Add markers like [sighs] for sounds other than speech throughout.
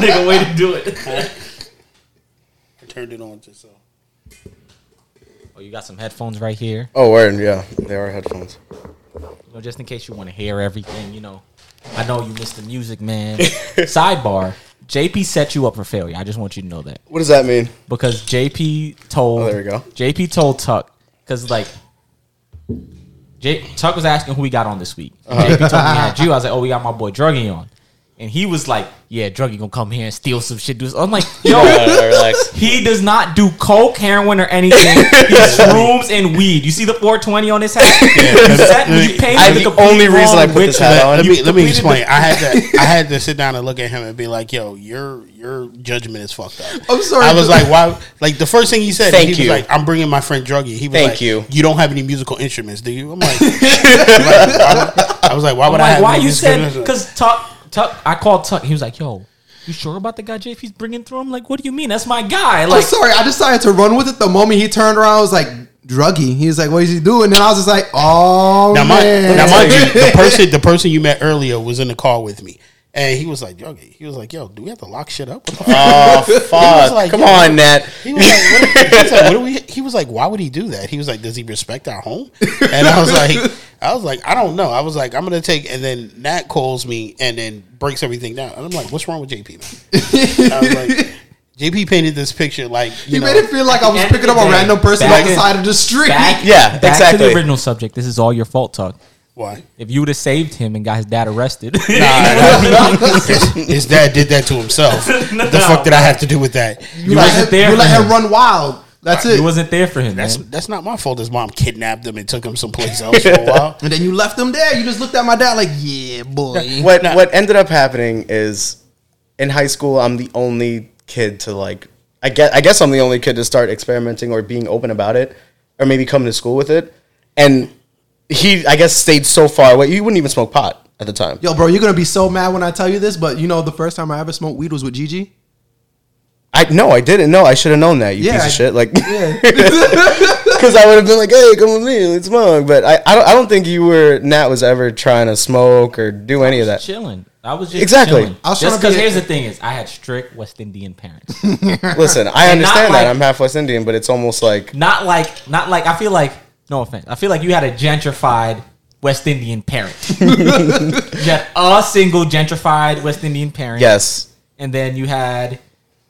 nigga way to do it. [laughs] I turned it on just so. Oh, you got some headphones right here. Oh, word, yeah, they are headphones. You know, just in case you want to hear everything, you know. I know you missed the music, man. [laughs] Sidebar. JP set you up for failure. I just want you to know that. What does that mean? Because JP told Oh, there we go. JP told Tuck because like J, Tuck was asking who we got on this week. Uh-huh. JP told me I had you. I was like, oh, we got my boy Druggy on, and he was like, yeah, Druggy gonna come here and steal some shit. Do I'm like, [laughs] yo, he does not do coke, heroin, or anything. [laughs] He shrooms and weed. You see the 420 on his hat? You set- you painted I- the the only reason wrong I put this hat on- Let me let me completed explain. the- I had to [laughs] I had to sit down and look at him and be like, "Yo, your your judgment is fucked up." I'm sorry. I was like, "Why?" Like the first thing he said, Thank he was you. like, "I'm bringing my friend Druggy." He was Thank like, you. You don't have any musical instruments, do you? I'm like, I was like, "Why I'm would I like, have?" why any you musical said? instruments? Because Tuck, Tuck, I called Tuck. He was like, yo. You sure about the guy JP's bringing through? I'm like, what do you mean? That's my guy. I'm Like, sorry. I decided to run with it. The moment he turned around, I was like, druggy. He was like, what is he doing? And then I was just like, oh, Now, my, man. now mind you, the person the person you met earlier was in the car with me, and he was like, "Druggy," he was like, "Yo, do we have to lock shit up?" What the fuck? Oh fuck! like, Come on, Nat. He was like, what, he was like, what do we? He was like, why would he do that? He was like, does he respect our home? And I was like, I was like, I don't know. I was like, I'm gonna take, and then Nat calls me and then breaks everything down. And I'm like, what's wrong with JP? Man? I was like, [laughs] JP painted this picture like you He know, made it feel like I was At picking up a of random person on the side of the street. back, [laughs] Yeah, back to exactly. the original subject. This is all your fault, talk. why? If you would have saved him and got his dad arrested, [laughs] his, his dad did that to himself. What the fuck did I have to do with that? You, You let, wasn't him, there you let him him. run wild. That's it. he wasn't there for him. That's man. that's not my fault. His mom kidnapped him and took him someplace else for a [laughs] while. and then you left him there. You just looked at my dad like, yeah, boy. [laughs] What what ended up happening is in high school I'm the only kid to like I guess I guess I'm the only kid to start experimenting or being open about it or maybe coming to school with it. And he I guess stayed so far away. He wouldn't even smoke pot at the time. Yo, bro, you're gonna be so mad when I tell you this, but you know the first time I ever smoked weed was with Gigi. I no, I didn't know. I should have known that. You Yeah, piece I- of shit. Like [laughs] Yeah. [laughs] because I would have been like, "Hey, come with me, let's smoke." But I, I don't, I don't think you were Nat was ever trying to smoke or do any of that. chilling. I was just Exactly. Chilling. I was just trying to be because here's the thing is I had strict West Indian parents. [laughs] Listen, I And not understand that like- I'm half West Indian, but it's almost like not like not like I feel like no offense. I feel like you had a gentrified West Indian parent. you had a single gentrified West Indian parent. yes, and then you had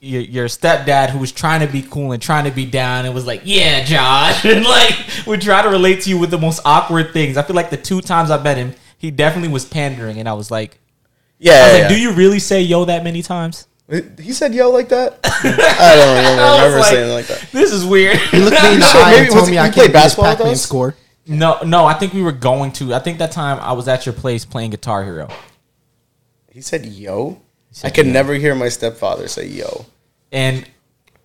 your, your stepdad who was trying to be cool and trying to be down and was like, "Yeah, Josh," [laughs] and like would try to relate to you with the most awkward things. I feel like the two times I met him, he definitely was pandering, and I was like, yeah. I was yeah, like, yeah. "Do you really say yo that many times?" He said yo like that? [laughs] I don't remember, [laughs] I remember like, saying it like that. This is weird. He looked me in the Shit, eye and told me I can't beat basketball with Pac-Man us? score. no, no, I think we were going to. I think that time I was at your place playing Guitar Hero. He said yo? I could never hear my stepfather say yo. and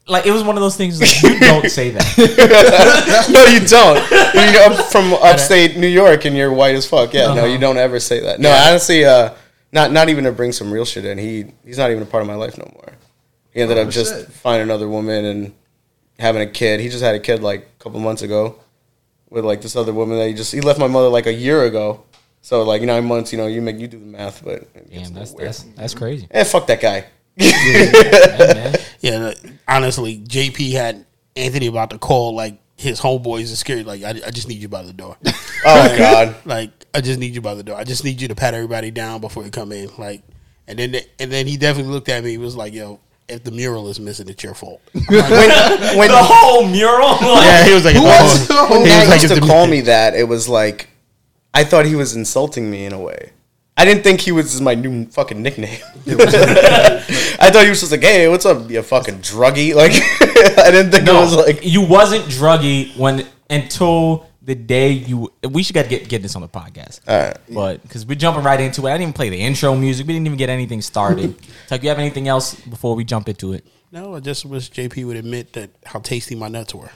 like it was one of those things like you [laughs] don't say that. [laughs] no, you don't. You're up from [laughs] upstate New York and you're white as fuck. Yeah, no, you don't ever say that. No, honestly, uh, not not even to bring some real shit in. He he's not even a part of my life no more. He ended up just shit. finding another woman and having a kid. He just had a kid like a couple months ago with like this other woman that he just he left my mother like a year ago. So like nine months, you know, you make you do the math, but it gets a Damn, that's that's that's crazy. And fuck that guy. Yeah. [laughs] Yeah, honestly, JP had Anthony about to call like his homeboys are scared. Like, I, I just need you by the door. [laughs] Oh God. like, I just need you by the door. I just need you to pat everybody down before you come in. Like, and then and then he definitely looked at me. He was like, "Yo, if the mural is missing, it's your fault." [laughs] when when the whole mural. Like, yeah, he was like, Who wants to- He was like, used if to call me that, it was like I thought he was insulting me in a way. I didn't think he was my new fucking nickname. [laughs] I thought he was just like, "Hey, what's up, you fucking druggy?" [laughs] Like, I didn't think no, it was like. you wasn't druggy when until the day you. We should got get get this on the podcast. All right. But because we're jumping right into it, I didn't even play the intro music. We didn't even get anything started. [laughs] Tuck, you have anything else before we jump into it? No, I just wish JP would admit that how tasty my nuts were.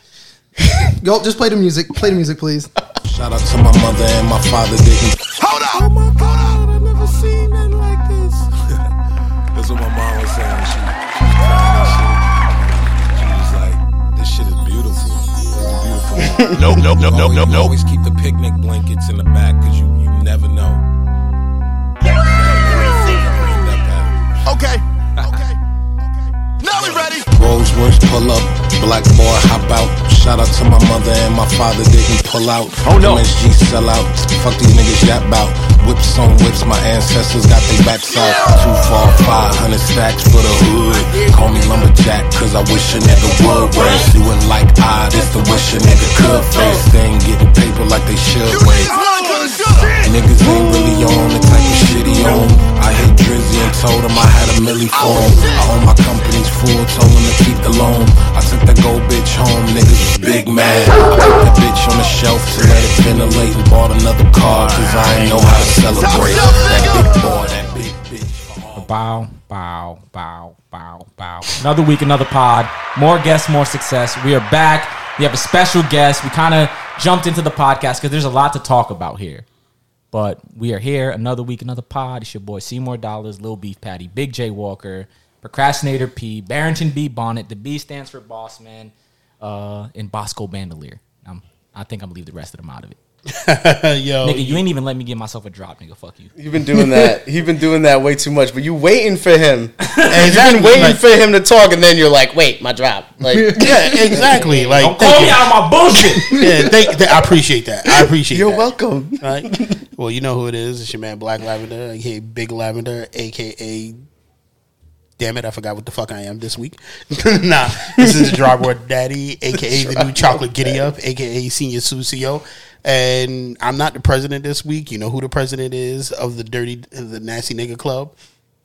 [laughs] Yo, just play the music. Play the music, please. Shout out to my mother and my father didn't. Hold up! Oh my god, I never seen nothing like this. [laughs] That's what my mom was saying. She, she was crying and shit. She was like, "This shit is beautiful. It's beautiful." No, no, no, no, no, no. Always keep the picnic blankets in the back because you you never know. Okay, okay. Worst pull up. Black boy hop out. Shout out to my mother and my father didn't pull out. Oh no. MSG sell out. Fuck these niggas yap out. Whips on whips, my ancestors got their backs out. Two, four, five hundred stacks for the hood. Call me lumberjack, cause I wish a nigga would. Race you in like I, this the wish a nigga could face. They ain't getting paper like they should wait. Niggas ain't really on the type of shit he on. I hit Drizzy and told him I had a milli for him. I own my company's full, told him to keep the loan. I took that gold bitch home, niggas was big mad. I took that bitch on the shelf to let it ventilate and bought another car, cause I ain't know how to celebrate. That big boy, that big bitch. for Bow, bow, bow, bow, bow. Another week, another pod. More guests, more success. We are back. We have a special guest. We kind of jumped into the podcast because there's a lot to talk about here. But we are here. Another week, another pod. It's your boy Seymour Dollars, Lil Beef Patty, Big J Walker, Procrastinator P, Barrington B Bonnet. The B stands for Boss Man, uh, and Bosco Bandolier. Um, I think I'm gonna leave the rest of them out of it. [laughs] Yo, Nigga, you ain't even let me give myself a drop, nigga. Fuck you. You've been doing that. [laughs] You've been doing that way too much. But you waiting for him. [laughs] exactly, You've been waiting like- for him to talk, and then you're like, "Wait, my drop." Like, yeah, exactly. Like, Don't call you. me out of my bullshit. Yeah, thank, th- I appreciate that. I appreciate you're that. welcome. Right? Well, you know who it is. It's your man Black Lavender, aka Big Lavender, aka. Damn it, I forgot what the fuck I am this week. nah, this is the Dropboard Daddy, aka the new Chocolate Giddy Up, aka Senior Sucio. And I'm not the president this week. You know who the president is of the dirty, the nasty nigga club.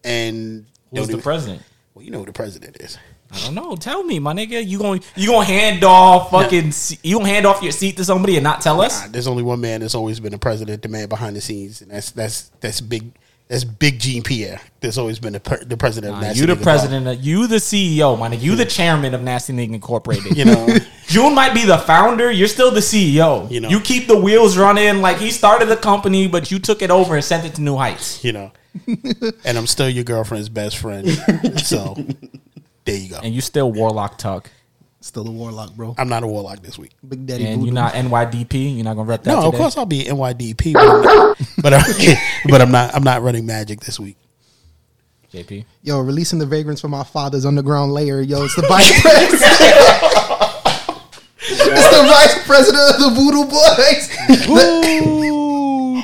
And Who's the even- president? Well, you know who the president is. I don't know. Tell me, my nigga. You going you gonna hand off fucking you gonna hand off your seat to somebody and not tell us? Nah, there's only one man that's always been the president, the man behind the scenes, and that's that's that's big. That's Big Gene Pierre. There's always been the, per, the president. of Nah, Nasty you the Nigga president. Of, you the CEO, my nigga. You the chairman of Nasty Nigga Incorporated. [laughs] You know, June might be the founder. You're still the CEO. You know. you keep the wheels running. Like he started the company, but you took it over and sent it to new heights. you know, [laughs] and I'm still your girlfriend's best friend. So there you go. And you still Warlock Tuck. Still a warlock, bro. I'm not a warlock this week. Big Daddy And Voodoo. you're not NYDP. You're not gonna rep that. No, of course I'll be NYDP, [laughs] but I'm not, but, I'm, but I'm not. I'm not running magic this week. JP. Yo, releasing the vagrants from my father's underground layer. Yo, it's the vice [laughs] president. it's the vice president of the Voodoo Boys. [laughs]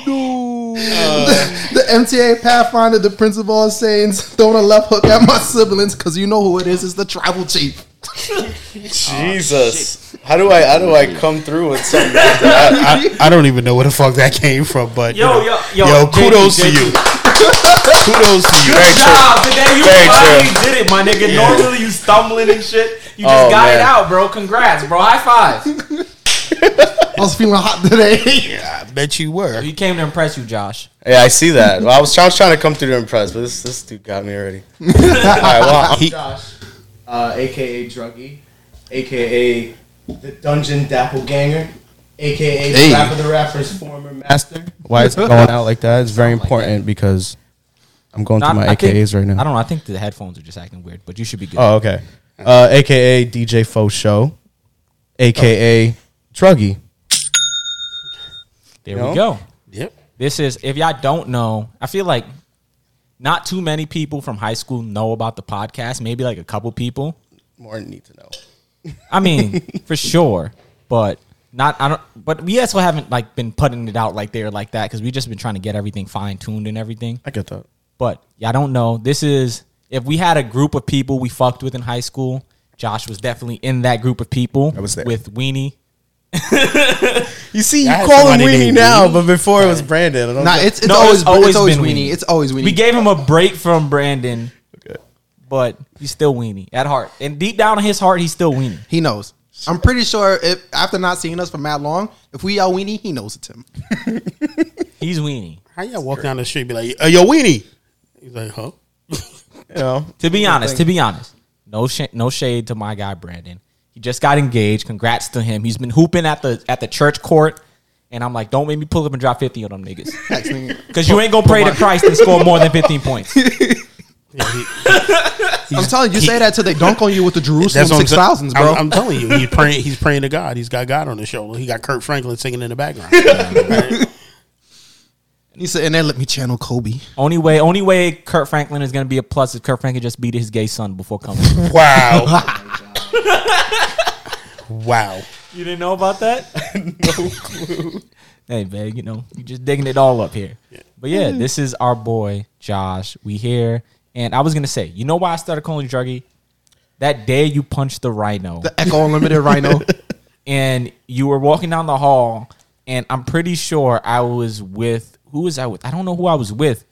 the, the MTA Pathfinder, the principal is Saints, throwing a left hook at my siblings because you know who it is. It's the tribal chief. [laughs] Jesus, oh, how do I how do I come through with something like that? I, I don't even know where the fuck that came from, but you Yo, know, yo, yo, JP, kudos to JP. you. [laughs] kudos to you. Good job today. You Very finally true. did it, my nigga. Yeah. Normally you stumbling and shit. You just Oh, got it out, bro. Congrats, bro. High five. [laughs] I was feeling hot today. I bet you were. he came to impress you, Josh. Yeah, I see that. Well, I was, I was trying to come through to impress, but this this dude got me already. All right, well, I'm He- Josh, uh, aka Druggy, aka the Dungeon Doppelganger, aka Hey. Rapper the Rapper's former master. Why it's [laughs] going out like that is very important because I'm going through my I think- AKAs right now. I don't know. I think the headphones are just acting weird, but you should be good. Oh, okay. Uh, AKA DJ Faux Show, AKA Druggy. there no. we go. Yep. This is if y'all don't know, I feel like not too many people from high school know about the podcast. Maybe like a couple people. More need to know. I mean, [laughs] for sure, but not. I don't. But we also haven't like been putting it out like there like that because we just been trying to get everything fine tuned and everything. I get that. But y'all don't know. This is if we had a group of people we fucked with in high school. Josh was definitely in that group of people. I was there. with Weenie. [laughs] You see, I you had call him Weenie now, Weenie. but before it was Brandon. I don't Nah, it's, it's No, always, it's always it's always been weenie. Weenie. It's always weenie. We gave him a break from Brandon, Okay. but he's still Weenie at heart. And deep down in his heart, he's still Weenie. he knows. I'm pretty sure if after not seeing us for mad long, if we yell weenie, he knows it's him. [laughs] He's Weenie. How y'all walk down the street and be like, "Yo, Weenie"? He's like, "Huh?" [laughs] You know, To be honest, to be honest, no sh- no shade to my guy Brandon. He just got engaged. Congrats to him. He's been hooping at the at the church court, and I'm like, don't make me pull up and drop fifty on them niggas, [laughs] because you ain't gonna pray to Christ and score more than fifteen [laughs] points. I'm telling you, you say that till they dunk on you with the Jerusalem six thousands, what I'm six saying. thousands, bro. I'm, I'm telling you, he's praying. He's praying to God. He's got God on his shoulder. He got Kirk Franklin singing in the background. [laughs] he said, and then let me channel Kobe. only way, only way Kirk Franklin is gonna be a plus is Kirk Franklin just beat his gay son before coming. wow. Wow. You didn't know about that? [laughs] no clue. Hey, man, you know, you just digging it all up here. But yeah, this is our boy Josh. We here, and I was gonna say, you know why I started calling you Druggy? That day you punched the rhino, The Ecko Unlimited Rhino. [laughs] and you were walking down the hall, and I'm pretty sure I was with who was I with? I don't know who I was with,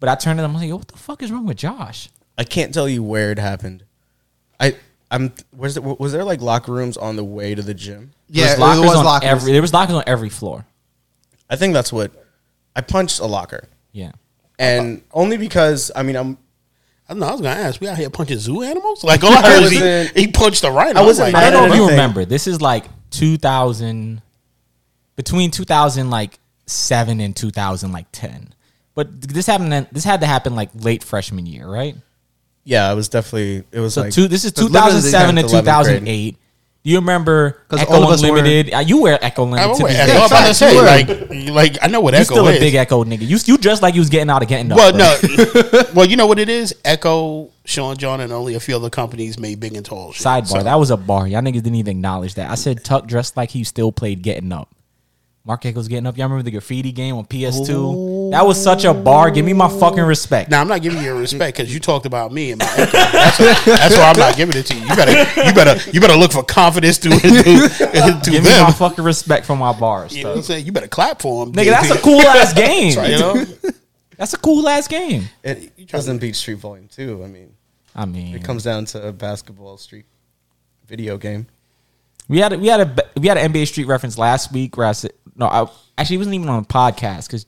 but I turned to them. I'm like, Yo, what the fuck is wrong with Josh? I can't tell you where it happened. I I'm was there was there like locker rooms on the way to the gym? yeah, There's it lockers was on lockers. every. There was lockers on every floor. I think that's what I punched a locker. Yeah. And only because I mean I'm I don't know. I was gonna ask. We out here punching zoo animals? Like all [laughs] I heard is wasn't- he, he punched a rhino. I wasn't like, I mad don't know if you anything. remember. This is like 2000, between 2000 like seven and 2000 like 10. But this happened. This had to happen like late freshman year, right? Yeah, it was definitely it was So like two, this is 2007 to 10th to 11th grade. 2008. Do you remember 'Cause Ecko all of us were- Unlimited? Uh, you wear Ecko I, Unlimited. was to this I day. was about to facts, say, you were. like, like I know what You Ecko still is. a big Ecko nigga. You you dressed like you was getting out of getting up. well, bro. no, [laughs] well, you know what it is. Ecko, Sean John, and only a few other companies made big and tall. Shit. Sidebar. So- that was a bar. Y'all niggas didn't even acknowledge that. I said Tuck dressed like he still played Getting Up. Marc Ecko's Getting Up. Y'all remember the graffiti game on PS2? That was such a bar. Give me my fucking respect. Now I'm not giving you respect because you talked about me and my Ecko. That's, that's why I'm not [laughs] giving it to you. You better, you better, you better look for confidence to, to, to Give me my fucking respect for my bars. You know what I'm saying? You better clap for them, Nigga, that's a cool [laughs] ass game. right. You know, that's a cool ass game. it doesn't beat Street Volume 2. I mean, I mean, it comes down to a basketball street video game. we had a, we had a we had an NBA Street reference last week where I said no, I actually it wasn't even on a podcast because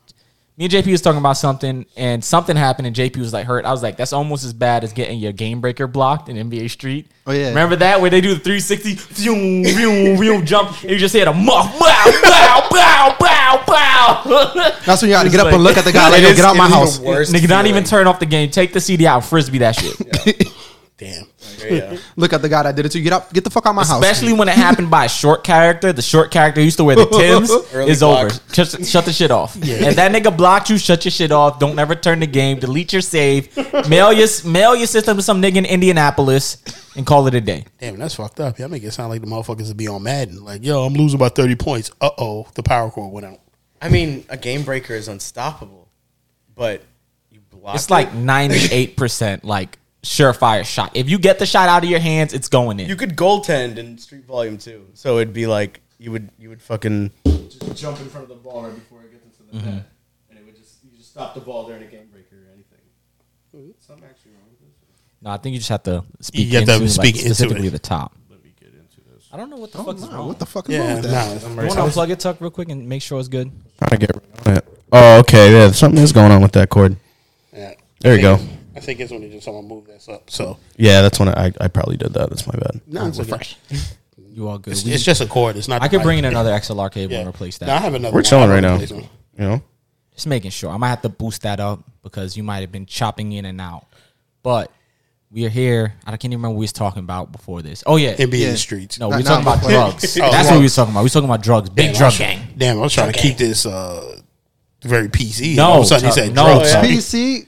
me and JP was talking about something and something happened and JP was like hurt. I was like, that's almost as bad as getting your game breaker blocked in NBA Street. Oh, yeah. remember that where they do the 360 vroom, vroom, vroom, jump and you just hit a muff, bow, bow, bow, bow, bow. That's when you got to It's get up like- and look at the guy like, [laughs] It yo, is- get out my house. Nigga, not even turn off the game. Take the CD out, frisbee that shit. [laughs] Damn. Yeah. [laughs] Look at the guy that did it to you. Get up, get the fuck out my house. Especially when it happened by a short character. The short character used to wear the [laughs] Tims is block. over. Shut, shut the shit off. Yeah. If that nigga blocked you, shut your shit off. Don't ever turn the game. Delete your save. Mail your mail your system to some nigga in Indianapolis and call it a day. Damn, that's fucked up. Y'all make it sound like the motherfuckers that be on Madden. Like, yo, I'm losing by 30 points. Uh oh, the power cord went out. I mean, a game breaker is unstoppable, but you block It's it? [laughs] like ninety eight percent like surefire shot. If you get the shot out of your hands, it's going in. you could goaltend in Street Volume 2. So it'd be like you would you would fucking just jump in front of the ball right before it gets into the Mm-hmm. net, and it would just you just stop the ball during a game breaker or anything. Something actually wrong with this. no, I think you just have to speak. You have to speak like, into specifically it. the top. Let me get into this. I don't know what the fuck is Nah, wrong. what the fuck is wrong Yeah, with that? nah. You want to plug it, Tuck, real quick, and make sure it's good. Trying to get rid of it. Oh, okay. Yeah, something is going on with that cord. Yeah. There you go. Think- I think it's when they just someone move this up. So, Yeah, that's when I, I probably did that. That's my bad. no, it's okay. Fresh. You all good? It's, We- it's just a cord. It's not. I the could bring in [laughs] another XLR cable Yeah. and replace that. No, I have another. We're one. chilling I'll right now. replace one. You know. Just making sure. I might have to boost that up because you might have been chopping in and out. But we are here. I can't even remember what we was talking about before this. Oh yeah. And in Yeah. the streets. no, Not we were talking now, about but- drugs. [laughs] Oh, That's what drugs. we was talking about. We was talking about drugs. Big drug gang. Damn, I was trying to keep this uh, very PC. No, all of a sudden he Tuck, said no, drugs. Tuck. PC.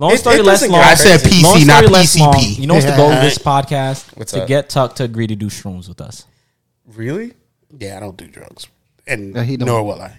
Long It- story it less long. I said crazy. PC, Long not story less long. PCP. You know what's the goal of this podcast? What's to that? get Tuck to agree to do shrooms with us. Really? Yeah, I don't do drugs, and Yeah, he don't. nor will I.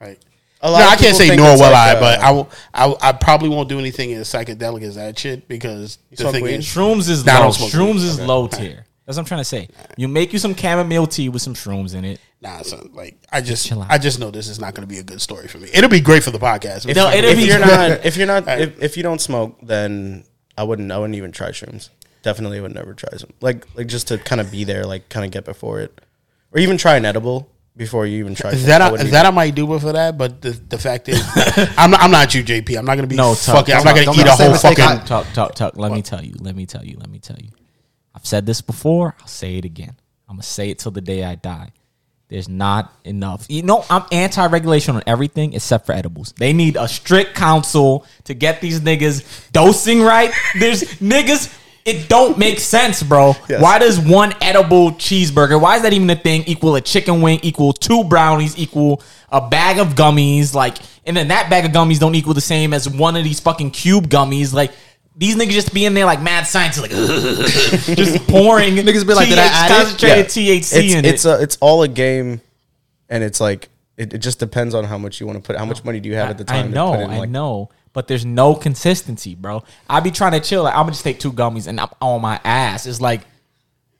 Right. A No, lot of I can't say nor will like, I, uh, but I will. I, I probably won't do anything as psychedelic as that shit because the thing weed? is, Shrooms is Nah, low. Shrooms weed. is Okay. low tier. That's what I'm trying to say. You make you some chamomile tea with some shrooms in it. nah, son, like I just, Chill out. I just know this is not going to be a good story for me. It'll be great for the podcast. No, it'll if be- you're not if you're not if, if you don't smoke, then I wouldn't I wouldn't even try shrooms. Definitely would never try some. Like like just to kind of be there, like kind of get before it, or even try an edible before you even try. some. that I, wouldn't that even- I might do it for that, but the, the fact is, [laughs] I'm not, I'm not you, JP. I'm not gonna be No, Tuck, fucking. I'm don't- gonna eat make a the same whole mistake fucking. I- Tuck, tuck, tuck. Let me tell you. Let me tell you. Let me tell you. I've said this before. I'll say it again. I'm gonna say it till the day I die. There's not enough. You know, I'm anti-regulation on everything except for edibles. They need a strict council to get these niggas dosing right. There's niggas. It don't make sense, bro. Yes. Why does one edible cheeseburger? Why is that even a thing? Equal a chicken wing? Equal two brownies? Equal a bag of gummies? Like, and then that bag of gummies don't equal the same as one of these fucking cube gummies. Like, These niggas just be in there like mad scientists, like [laughs] just pouring Niggas be like, "Did I add it?" concentrated Yeah. THC it's in it's it. a, it's all a game, and it's like it, it just depends on how much you want to put. How much money do you have at the time? I know, to put in, I know, but there's no consistency, bro. I be trying to chill. Like, I'm gonna just take two gummies and I'm on my ass. It's like,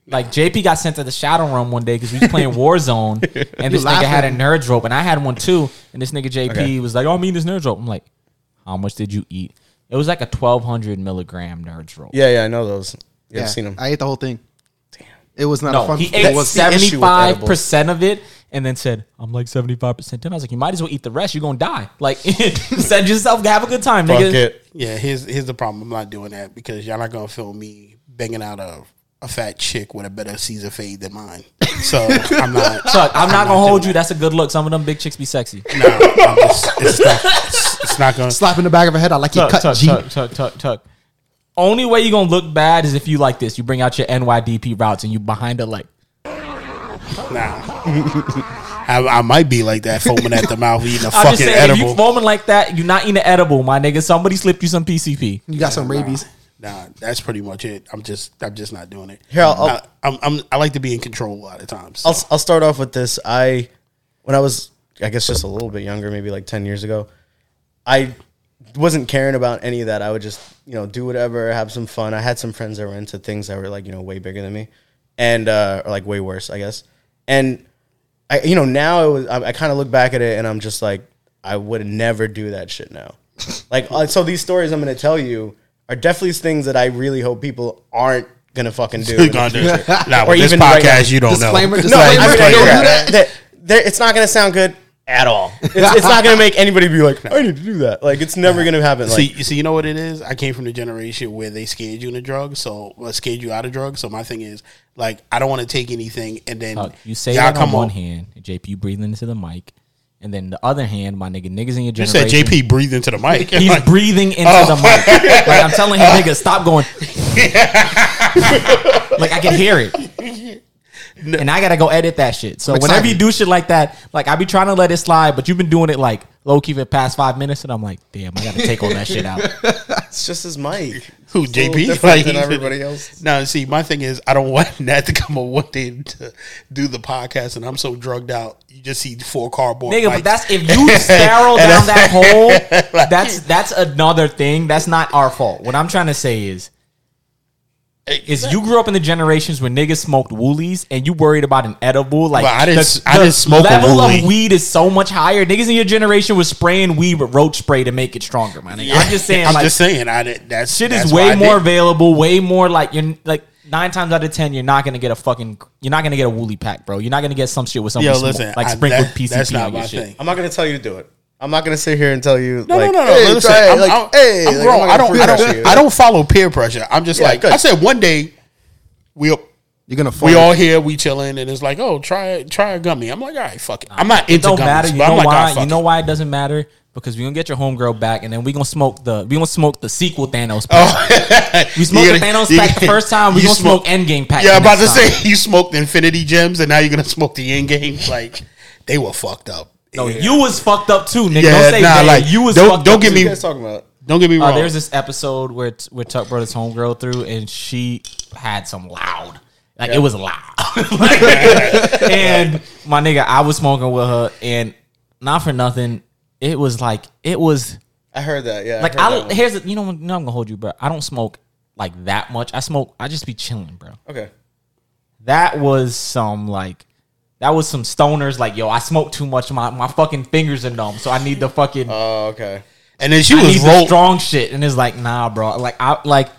like JP got sent to the shadow room one day because we was playing [laughs] Warzone, and this nigga had a nerd rope, and I had one too. And this nigga JP Okay. was like, "Oh, me and this nerd rope." I'm like, "How much did you eat?" It was like a 1200 milligram Nerds roll. Yeah, yeah, I know those. Yeah, Yeah, I've seen them. I ate the whole thing. Damn. It was not a No, fun. he it ate was the issue with seventy five edibles. percent of it, and then said, "I'm like seventy five percent done." I was like, "You might as well eat the rest. You're gonna die. Like, [laughs] set yourself. Have a good time, Fuck nigga." it. Yeah, here's here's the problem. I'm not doing that because y'all not gonna film me banging out a, a fat chick with a better Caesar fade than mine. So [laughs] I'm not. Tuck, I'm not gonna doing hold you. that. That's a good look. Some of them big chicks be sexy. No, I'm just, it's not. It's, [laughs] it's not gonna. slap in the back of her head. I like your Tuck, cut, tuck, G. tuck, tuck, tuck, tuck. Only way you're gonna look bad is if you like this. You bring out your NYDP routes and you behind it like Nah. I, I might be like that, foaming at the mouth, eating a [laughs] I'm just fucking saying. If you edible. foaming like that, you're not eating an edible, my nigga. Somebody slipped you some PCP. You got some rabies. Nah, that's pretty much it. I'm just, I'm just not doing it. Here, I'll- I'll- I, I'm, I'm, I like to be in control a lot of times. so. I'll I'll start off with this. I when I was I guess just a little bit younger, maybe like ten years ago, I wasn't caring about any of that. I would just you know do whatever, have some fun. I had some friends that were into things that were like you know way bigger than me, and uh, or like way worse, I guess. And I you know now it was I, I kind of look back at it and I'm just like I would never do that shit now. [laughs] like uh, so these stories I'm gonna tell you are definitely things that I really hope people aren't gonna fucking do. [laughs] in Gonna do Nah, Or with this even right podcast, now. you don't Disclaimer, know. [laughs] No, disclaimer. I mean, Don't yeah, do yeah, that. that- there- it's not going to sound good at all. [laughs] It's, it's not going to make anybody be like, I need to do that. Like, it's never going to happen. Like, see, you see, you know what it is? I came from the generation where they scared you into drugs, so well, scared you out of drugs. So my thing is, like, I don't want to take anything, and then Tuck, you say y'all that on one on- hand, JP you breathing into the mic, and then the other hand, my nigga, niggas in your generation. You said. JP breathed into the mic. [laughs] He's Like, [laughs] breathing into Oh. the mic. Like I'm telling him, nigga, stop going. like I can hear it. And I gotta go edit that shit. So whenever you do shit like that, like I be trying to let it slide, but you've been doing it like low key for the past five minutes, and I'm like, damn, I gotta take all that shit out. [laughs] it's just his mic. Who It's a little [laughs] JP? Like, than everybody else. [laughs] No, see, my thing is, I don't want Nat to come on one day to do the podcast, and I'm so drugged out. You just see four cardboard. Nigga, mics. but that's if you spiral down that hole, that's that's another thing. That's not our fault. What I'm trying to say is is you grew up in the generations when niggas smoked woolies and you worried about an edible. Like But I didn't- I didn't smoke a level of weed is so much higher. Niggas in your generation was spraying weed with roach spray to make it stronger, man. I'm just saying, I'm like just saying, I did, that's shit that's is way more available, way more like you're like nine times out of ten, you're not gonna get a fucking, you're not gonna get a woolly pack, bro. You're not gonna get some shit with some Yo, smoke, listen, like I- sprinkled that- PCP that's not on your my shit. thing. I'm not going to tell you to do it. I'm not going to sit here and tell you, No, like, no, no, no. hey, listen, try. I'm, like, I'm, hey, I'm like, grown. I gonna don't, I don't, I don't follow peer pressure. I'm just Yeah, like, good. I said one day, we You're gonna we all here, we chilling, and it's like, oh, try try a gummy. I'm like, all right, fuck it. I'm not It into don't gummies, matter. You know like, why? fuck you know it. why it doesn't matter? Because we gonna get your homegirl back, and then we gonna smoke the we gonna smoke the sequel Thanos. Pack. Oh. [laughs] we smoked the gonna- Thanos you pack the gonna- first time. We you gonna smoke- smoke Endgame pack. Yeah, the I'm about to time. say [laughs] you smoked Infinity Gems, and now you're gonna smoke the end game. Like they were fucked up. No, Yeah. you was fucked up too, nigga. Yeah, don't say nah, that. like, you was don't- fucked don't up get too. Me- you talking about? Don't get me Uh, wrong. there's this episode where t- where Tuck brought his homegirl through, and she had some loud, like it was loud. [laughs] Like, and my nigga, I was smoking with her, and not for nothing, it was like it was I heard that, yeah. like I, heard I here's the, you know you know I'm gonna hold you, bro. I don't smoke like that much. I smoke. I just be chilling, bro. Okay. That was some like. That was some stoners like yo. I smoke too much. My my fucking fingers are numb, so I need the fucking. Oh, okay. and then she I was rolled. strong shit, and it's like, nah, bro. Like, I like,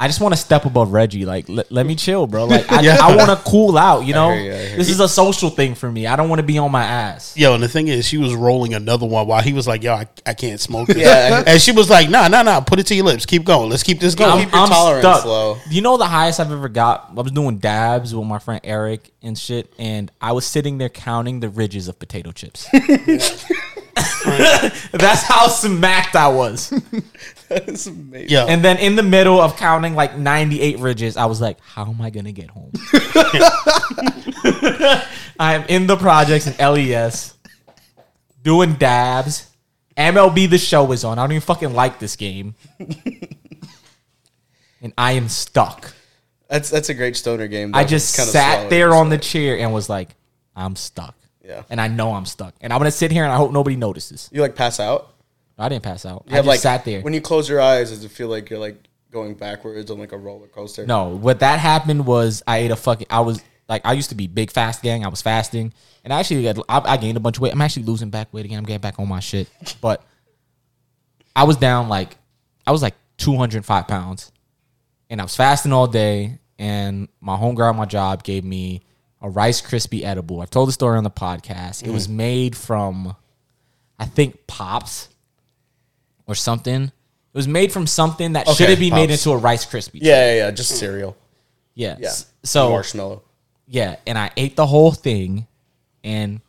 I just want to step above Reggie. Like, let, let me chill, bro. Like, I, [laughs] Yeah. I want to cool out. You know, you, I hear this is a social thing for me. I don't want to be on my ass. Yo, and the thing is, she was rolling another one while he was like, "Yo, I, I can't smoke this." [laughs] Yeah. and she was like, "Nah, nah, nah, put it to your lips. Keep going. Let's keep this going." keep your tolerance low. You know the highest I've ever got? I was doing dabs with my friend Eric and shit, and I was sitting there counting the ridges of potato chips. [laughs] That's how smacked I was. [laughs] That's amazing. Yo, And then in the middle of counting like 98 ridges, I was like, how am I going to get home? [laughs] I'm in the projects in LES doing dabs. MLB The Show is on. I don't even fucking like this game. [laughs] and I am stuck. That's that's a great stoner game. I just Kinda sat there on the chair and was like, I'm stuck. Yeah. And I know I'm stuck. And I'm gonna sit here and I hope nobody notices. You like pass out? I didn't pass out. You I just like sat there. When you close your eyes, does it feel like you're like going backwards on like a roller coaster? No, what that happened was I ate a fucking. I was like, I used to be big fast gang. I was fasting, and I actually got, I, I gained a bunch of weight. I'm actually losing back weight again. I'm getting back on my shit, [laughs] but I was down like, I was like 205 pounds, and I was fasting all day. And my homegirl at my job gave me a Rice Krispie edible. I've told the story on the podcast. It was mm. made from, I think, Pops or something. It was made from something that Okay, shouldn't be made Pops. into a Rice Krispie. Yeah, yeah, yeah. Just cereal. Yeah. Yeah. So marshmallow. yeah, and I ate the whole thing, and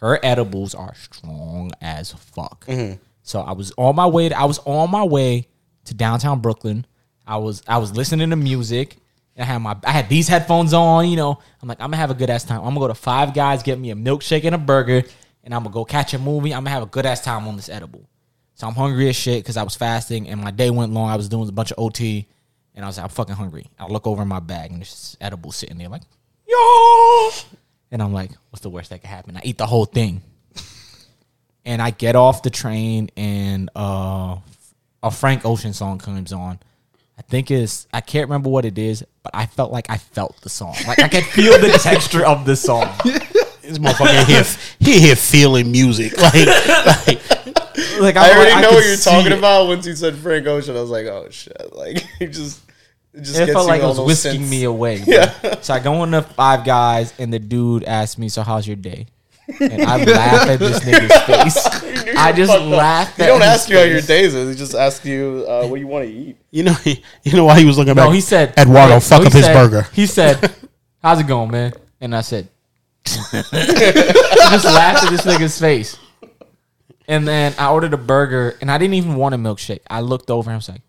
her edibles are strong as fuck. Mm-hmm. So I was on my way. To, I was on my way to downtown Brooklyn. I was I was listening to music. And I had my I had these headphones on. You know, I'm like I'm gonna have a good ass time. I'm gonna go to Five Guys, get me a milkshake and a burger, and I'm gonna go catch a movie. I'm gonna have a good ass time on this edible. So I'm hungry as shit because I was fasting and my day went long. I was doing a bunch of OT, and I was like, I'm fucking hungry. I look over in my bag and there's edible sitting there, like, yo. And I'm like, what's the worst that could happen? I eat the whole thing. [laughs] And I get off the train and uh, a Frank Ocean song comes on. I think it's I can't remember what it is, but I felt like I felt the song. Like I could feel the [laughs] texture of the song. [laughs] This motherfucker here, he here feeling music. [laughs] Like, like Like I already know could what you're talking it. about. Once you said Frank Ocean, I was like, oh shit! Like [laughs] it just, it just It felt like it was whisking synths. me away. bro. Yeah. So I go into Five Guys, and the dude asked me, "So how's your day?" And I [laughs] laugh at this nigga's face. I just laugh. He at don't his ask you how your face. days is. He just asks you uh, what you want to eat. you know, you know why he was looking back. No, he said, Eduardo, no, fuck he up his burger. He said, "How's it going, man?" And I said, [laughs] [laughs] I just laughed at this nigga's face. And then I ordered a burger, and I didn't even want a milkshake. I looked over and I was like,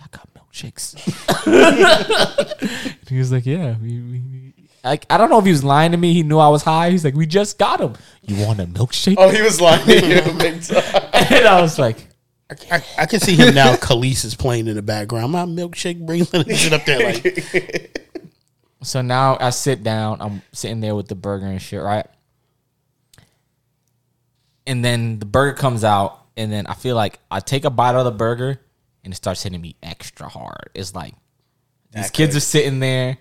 "I got milkshakes." [laughs] he was like, "Yeah, we." we, we. Like I don't know if he was lying to me. He knew I was high. He's like, "We just got him. You want a milkshake?" Oh, he was lying to you big time. And I was like, I, I can see him now. Khalees is playing in the background. My milkshake brings the shit up there. Like, So now I sit down. I'm sitting there with the burger and shit, right? And then the burger comes out, and then I feel like I take a bite of the burger, and it starts hitting me extra hard. It's like these That kids are sitting there,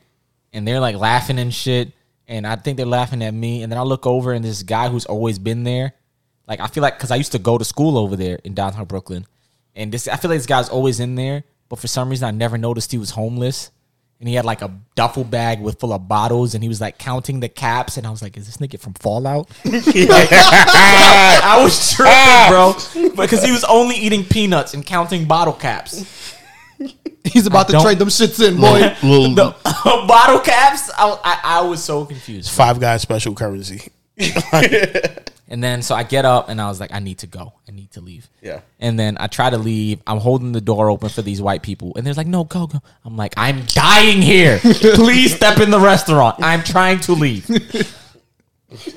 and they're like laughing and shit, and I think they're laughing at me. And then I look over, and this guy who's always been there, like I feel like because I used to go to school over there in downtown Brooklyn, and this I feel like this guy's always in there, but for some reason I never noticed he was homeless and he had like a duffel bag with full of bottles, and he was like counting the caps, and I was like, "Is this nigga from Fallout?" [laughs] I was tripping, bro, ah. because he was only eating peanuts and counting bottle caps. He's about to trade them shits in, boy. [laughs] little The [laughs] bottle caps, I, I, I was so confused. five guys special currency. And then so I get up and I was like, I need to go. I need to leave. Yeah. And then I try to leave. I'm holding the door open for these white people. And they're like, no, go, go. I'm like, I'm dying here. [laughs] Please step in the restaurant. I'm trying to leave. You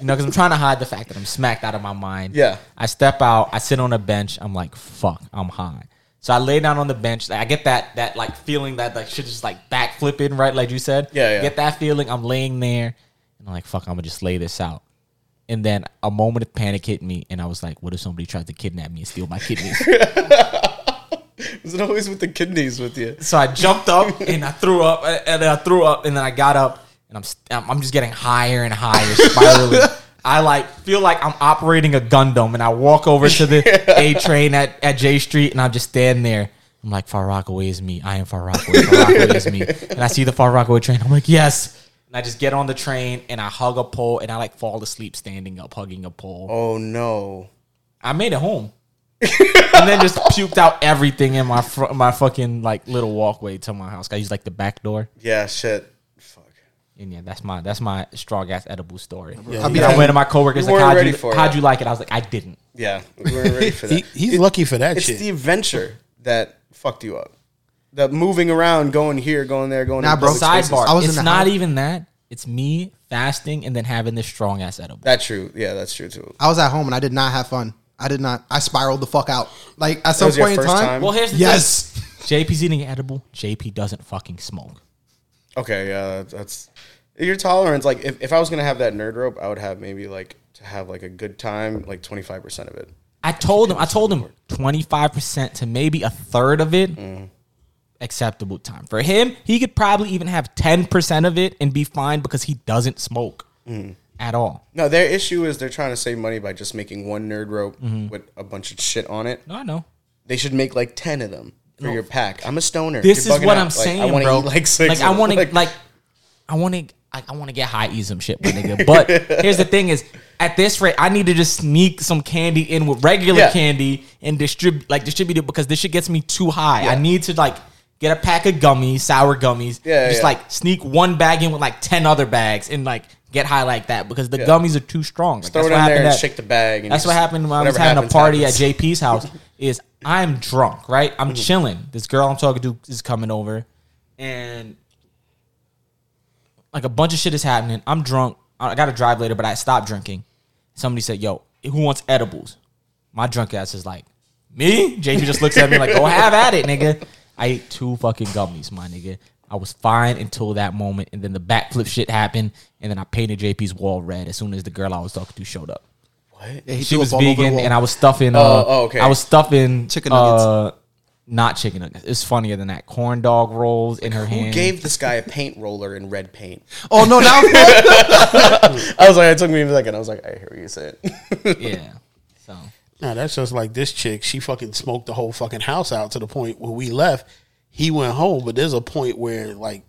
know, because I'm trying to hide the fact that I'm smacked out of my mind. Yeah. I step out. I sit on a bench. I'm like, fuck, I'm high. So I lay down on the bench. I get that that like feeling that like shit just like back flipping, right? Like you said. Yeah, yeah. Get that feeling. I'm laying there, and I'm like, fuck, I'm gonna just lay this out. And then a moment of panic hit me, and I was like, what if somebody tries to kidnap me and steal my kidneys? Is it always with the kidneys with you? so I jumped up and I threw up, and then I threw up, and then I got up, and I'm I'm I'm just getting higher and higher, spiraling. [laughs] I like feel like I'm operating a Gundam, and I walk over to the A train at, at Jay Street, and I just stand there. I'm like, Far Rockaway is me. I am Far Rockaway. Far Rockaway is me. And I see the Far Rockaway train. I'm like, yes. And I just get on the train and I hug a pole and I like fall asleep standing up, hugging a pole. Oh no. I made it home. [laughs] and then just puked out everything in my fr- my fucking like little walkway to my house. I used like the back door. Yeah, shit. Fuck. And yeah, that's my that's my strong ass edible story. Yeah, And he- I went to my coworkers We like, how'd you, for how'd you like it? I was like, I didn't. Yeah, we weren't ready for [laughs] that. He, he's lucky for that it's shit. the adventure that fucked you up. The moving around, going here, going there, going. Nah, in bro. public. Sidebar. I was in it's the not house. even that. It's me fasting and then having this strong ass edible. That's true. Yeah, that's true too. I was at home and I did not have fun. I did not. I spiraled the fuck out. Like at some was your point in first time. time? well, here's the thing. Yes. JP's eating edible. JP doesn't fucking smoke. Okay, yeah, that's your tolerance. Like, if, if I was gonna have that nerd rope, I would have maybe like to have like a good time, like twenty five percent of it. I told him. I told him twenty five percent to maybe a third of it. Mm. Acceptable time for him. He could probably even have ten percent of it and be fine because he doesn't smoke at all. No, their issue is they're trying to save money by just making one nerd rope mm-hmm. with a bunch of shit on it. No, I know. They should make like ten of them for your pack. I'm a stoner. This You're is what out. I'm Like, saying, I bro. Eat like six. I want to them. like, I want to. I, I want to get high, eat some shit, my nigga. But [laughs] here's the thing: is at this rate, I need to just sneak some candy in with regular Yeah. candy and distribute, like distribute it because this shit gets me too high. I need to like get a pack of gummies, sour gummies. Yeah, just yeah. like sneak one bag in with like ten other bags and like get high like that because the Yeah. gummies are too strong. Like, throw that's it what in there happened and at- shake the bag. And that's what happened when I was having a party happens. at JP's house. [laughs] Is I'm drunk, right? I'm Mm-hmm. chilling. This girl I'm talking to is coming over, and like a bunch of shit is happening. I'm drunk. I got to drive later, but I stopped drinking. Somebody said, "Yo, who wants edibles?" My drunk ass is like, "Me." JP just looks at me like, "Go have at it, nigga." I ate two fucking gummies, my nigga. I was fine until that moment, and then the backflip shit happened, and then I painted JP's wall red as soon as the girl I was talking to showed up What? Yeah, she was up all over the vegan, and I was stuffing. Uh, Oh, oh, okay. I was stuffing Chicken nuggets. Uh, not chicken nuggets. It's funnier than that. Corn dog rolls in her Who hand. gave this guy a paint roller in red paint? Oh no! Now [laughs] I was like, it took me a second. I was like, I hear what you said. yeah. So No, that's just like this chick. She fucking smoked the whole fucking house out to the point where we left. He went home, but there's a point where like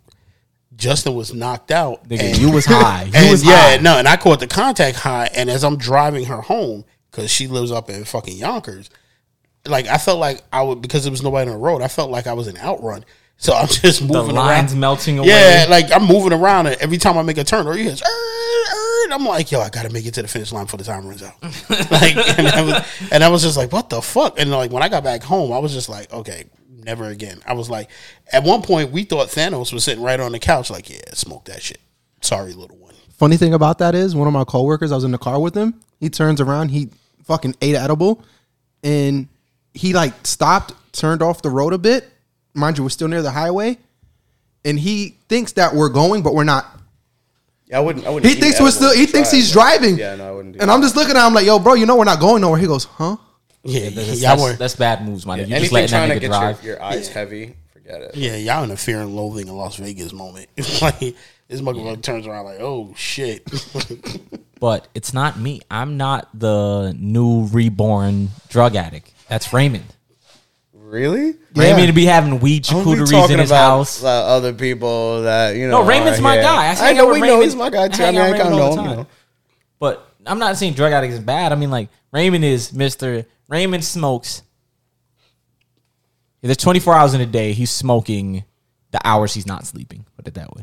Justin was knocked out. nigga, and- you was [laughs] high. You and was yeah, high. no, and I caught the contact high. And as I'm driving her home, because she lives up in fucking Yonkers, like I felt like I would because there was nobody on the road. I felt like I was in outrun. So I'm just moving The moving lines around. melting away. Yeah, like I'm moving around, and every time I make a turn, or you hear, I'm like, yo, I gotta make it to the finish line before the time runs out. [laughs] like, and I, was, and I was just like, what the fuck? And like when I got back home, I was just like, okay, never again. I was like, at one point, we thought Thanos was sitting right on the couch, like, yeah, smoke that shit. Sorry, little one. Funny thing about that is one of my coworkers, I was in the car with him. He turns around, he fucking ate edible, and he like stopped, turned off the road a bit. Mind you, we're still near the highway, and he thinks that we're going, but we're not. Yeah, I wouldn't. I wouldn't. He thinks we're still. He to thinks he's driving. Yeah, no, I wouldn't. Do And that. I'm just looking at him like, "Yo, bro, you know we're not going nowhere." He goes, "Huh?" Yeah, That's, y'all that's, that's bad moves, man. Yeah, you just anything letting trying that to nigga get drive. your, your eyes heavy, forget it. yeah, y'all in a fear and loathing in Las Vegas moment. [laughs] It's like this motherfucker turns around like, oh shit. [laughs] But it's not me. I'm not the new reborn drug addict. That's Raymond. Really? Raymond to be having weed I was charcuteries talking in his about house. uh, other people that you know. No, Raymond's my here. guy. I, I, know with we Raymond. know he's my guy too. I hang mean, out I with kind of Raymond all know the him. You time. know. But I'm not saying drug addicts is bad. I mean, like Raymond is Mister Raymond smokes. There's 24 hours in a day. He's smoking the hours he's not sleeping. Put it that way.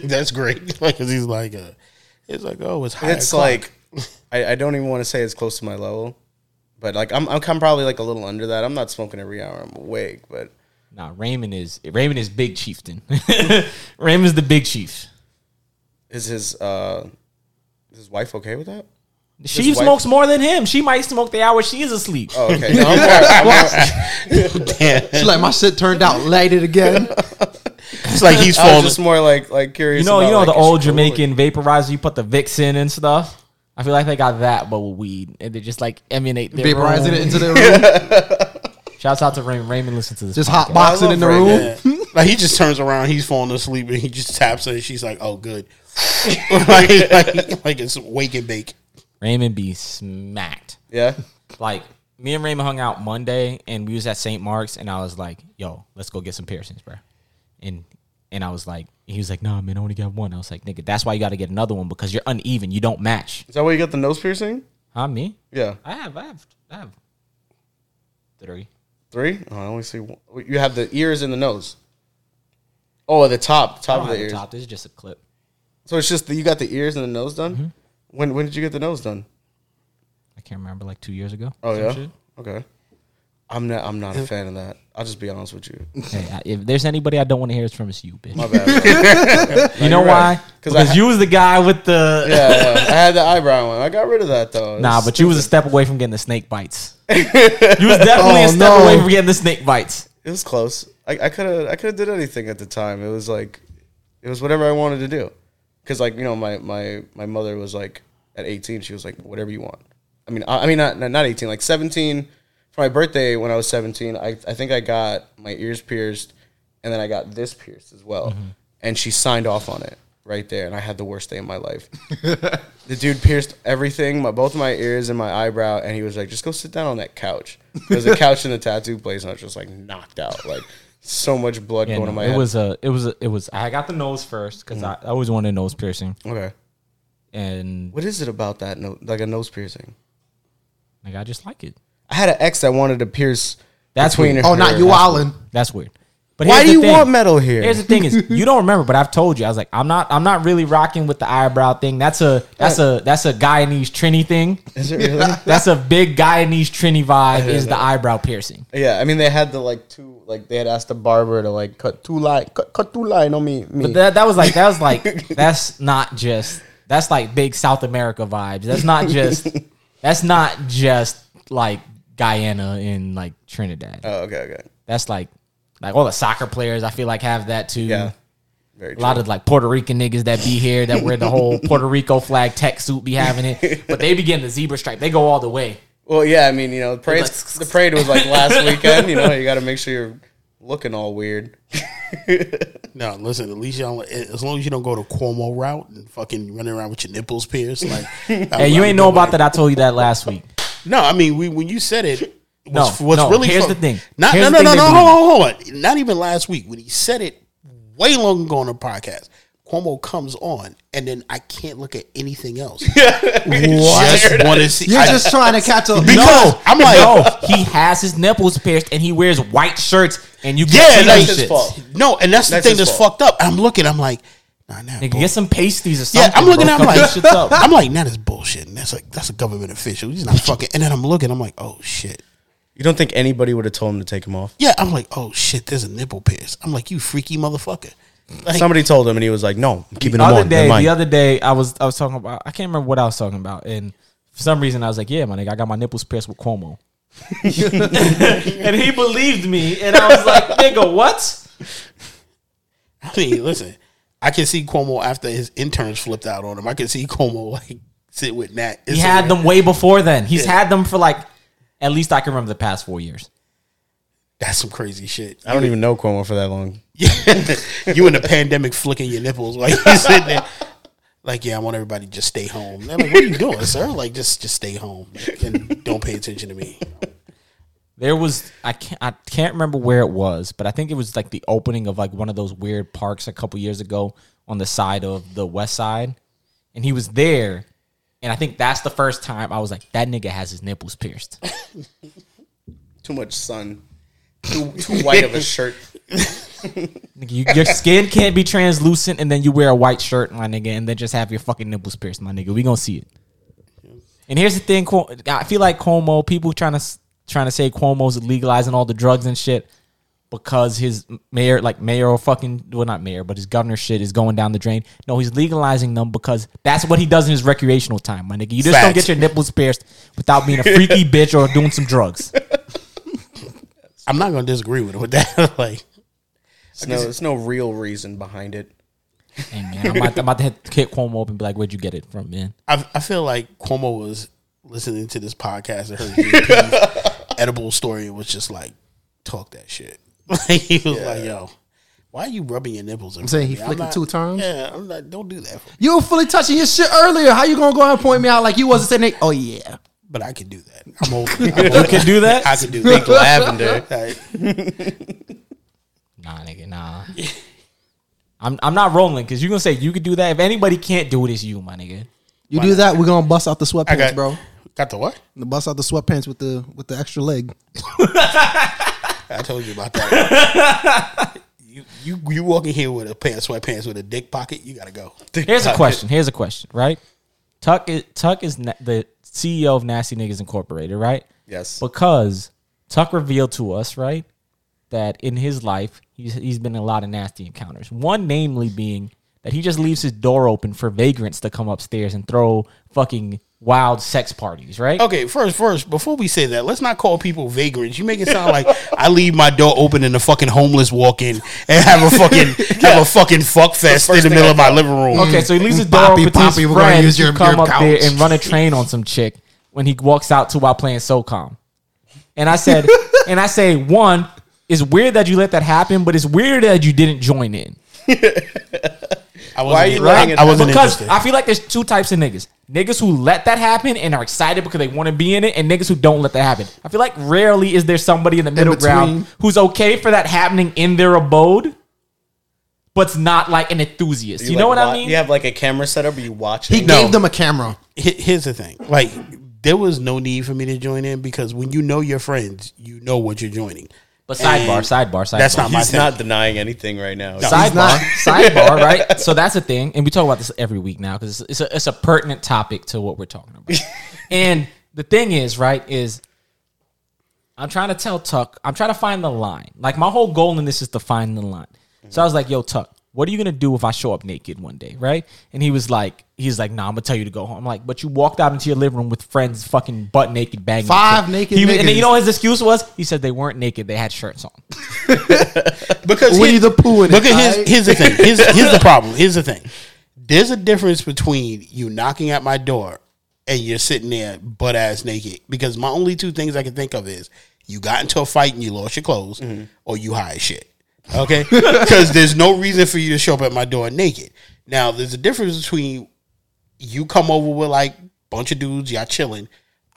[laughs] [laughs] That's great. [laughs] Like, cause he's like, uh, it's like, oh, it's high. It's like I, I don't even want to say it's close to my level, but like I'm I'm kind of probably like a little under that. I'm not smoking every hour I'm awake, but Nah, Raymond is Raymond is big chieftain. [laughs] Raymond's the big chief. is his uh is his wife okay with that? She wife- smokes more than him. She might smoke the hour she is asleep. Oh, okay. [laughs] No, I'm [laughs] more, I'm more, She's like, "My shit turned out. Light it again." it's like he's I was falling. just more like like curious. You know, you about, know like, the is she old cool? Jamaican vaporizer. You put the Vicks in and stuff. I feel like they got that, but with weed, and they just like emanate their Vaporizing room. [laughs] it into the room, Shouts out to Raymond. Raymond listen to this. just podcast. hot boxing in the love room. [laughs] Like he just turns around, he's falling asleep, and he just taps her, and she's like, "Oh, good." [laughs] like, like, like it's wake and bake. Raymond be smacked. Yeah. Like me and Raymond hung out Monday, and we was at St. Mark's, and I was like, "Yo, let's go get some piercings, bro." And and I was like, he was like, "Nah, man, I only got one." I was like, "Nigga, that's why you got to get another one because you're uneven. You don't match." Is that why you got the nose piercing? Huh? Me? Yeah. I have, I have, I have three. Three? Oh, I only see one. You have the ears and the nose. Oh, the top, top of the ears. top. This is just a clip. So it's just that you got the ears and the nose done. Mm-hmm. When when did you get the nose done? I can't remember, like two years ago. Oh yeah. shit. Okay. I'm not. I'm not a fan of that. I'll just be honest with you. Hey, I- if there's anybody I don't want to hear it from, it's you, bitch. My bad. [laughs] Bro. you know why? right. 'Cause Because I- you was the guy with the. yeah, yeah, I had the eyebrow one. I got rid of that though. Nah, It's but you was a step away from getting the snake bites. [laughs] you was definitely a Oh, step no. away from getting the snake bites. It was close. I I could have. I could have did anything at the time. It was like, it was whatever I wanted to do. Because like you know, my my my mother was like at 18. She was like, whatever you want. I mean, I, I mean not not 18, like 17. For my birthday when I was 17, I I think I got my ears pierced, and then I got this pierced as well. Mm-hmm. And she signed off on it right there, and I had the worst day of my life. [laughs] the dude pierced everything, my both of my ears and my eyebrow, and he was like, "Just go sit down on that couch." There's a [laughs] couch in the tattoo place, and I was just like knocked out, like so much blood Yeah, going no, to my it head. was a, it was a, it was. I got the nose first because mm-hmm. I, I always wanted a nose piercing, okay. and What is it about that? No, like a nose piercing. like I just like it. I had an ex that wanted to pierce. That's between weird. Oh, not you, That's- Allen. That's weird. But Why do you thing. want metal here? Here's the thing: is you don't remember, but I've told you. I was like, I'm not, I'm not really rocking with the eyebrow thing. That's a, that's a, that's a Guyanese Trini thing. Is it really? [laughs] That's a big Guyanese Trini vibe. Is the eyebrow piercing? yeah, I mean they had the like two, like they had asked the barber to like cut two line, cut, cut two line on me. me. But that, that was like, that was like, [laughs] that's not just, that's like big South America vibes. That's not just, [laughs] that's not just like Guyana in like Trinidad. oh, okay, okay, That's like, like all the soccer players. I feel like have that too. yeah, very. A lot of like Puerto Rican niggas that be here that wear the whole [laughs] Puerto Rico flag tech suit be having it, but they be getting the zebra stripe. They go all the way. Well, yeah, I mean, you know, the parade, like- the parade was like last [laughs] weekend. You know, you got to make sure you're looking all weird. [laughs] No, listen. At least y'all, eh, as long as you don't go the Cuomo route and fucking running around with your nipples pierced, like. Hey, you ain't know about that. I told you that last week. No, I mean, we, when you said it, [laughs] No, what's, what's no, really here's fu- the thing. Not, Here's no, no, thing no, no, hold on, hold on. Not even last week when he said it way long ago on the podcast. Cuomo comes on, and then I can't look at anything else. [laughs] [laughs] Just want to see. You're I- just trying to catch a. because I'm like, no, he has his nipples pierced and he wears white shirts and you yeah, can see like, those his shits. fault. no, and that's the thing that's fault. fucked up. I'm looking, I'm like, nah, nah, Nigga, bull- get some pasties or something. Yeah. I'm looking. bro. I'm like, shits up. [laughs] I'm like, nah, that's bullshit. And that's like, that's a government official. He's not fucking. And then I'm looking. I'm like, oh shit. You don't think anybody would have told him to take him off? Yeah, I'm like, oh shit. There's a nipple pierce. I'm like, you freaky motherfucker. Like, Somebody told him, and he was like, "No, I'm keeping the him other on." day, the other day, I was I was talking about. I can't remember what I was talking about, and for some reason, I was like, "Yeah, my nigga, I got my nipples pierced with Cuomo," [laughs] and he believed me, and I was like, "Nigga, what?" I mean, listen, I can see Cuomo after his interns flipped out on him. I can see Cuomo [laughs] like sit with Nat. He had them way before then. He's Yeah. had them for like at least I can remember the past four years. That's some crazy shit. I don't even know Cuomo for that long. [laughs] you in the pandemic flicking your nipples while you [laughs] sitting there. Like, yeah, I want everybody to just stay home. They're like, what are you doing, sir? Like, just just stay home and don't pay attention to me. There was I can't I can't remember where it was, but I think it was like the opening of like one of those weird parks a couple years ago on the side of the west side, and he was there, and I think that's the first time I was like, that nigga has his nipples pierced. [laughs] Too much sun. Too too white of a shirt. [laughs] Nigga, you, your skin can't be translucent, and then you wear a white shirt, my nigga, and then just have your fucking nipples pierced, my nigga. We gonna see it. And here's the thing, I feel like Cuomo people trying to trying to say Cuomo's legalizing all the drugs and shit because his mayor, like mayor or fucking, well not mayor, but his governor shit is going down the drain. No, he's legalizing them because that's what he does in his recreational time, my nigga. You just don't get your nipples pierced without being a freaky [laughs] bitch or doing some drugs. I'm not gonna disagree with it with that. [laughs] like, There's no, there's no real reason behind it. Hey man, I'm about, I'm about to hit, hit Cuomo up and be like, "Where'd you get it from, man?" I, I feel like Cuomo was listening to this podcast and heard [laughs] JP's edible story and was just like, talk that shit. [laughs] Like, he was like, yo, why are you rubbing your nipples? I'm saying he flicked it two times? Yeah, I'm like, don't do that. For. You were fully touching your shit earlier. How you gonna go ahead and point me out like you wasn't saying? Oh yeah. But I can do that. [laughs] I'm old. I'm You old. can do that. I can do that. Lavender. [laughs] Like, Nah, nigga, nah. I'm I'm not rolling because you're gonna say you could do that. If anybody can't do it, it's you, my nigga. You do that, we're gonna bust out the sweatpants, I got, bro. Got the what? The bust out the sweatpants with the with the extra leg. I told you about that. [laughs] you you you walk in here with a pair of sweatpants with a dick pocket, you gotta go. Here's a question. Here's a question. Right? Tuck is Tuck is na- the CEO of Nasty Niggas Incorporated, right? Yes. Because Tuck revealed to us, right, that in his life he's he's been in a lot of nasty encounters. One, namely, being that he just leaves his door open for vagrants to come upstairs and throw fucking wild sex parties, right? Okay, first, first, before we say that, let's not call people vagrants. You make it sound like I leave my door open and the fucking homeless walk in and have a fucking [laughs] have a fucking fuck fest in the middle I of my living room. Mm. Okay, so he leaves his door Poppy, open to Poppy, his we're gonna friends use your- to come your up there couch. and run a train on some chick when he walks out to while playing SOCOM. And I said, [laughs] and I say, one, it's weird that you let that happen, but it's weird that you didn't join in. [laughs] I wasn't, Why are you right? letting it I wasn't because interested. I feel like there's two types of niggas. Niggas who let that happen and are excited because they want to be in it, and niggas who don't let that happen. I feel like rarely is there somebody in the middle ground who's okay for that happening in their abode, but's not like an enthusiast. You, know like, what wa- I mean? You have like a camera set up, or you watch He it. No. gave them a camera. Here's the thing, like there was no need for me to join in because when you know your friends, you know what you're joining. But sidebar, sidebar, sidebar. That's not my He's thing. not denying anything right now. sidebar, not. sidebar, [laughs] right? So that's a thing, and we talk about this every week now because it's, it's a it's a pertinent topic to what we're talking about. [laughs] and the thing is, right, is I'm trying to tell Tuck, I'm trying to find the line. Like my whole goal in this is to find the line. So I was like, "Yo, Tuck, what are you gonna do if I show up naked one day, right?" And he was like, "He's like, nah, I'm gonna tell you to go home." I'm like, "But you walked out into your living room with friends, fucking butt naked, banging Five shit." naked He was- and you know what his excuse was? He said they weren't naked, they had shirts on. [laughs] because Winnie here- the Pooh in Look at here's, alright? here's the thing. Here's, [laughs] here's the problem. Here's the thing. There's a difference between you knocking at my door and you're sitting there butt ass naked. Because my only two things I can think of is you got into a fight and you lost your clothes, mm-hmm. or you high as shit. Okay, [laughs] because there's no reason for you to show up at my door naked. Now, there's a difference between you come over with like bunch of dudes, y'all chilling.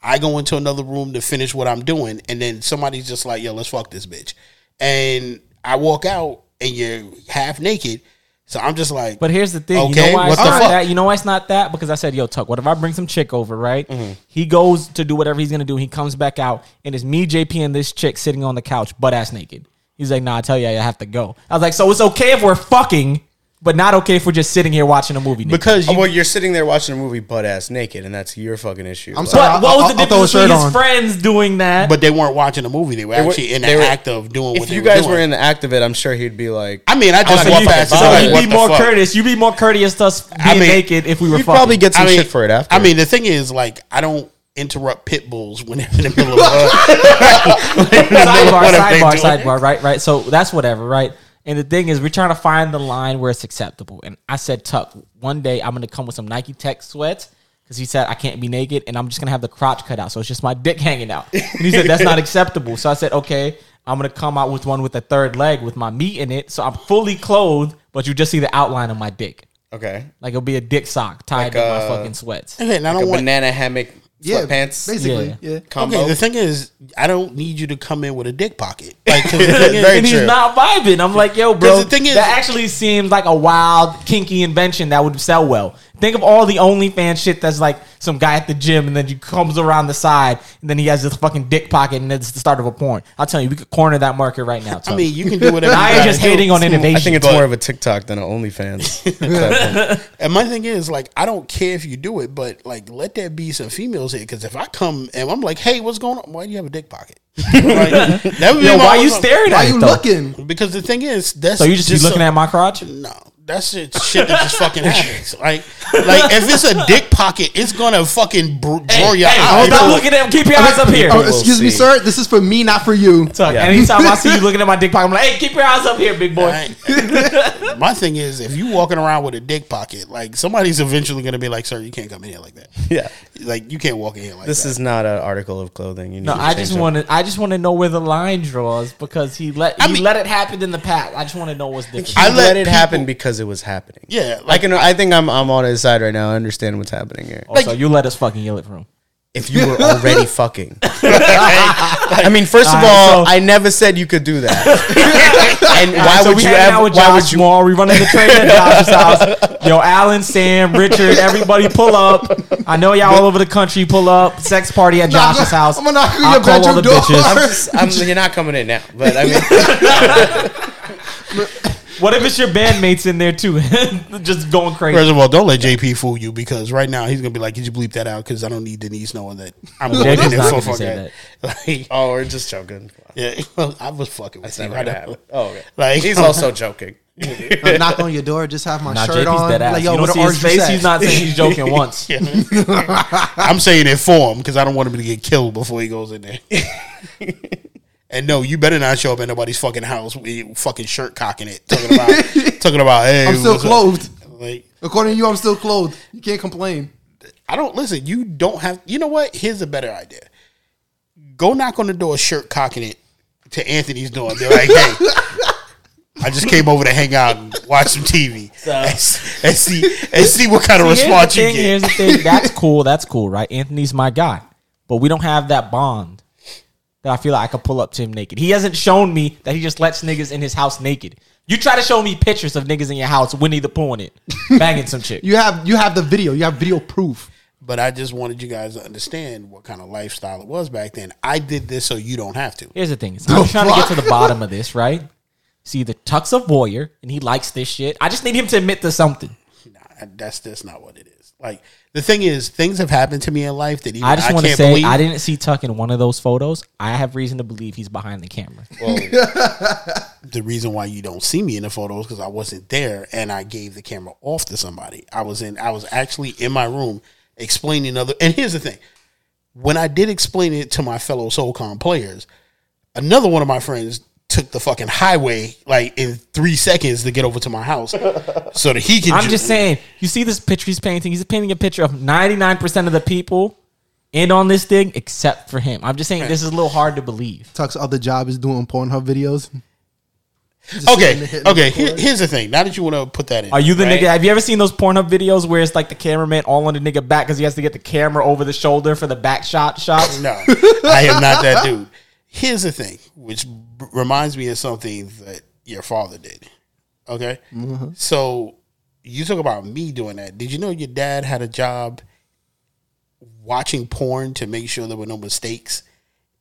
I go into another room to finish what I'm doing, and then somebody's just like, "Yo, let's fuck this bitch," and I walk out and you're half naked. So I'm just like, But here's the thing. you Okay, know why what it's the not fuck? that? You know why it's not that? Because I said, yo, Tuck, what if I bring some chick over, right? Mm-hmm. He goes to do whatever he's gonna do. He comes back out, and it's me, JP, and this chick sitting on the couch, butt ass naked. He's like, nah, I tell you, I have to go. I was like, so it's okay if we're fucking, but not okay if we're just sitting here watching a movie. naked. because Oh, you, well, you're sitting there watching a movie butt ass naked, and that's your fucking issue. I'm Like, sorry. But I'll- what was I'll- the I'll difference between shirt his on. friends doing that? but they weren't watching a movie; they were They were- actually in the were- act of doing what if you guys doing. were in the act of it, I'm sure he'd be like, I mean, I just like, walk you- past. it, so so like, you'd what be more fuck? courteous. You'd be more courteous to us being I mean, naked if we were you'd fucking. probably get some I mean, shit for it after. I mean, the thing is, like, I don't interrupt pit bulls when they're in the middle of. Uh, [laughs] sidebar, what are they sidebar, sidebar, right, right. So that's whatever, right. And the thing is, we're trying to find the line where it's acceptable. And I said, Tuck, one day I'm gonna come with some Nike Tech sweats because he said I can't be naked, and I'm just gonna have the crotch cut out, so it's just my dick hanging out. And he said that's not acceptable. So I said, okay, I'm gonna come out with one with a third leg with my meat in it, so I'm fully clothed, but you just see the outline of my dick. okay, Like it'll be a dick sock tied Like, to my uh, fucking sweats. okay, and I like don't a want. banana hammock Yeah, sweatpants basically. Yeah. Yeah. combo. Okay, the thing is, I don't need you to come in with a dick pocket. [laughs] Like, 'cause the thing is, Very and he's true. not vibing. I'm like, yo, bro. the thing is- that actually seems like a wild, kinky invention that would sell well. Think of all the OnlyFans shit that's like some guy at the gym and then he comes around the side and then he has this fucking dick pocket and it's the start of a porn. I'll tell you, we could corner that market right now. [laughs] I Tuck. mean, you can do whatever. now you just do. hating on innovation. I think it's But- more of a TikTok than an OnlyFans. [laughs] And my thing is, like, I don't care if you do it, but like, let there be some females here. Because if I come and I'm like, "Hey, what's going on? Why do you have a dick pocket?" [laughs] Like, that would be yo, my why you whole- staring Why at you though? looking? Because the thing is, that's So you just, be looking so- at my crotch? No, that's shit, shit that just fucking happens. Like, like if it's a dick pocket, it's gonna fucking br- draw your Hey, eyes. stop looking at him. Keep your eyes up here. Oh, We'll excuse me, sir. This is for me, not for you. Tuck, Yeah. Anytime I [laughs] see you looking at my dick pocket, I'm like, hey, keep your eyes up here, big boy. Right? My thing is, if you walking around with a dick pocket, like somebody's eventually gonna be like, "Sir, you can't come in here like that. yeah, Like, you can't walk in here like this that." is not an article of clothing. You need No, I just want to. I just want to know where the line draws because he let I he mean- let it happen in the past. I just want to know what's different. I I let let it happen because it was happening. Yeah, I can. I think I'm. I'm on his side right now. I understand what's happening here. So you let us fucking yell it room. If you were already [laughs] fucking, [laughs] I mean, first of All right, all, so- I never said you could do that. [laughs] and why so would we you ever? out with Why Josh would you? Moore? We running the train at Josh's house. Yo, Alan, Sam, Richard, everybody pull up. I know y'all all over the country. Pull up. Sex party at Knock- Josh's house. I'm gonna knock on your call all bedroom the door. I'm just, I'm, you're not coming in now, but I mean, What if it's your bandmates in there too, [laughs] just going crazy? First of all, don't let JP fool you because right now he's gonna be like, "Could you bleep that out?" Because I don't need Denise knowing that I'm going in there for gonna say that. [laughs] Like, Oh, we're just joking. yeah, [laughs] well, I was fucking with That's you. never I gonna know. happen. Oh, okay. Like He's also joking. I'll knock on your door, just have my Nah, shirt JP's on. dead ass. Like, you don't see his face. He's not saying he's joking once. I'm saying it for him because I don't want him to get killed before he goes in there. And no, you better not show up at nobody's fucking house with your fucking shirt cocking it, talking about [laughs] talking about. Hey, I'm still what's up?" clothed. Like According to you, I'm still clothed. You can't complain. I don't listen. You don't have. You know what? Here's a better idea. Go knock on the door, shirt cocking it to Anthony's door. Be like, hey. [laughs] I just came over to hang out and watch some TV and, and see and see what kind of Here's the response you get. Here's the thing. [laughs] That's cool. That's cool, right? Anthony's my guy, but we don't have that bond that I feel like I could pull up to him naked. He hasn't shown me that he just lets niggas in his house naked. You try to show me pictures of niggas in your house, Winnie the Pooh in it, [laughs] banging some chick. You have you have the video. You have video proof. But I just wanted you guys to understand what kind of lifestyle it was back then. I did this so you don't have to. Here's the thing: is [laughs] I'm trying to get to the bottom of this, right? See, the Tuck's a voyeur, and he likes this shit. I just need him to admit to something. Nah, that's just not what it is. Like the thing is, things have happened to me in life that even I just want to say believe. I didn't see Tuck in one of those photos. I have reason to believe he's behind the camera. [laughs] the reason why you don't see me in the photos because I wasn't there and I gave the camera off to somebody. I was in. I was actually in my room explaining other. And here's the thing: when I did explain it to my fellow SOCOM players, another one of my friends took the fucking highway like in three seconds to get over to my house [laughs] so that he can. I'm ju- just saying, you see this picture he's painting. He's painting a picture of 99% of the people in on this thing except for him. I'm just saying this is a little hard to believe. Tuck's other job is doing Pornhub videos. Just Okay, okay. record. Here- here's the thing. Now that you want to put that in, Are you the right? nigga? Have you ever seen those Pornhub videos where it's like the cameraman all on the nigga back because he has to get the camera over the shoulder for the back shot shots? No, I am not that [laughs] dude. Here's the thing, which b- reminds me of something that your father did. Okay, mm-hmm. so you talk about me doing that. Did you know your dad had a job watching porn to make sure there were no mistakes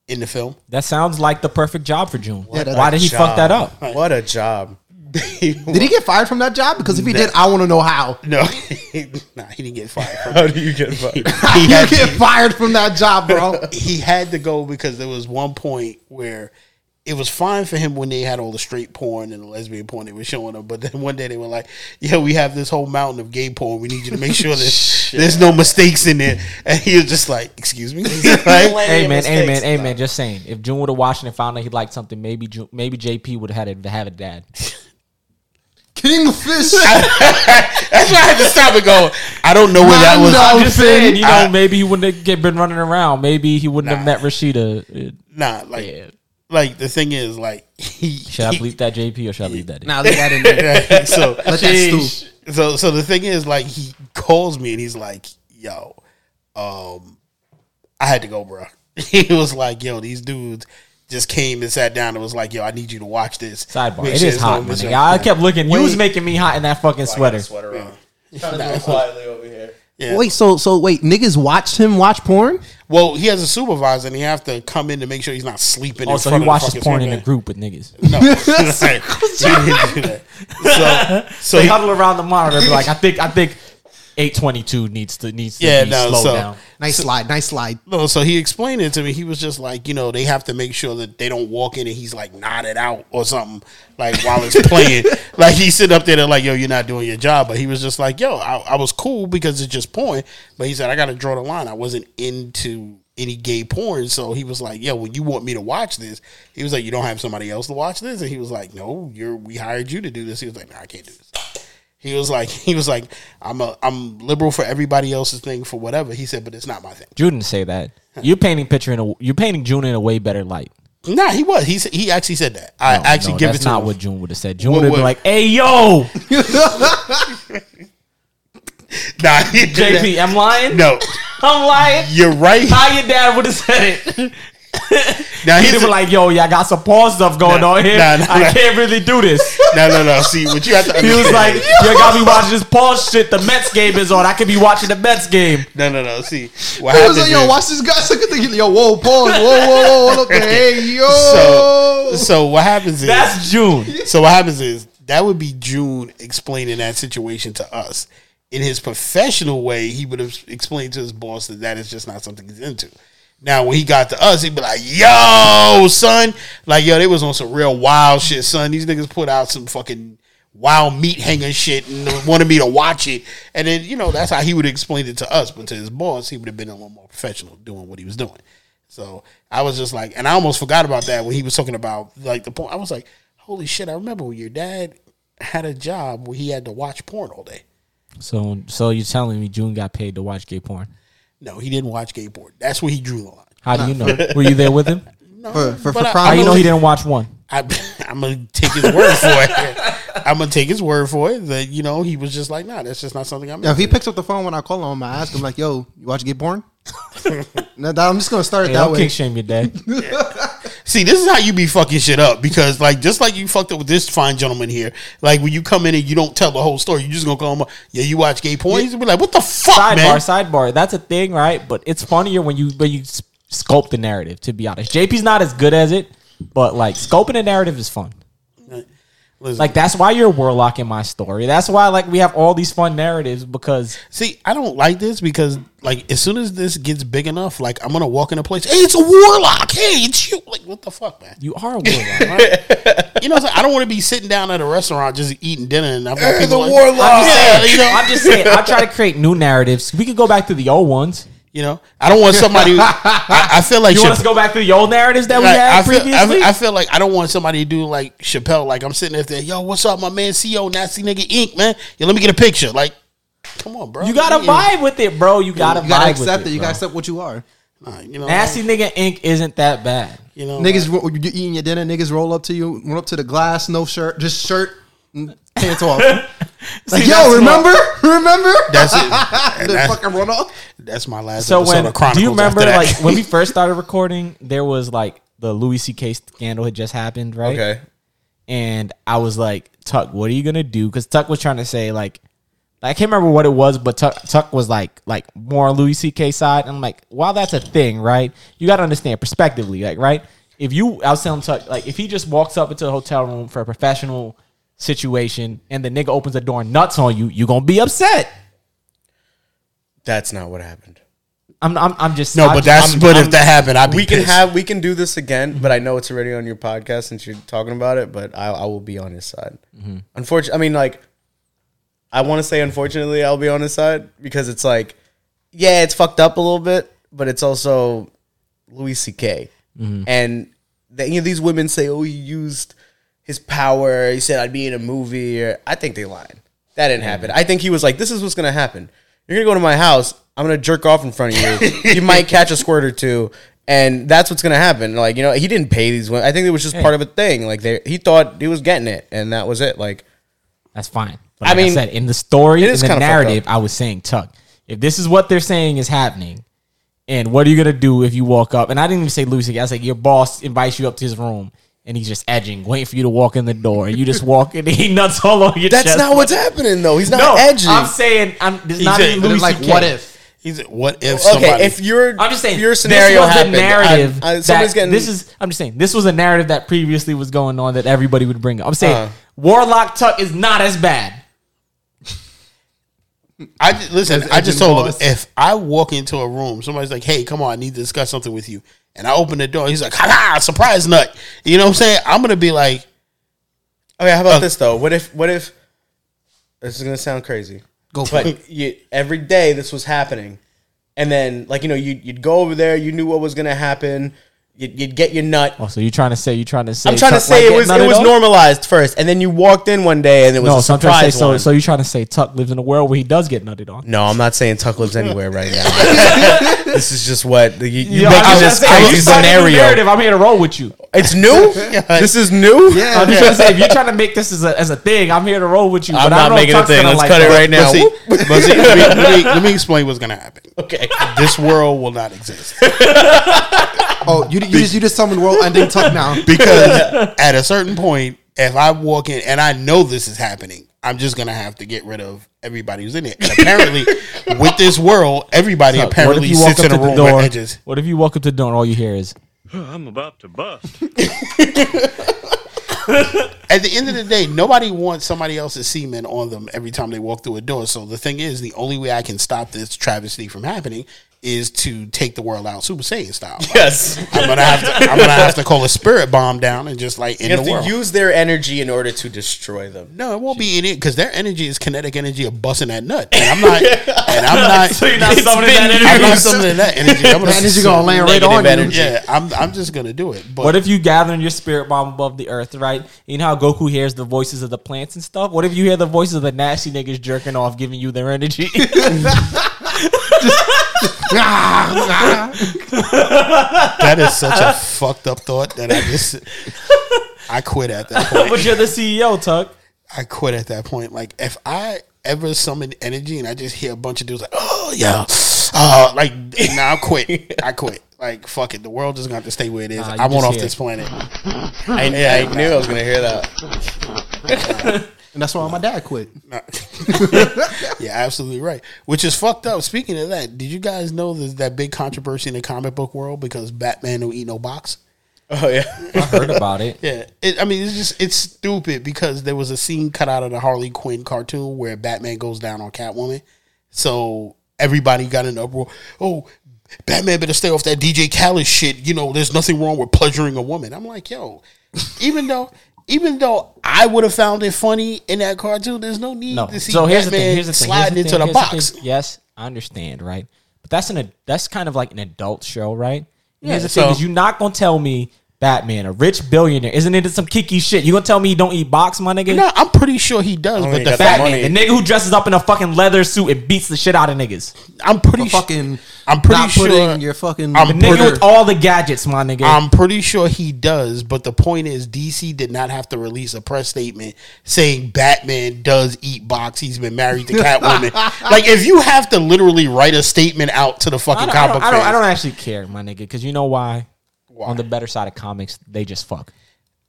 in the film? That sounds like the perfect job for June. Yeah, that- Why did he fuck that up? What a job. [laughs] Did he get fired from that job? Because if he did, I want to know how. No, [laughs] nah, he didn't get fired. From How do you get fired? [laughs] he, You had, get fired from that job, bro. he had to go because there was one point where it was fine for him when they had all the straight porn and the lesbian porn they were showing him. But then one day they were like, "Yeah, we have this whole mountain of gay porn. We need you to make sure that there's no mistakes in there." And he was just like, "Excuse me." Like, amen, man, hey mistakes, hey though. Just saying, if June would have watched it and found out he liked something, maybe June, maybe JP would have had to have a dad. Kingfish. [laughs] That's why I had to stop and go. I don't know where that was. I'm just saying, you know, I- maybe he wouldn't have been running around. Maybe he wouldn't have met Rashida. Nah, like, Yeah. like the thing is, like, he. Should I he- bleep that JP or should I leave that? In? now leave that in there. [laughs] so Let that stew. so so the thing is like he calls me and he's like yo um i had to go bro [laughs] he was like yo these dudes just came and sat down and was like yo i need you to watch this Sidebar. Make It sure is there's hot, no my mistake." nigga. I kept looking. You was making me hot in that fucking sweater. Sweater on. [laughs] Trying to do it quietly over here. Yeah. Wait, so so wait, niggas watched him watch porn? well he has a supervisor and he have to come in to make sure he's not sleeping oh, in Also, front Oh, so he of watches the fucking porn in a superman. group with niggas. [laughs] no [laughs] Like, he didn't do that so so They he- huddle around the monitor, and be like, I think, I think, eight twenty two needs to needs to Yeah, be no, slowed so- down. Nice slide, nice slide. No, so he explained it to me. He was just like, you know, they have to make sure that they don't walk in and he's like nodded out or something, like while it's playing. [laughs] like he sit up there and like, yo, you're not doing your job. But he was just like, yo, I, I was cool because it's just porn. But he said, I got to draw the line. I wasn't into any gay porn. So he was like, yo, when you want me to watch this, he was like, you don't have somebody else to watch this? And he was like, no, you're, we hired you to do this. He was like, nah, I can't do this. He was like, [laughs] he was like, I'm a, I'm liberal for everybody else's thing for whatever. He said, but it's not my thing. June didn't say that. You're painting picture in a. You're painting June in a way better light. Nah, he was. He he actually said that. I No, actually no, give it that's not him. what June would have said. June What would have been like, "Hey, yo, [laughs] Nah, he did that. JP, I'm lying. No, I'm lying. you're right. How your dad would have said it? [laughs] Now He'd he's have like, "Yo, yeah, I got some porn stuff going Nah, on here. nah, nah, I nah. can't really do this." no, no, no. See what you have to. [laughs] He was like, [laughs] "You got me watching this porn shit. The Mets game is on. I could be watching the Mets game." no, no, no. See what He happens was like, yo, is- watch this guy. Look at the, yo, whoa, pause, whoa, whoa, whoa, look, hey, yo. So, so what happens is That's June. so what happens is that would be June explaining that situation to us. In his professional way, he would have explained to his boss that that is just not something he's into. Now, when he got to us, he'd be like, "Yo, son, like yo, they was on some real wild shit, son. These niggas put out some fucking wild meat hanger shit and wanted me to watch it." And then you know that's how he would explain it to us, but to his boss, he would have been a little more professional doing what he was doing. So I was just like, and I almost forgot about that when he was talking about like the point. I was like, "Holy shit!" I remember when your dad had a job where he had to watch porn all day. So, so you're telling me June got paid to watch gay porn? No, he didn't watch gay porn. That's where he drew the line. How do you know? Were you there with him? [laughs] No, For- for- but for I- crime How you know he didn't watch one? I, [laughs] I'm gonna take his word for it. I'm gonna take his word for it that you know he was just like, nah, that's just not something I'm. Yeah, if he picks up the phone when I call him, I ask him like, "Yo, you watch gay porn?" [laughs] no, I'm just gonna start it Hey, that don't way. kick shame your dad. See, this is how you be fucking shit up because, like, just like you fucked up with this fine gentleman here, like when you come in and you don't tell the whole story, you just gonna call him, yeah, you watch gay porn. He's gonna be like, what the fuck, sidebar, man? sidebar. That's a thing, right? But it's funnier when you when you sculpt the narrative. To be honest, JP's not as good as it, but like sculpting a narrative is fun. Listen, Like that's why you're a warlock in my story. That's why like we have all these fun narratives because see, I don't like this because, like, as soon as this gets big enough, like, I'm gonna walk in a place, hey, it's a warlock. Hey, it's you. Like, what the fuck, man? you are a [laughs] warlock. right? You know, what I'm saying? I don't want to be sitting down at a restaurant just eating dinner and I've got Hey, people the like, warlock. I'm just Yeah, saying. you know, I'm just saying. I try to create new narratives. We could go back to the old ones. You know, I don't want somebody. I, I [laughs] feel like You want Chapp- us to go back to the old narratives that we had I feel, previously? I, feel, I feel like I don't want somebody to do like Chappelle. Like I'm sitting there, there, yo, what's up, my man? CEO, nasty nigga, Inc, Man, yo, let me get a picture. Like, come on, bro. you gotta Yeah. vibe with it, bro. You gotta You gotta vibe accept with it. You gotta accept what you are. Nah, you know, Nasty nigga Inc isn't that bad. You know, Niggas, ro- you eating your dinner. Niggas roll up to you, run up to the glass, no shirt, just shirt, and pants [laughs] off. like, See, yo, that's remember, [laughs] remember? That's it. [laughs] And then That's- fucking run off. That's my last. So episode when of Chronicles do you remember like when we first started recording, there was like the Louis C.K. scandal had just happened, right? Okay. And I was like, Tuck, what are you gonna do? Because Tuck was trying to say like, I can't remember what it was, but Tuck, Tuck was like like more Louis C.K. side. And I'm like, while that's a thing, right? You got to understand prospectively, like right. If you, I was telling Tuck, like if he just walks up into a hotel room for a professional situation and the nigga opens the door and nuts on you, you gonna be upset. That's not what happened. I'm, I'm, I'm just no, I'm but just- that's I'm- but I'm- if that happened, I'd be We can pissed. have we can do this again, but I know it's already on your podcast since you're talking about it. But I, I will be on his side. Mm-hmm. Unfortunately, I mean, like, I want to say unfortunately I'll be on his side because it's like, yeah, it's fucked up a little bit, but it's also Louis C.K. Mm-hmm. and the, you know these women say, oh, he used his power. He said I'd be in a movie. Or, I think they lied. That didn't mm. happen. I think he was like, this is what's gonna happen. You're gonna go to my house. I'm gonna jerk off in front of you. [laughs] you might catch a squirt or two, and that's what's gonna happen. Like you know, he didn't pay these women. I think it was just part of a thing. Like they, he thought he was getting it, and that was it. Like That's fine. But I like I, mean, said in the story, it in is the kinda fucked narrative. I was saying Tuck. If this is what they're saying is happening, and what are you gonna do if you walk up? And I didn't even say Lucy. I was like, your boss invites you up to his room, and he's just edging, waiting for you to walk in the door, and you just walk in, and [laughs] he nuts all over your chest. that's chest. not what's happening though. He's not no, edging. I'm saying I'm. This is not said- even Louis Like, what if? He's what if okay, if you're, I'm just saying your this scenario was the happened, narrative. I, I, that- somebody's getting this is. I'm just saying this was a narrative that previously was going on that everybody would bring up. I'm saying Uh-huh. Warlock Tuck is not as bad. I just, listen. I just told him if I walk into a room, somebody's like, "Hey, come on, I need to discuss something with you," and I open the door, he's like, "Ha ha, surprise nut." You know what I'm saying? I'm gonna be like, Okay, how about Uh, this though? What if what if this is gonna sound crazy? Go for it. But you, every day this was happening, and then like you know you you'd go over there, you knew what was gonna happen. You'd, you'd get your nut. Oh, so you're trying to say you're trying to say I'm trying to Tuck say might it was it was on? normalized first, and then you walked in one day and it was No, a so I'm trying to say surprise so. one. So you're trying to say Tuck lives in a world where he does get nutted on? no, I'm not saying Tuck lives anywhere right now. [laughs] this is just what you, you Yo, this just saying, crazy you started a scenario. narrative. I'm here to roll with you. It's new. [laughs] this is new. Yeah. I'm just trying to say if you're [laughs] trying to make this as a, as a thing, I'm here to roll with you. I'm but I not don't making a Tuck's thing. gonna Let's like cut it that. right now. but see, but see [laughs] let, me, let, me, let me explain what's gonna happen. Okay. This world will not exist Oh, you, you just you just summoned world ending Tuck now. because at a certain point, if I walk in and I know this is happening, I'm just gonna have to get rid of everybody who's in it. And apparently, with this world, everybody Tuck, what if apparently you walk sits up in a to the room door? with edges. What if you walk up to the door and all you hear is [sighs] I'm about to bust. [laughs] at the end of the day, nobody wants somebody else's semen on them every time they walk through a door. So the thing is, the only way I can stop this travesty from happening is to take the world out Super Saiyan style. Like, Yes. I'm gonna have to. I'm gonna have to call a spirit bomb down and just like You have the world. use their energy in order to destroy them. no, it won't be any because their energy is kinetic energy of busting that nut, and I'm not. [laughs] and I'm not. So you're not summoning that energy. I'm not summoning that energy. I'm gonna That energy gonna land right Negative on you. energy. Yeah, I'm. I'm just gonna do it. But What if you gathering your spirit bomb above the earth, right? You know how Goku hears the voices of the plants and stuff? What if you hear the voices of the nasty niggas jerking off, giving you their energy? [laughs] [laughs] [laughs] that is such a fucked up thought that I just. I quit at that point. but you're the CEO, Tuck. I quit at that point. Like if I ever summon energy and I just hear a bunch of dudes like, oh yeah, uh, like nah, I quit. [laughs] I quit. Like fuck it, the world is going to have to stay where it is. Nah, I want off this planet. I, Yeah. I knew I was going to hear that. [laughs] And that's why my dad quit. [laughs] Yeah, absolutely right. Which is fucked up. Speaking of that, did you guys know there's that big controversy in the comic book world because Batman don't eat no box? Oh, yeah. [laughs] I heard about it. Yeah, it, I mean it's just it's stupid because there was a scene cut out of the Harley Quinn cartoon where Batman goes down on Catwoman, so everybody got an uproar. Oh, Batman better stay off that DJ Khaled shit. You know, there's nothing wrong with pleasuring a woman. I'm like, yo, even though. Even though I would have found it funny in that cartoon, there's no need No. to see So here's the Batman thing. Here's the thing. sliding here's the into the box. thing. Yes, I understand, right? But that's an that's kind of like an adult show, right? Yeah, here's the so- thing: is you're not gonna tell me Batman, a rich billionaire, isn't into some kicky shit? You gonna tell me he don't eat box, my nigga? No, I'm pretty sure he does, but the got fact money. The nigga who dresses up in a fucking leather suit and beats the shit out of niggas. I'm pretty For fucking, I'm pretty not sure- putting your fucking. I'm The nigga her- with all the gadgets, my nigga. I'm pretty sure he does, but the point is, DC did not have to release a press statement saying Batman does eat box. He's been married to [laughs] Catwoman. like, if you have to literally write a statement out to the I fucking don't, I, comic don't, book I, don't, I don't actually care, my nigga, because you know why? On the better side of comics, they just fuck.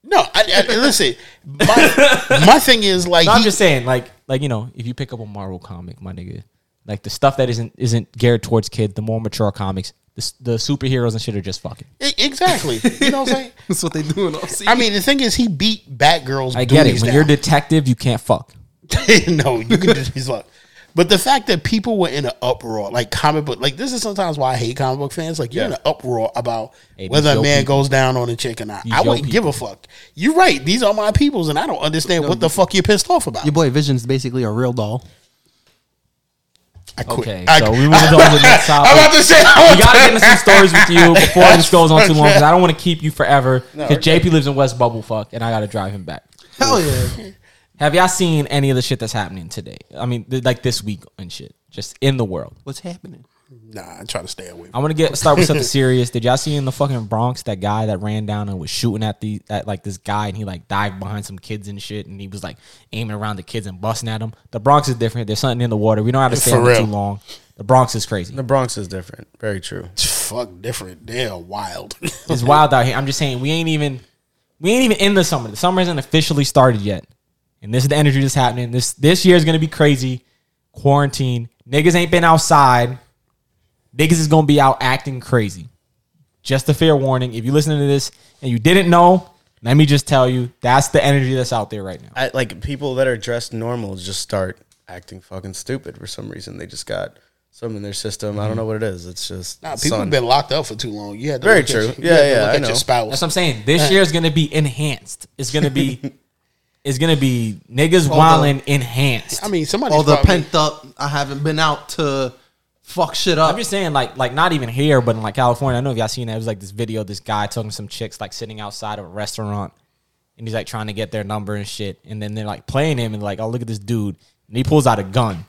No, I, I, listen. My, my thing is like, No, I'm he- just saying, like, like you know, if you pick up a Marvel comic, my nigga, like the stuff that isn't isn't geared towards kids, the more mature comics, the, the superheroes and shit are just fucking. exactly. You know what I'm saying? [laughs] That's what they do in off I mean, the thing is, he beat Batgirl's. I get it. When down. you're a detective, you can't fuck. [laughs] no, you can just he's like. But the fact that people were in an uproar, like comic book, like this is sometimes why I hate comic book fans. Like you're in an uproar about Hey, whether a man people. goes down on a chick or not. These I wouldn't give a fuck. You're right. These are my peoples, and I don't understand what the fuck you're pissed off about. Your boy Vision's basically a real doll. I quit. Okay, I, so we moved on to the next topic. [laughs] I'm about to say. we gotta get into some stories with you before this goes on too long [laughs] because I don't want to keep you forever. Because JP lives in West Bubblefuck and I gotta drive him back. Hell yeah. [laughs] Have y'all seen any of the shit that's happening today? I mean, th- like this week and shit, just in the world. What's happening? Nah, I try to stay away. I want to get start with something serious. Did y'all see in the fucking Bronx that guy that ran down and was shooting at the at like this guy and he like dived behind some kids and shit and he was like aiming around the kids and busting at them. The Bronx is different. There's something in the water. We don't have to stay For on it real. too long. The Bronx is crazy. The Bronx is different. Very true. It's fuck, different. They're wild. It's wild out here. I'm just saying we ain't even we ain't even in the summer. The summer hasn't officially started yet. And this is the energy that's happening. This this year is gonna be crazy. Quarantine. Niggas ain't been outside. Niggas is gonna be out acting crazy. Just a fair warning. If you listen to this and you didn't know, let me just tell you, that's the energy that's out there right now. I, like people that are dressed normal just start acting fucking stupid for some reason. They just got some in their system. I don't mm-hmm. know what it is. It's just Nah, people sun. have been locked up for too long. You had to Very true. your- Yeah, had yeah, Look I at know. your spouse. That's what I'm saying. This [laughs] year is gonna be enhanced. It's gonna be [laughs] it's gonna be niggas wilding enhanced. I mean, somebody. All the pent up. I haven't been out to fuck shit up. I'm just saying, like, like not even here, but in like California. I know if y'all seen that. It was like this video. This guy talking to some chicks like sitting outside of a restaurant, and he's like trying to get their number and shit. And then they're like playing him and like, oh look at this dude, and he pulls out a gun.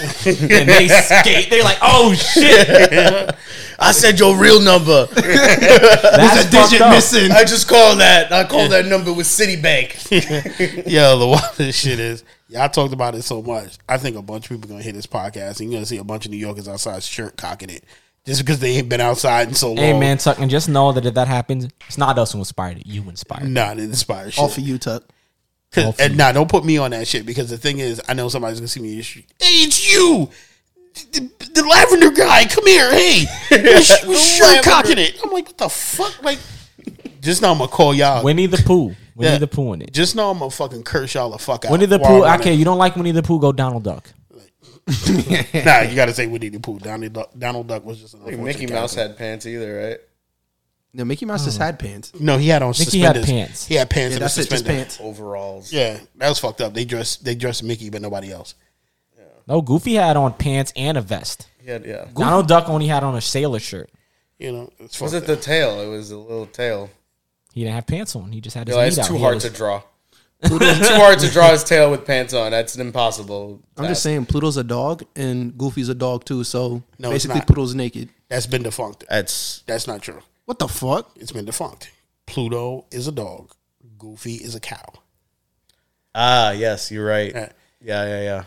[laughs] and they skate. They're like, "Oh shit!" [laughs] I said your real number. [laughs] That's fucked up. missing. I just called that. I called that number with Citibank. Yo, the wildest shit is y'all talked about it so much. I think a bunch of people gonna hit this podcast and you're gonna see a bunch of New Yorkers outside shirt cocking it just because they ain't been outside in so long. Hey man, Tuck, and just know that if that happens, it's not us who inspired it. You inspired. it. Nah, it inspires shit. All for you, Tuck. 'Cause- and now nah, don't put me on that shit because the thing is, I know somebody's gonna see me in the street. Hey, it's you, the, the lavender guy. Come here, hey, [laughs] we're, we're cocking it. I'm like, what the fuck, like. Just now, I'm gonna call y'all. Winnie the Pooh. [laughs] Winnie Yeah. the Pooh in it. Just know I'm gonna fucking curse y'all the fuck out. Winnie the while Pooh. I'm Okay, in you don't like Winnie the Pooh? Go Donald Duck. [laughs] Nah, you gotta say Winnie the Pooh. Donald Duck, Donald Duck was just an Mickey unfortunate Mouse character. had pants either, right? No, Mickey Mouse just oh. had pants. No, he had on Mickey had suspenders. pants. He had pants Yeah, and a that's it, just suspender. pants. Overalls. Yeah, that was fucked up. They dressed they dressed Mickey, but nobody else. No, Goofy had on pants and a vest. He had, yeah. Donald Duck only had on a sailor shirt. You know, it's Was fucked it the up. tail? It was a little tail. He didn't have pants on. He just had his No, meat it's out. too He hard had to draw. [laughs] it's too hard to draw his tail with pants on. That's impossible. I'm just saying, Pluto's a dog and Goofy's a dog too. So No, it's basically, not. Pluto's naked. That's been defunct. That's That's not true. What the fuck? It's been defunct. Pluto is a dog. Goofy is a cow. ah yes, you're right. Yeah. Yeah, yeah, yeah.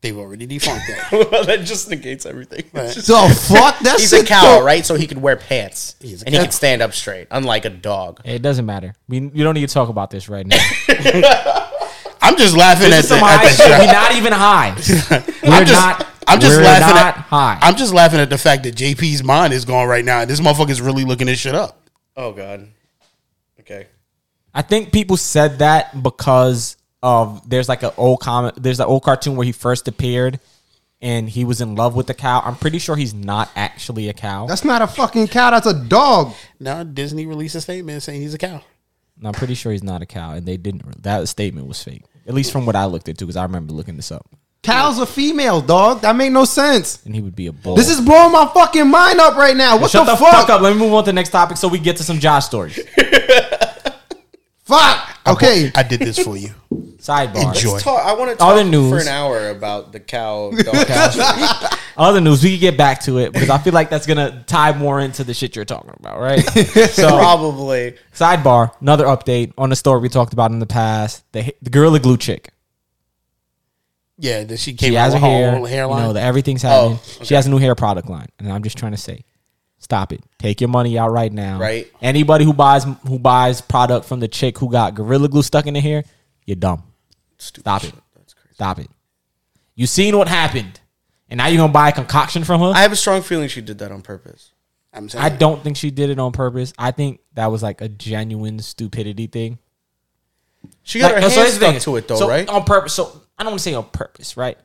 They've already defunct that. [laughs] well, that just negates everything. Right. Just- The fuck? That's he's a cow, though. right? So he can wear pants He's a and he can stand up straight, unlike a dog. It doesn't matter. We you don't need to talk about this right now. [laughs] I'm just laughing This at is the, some at the shit. We're not even high. [laughs] We're I'm just, not. I'm just we're laughing not at high. I'm just laughing at the fact that JP's mind is gone right now. and This motherfucker's really looking this shit up. Oh god. Okay. I think people said that because of there's like an old comic, there's an old cartoon where he first appeared, and he was in love with the cow. I'm pretty sure he's not actually a cow. That's not a fucking cow. That's a dog. Now Disney released a statement saying he's a cow. And I'm pretty sure he's not a cow, and they didn't. That statement was fake, at least from what I looked into, because I remember looking this up. Cows are female, dog. That make no sense. And he would be a bull. This is blowing my fucking mind up right now. What Shut the, the, fuck? fuck up. Let me move on to the next topic so we get to some Josh stories. [laughs] Fuck. Okay. I did this for you. [laughs] Sidebar. Enjoy. Let's talk, I want to talk Other news. for an hour about the cow [laughs] dog cow. Other news, we can get back to it because I feel like that's gonna tie more into the shit you're talking about, right? [laughs] So, Probably. sidebar, another update on the story we talked about in the past: the the Gorilla Glue chick. Yeah, that she came She out has with her her hair, whole hairline. you know, that everything's oh, happening. Oh, She has a new hair product line, and I'm just trying to say, stop it. Take your money out right now. Right. Anybody who buys who buys product from the chick who got Gorilla Glue stuck in the hair, you're dumb. Stop it. Stop it. You seen what happened, and now you're gonna buy a concoction from her. I have a strong feeling she did that on purpose. I'm saying I don't think she did it on purpose. I think that was like a genuine stupidity thing. She got Like, her so hand here's the stuck thing. to it though, So, right? On purpose. So I don't want to say on purpose, right?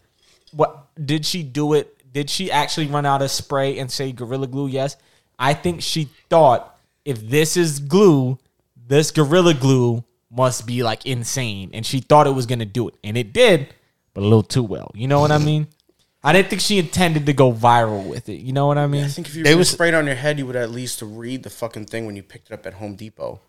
What did she do it? Did she actually run out of spray and say Gorilla Glue? Yes. I think she thought if this is glue, this Gorilla Glue must be like insane, and she thought it was gonna do it, and it did, but a little too well. You know what I [laughs] mean? I didn't think she intended to go viral with it. You know what I mean? I think if you They was- sprayed on your head, you would at least read the fucking thing when you picked it up at Home Depot.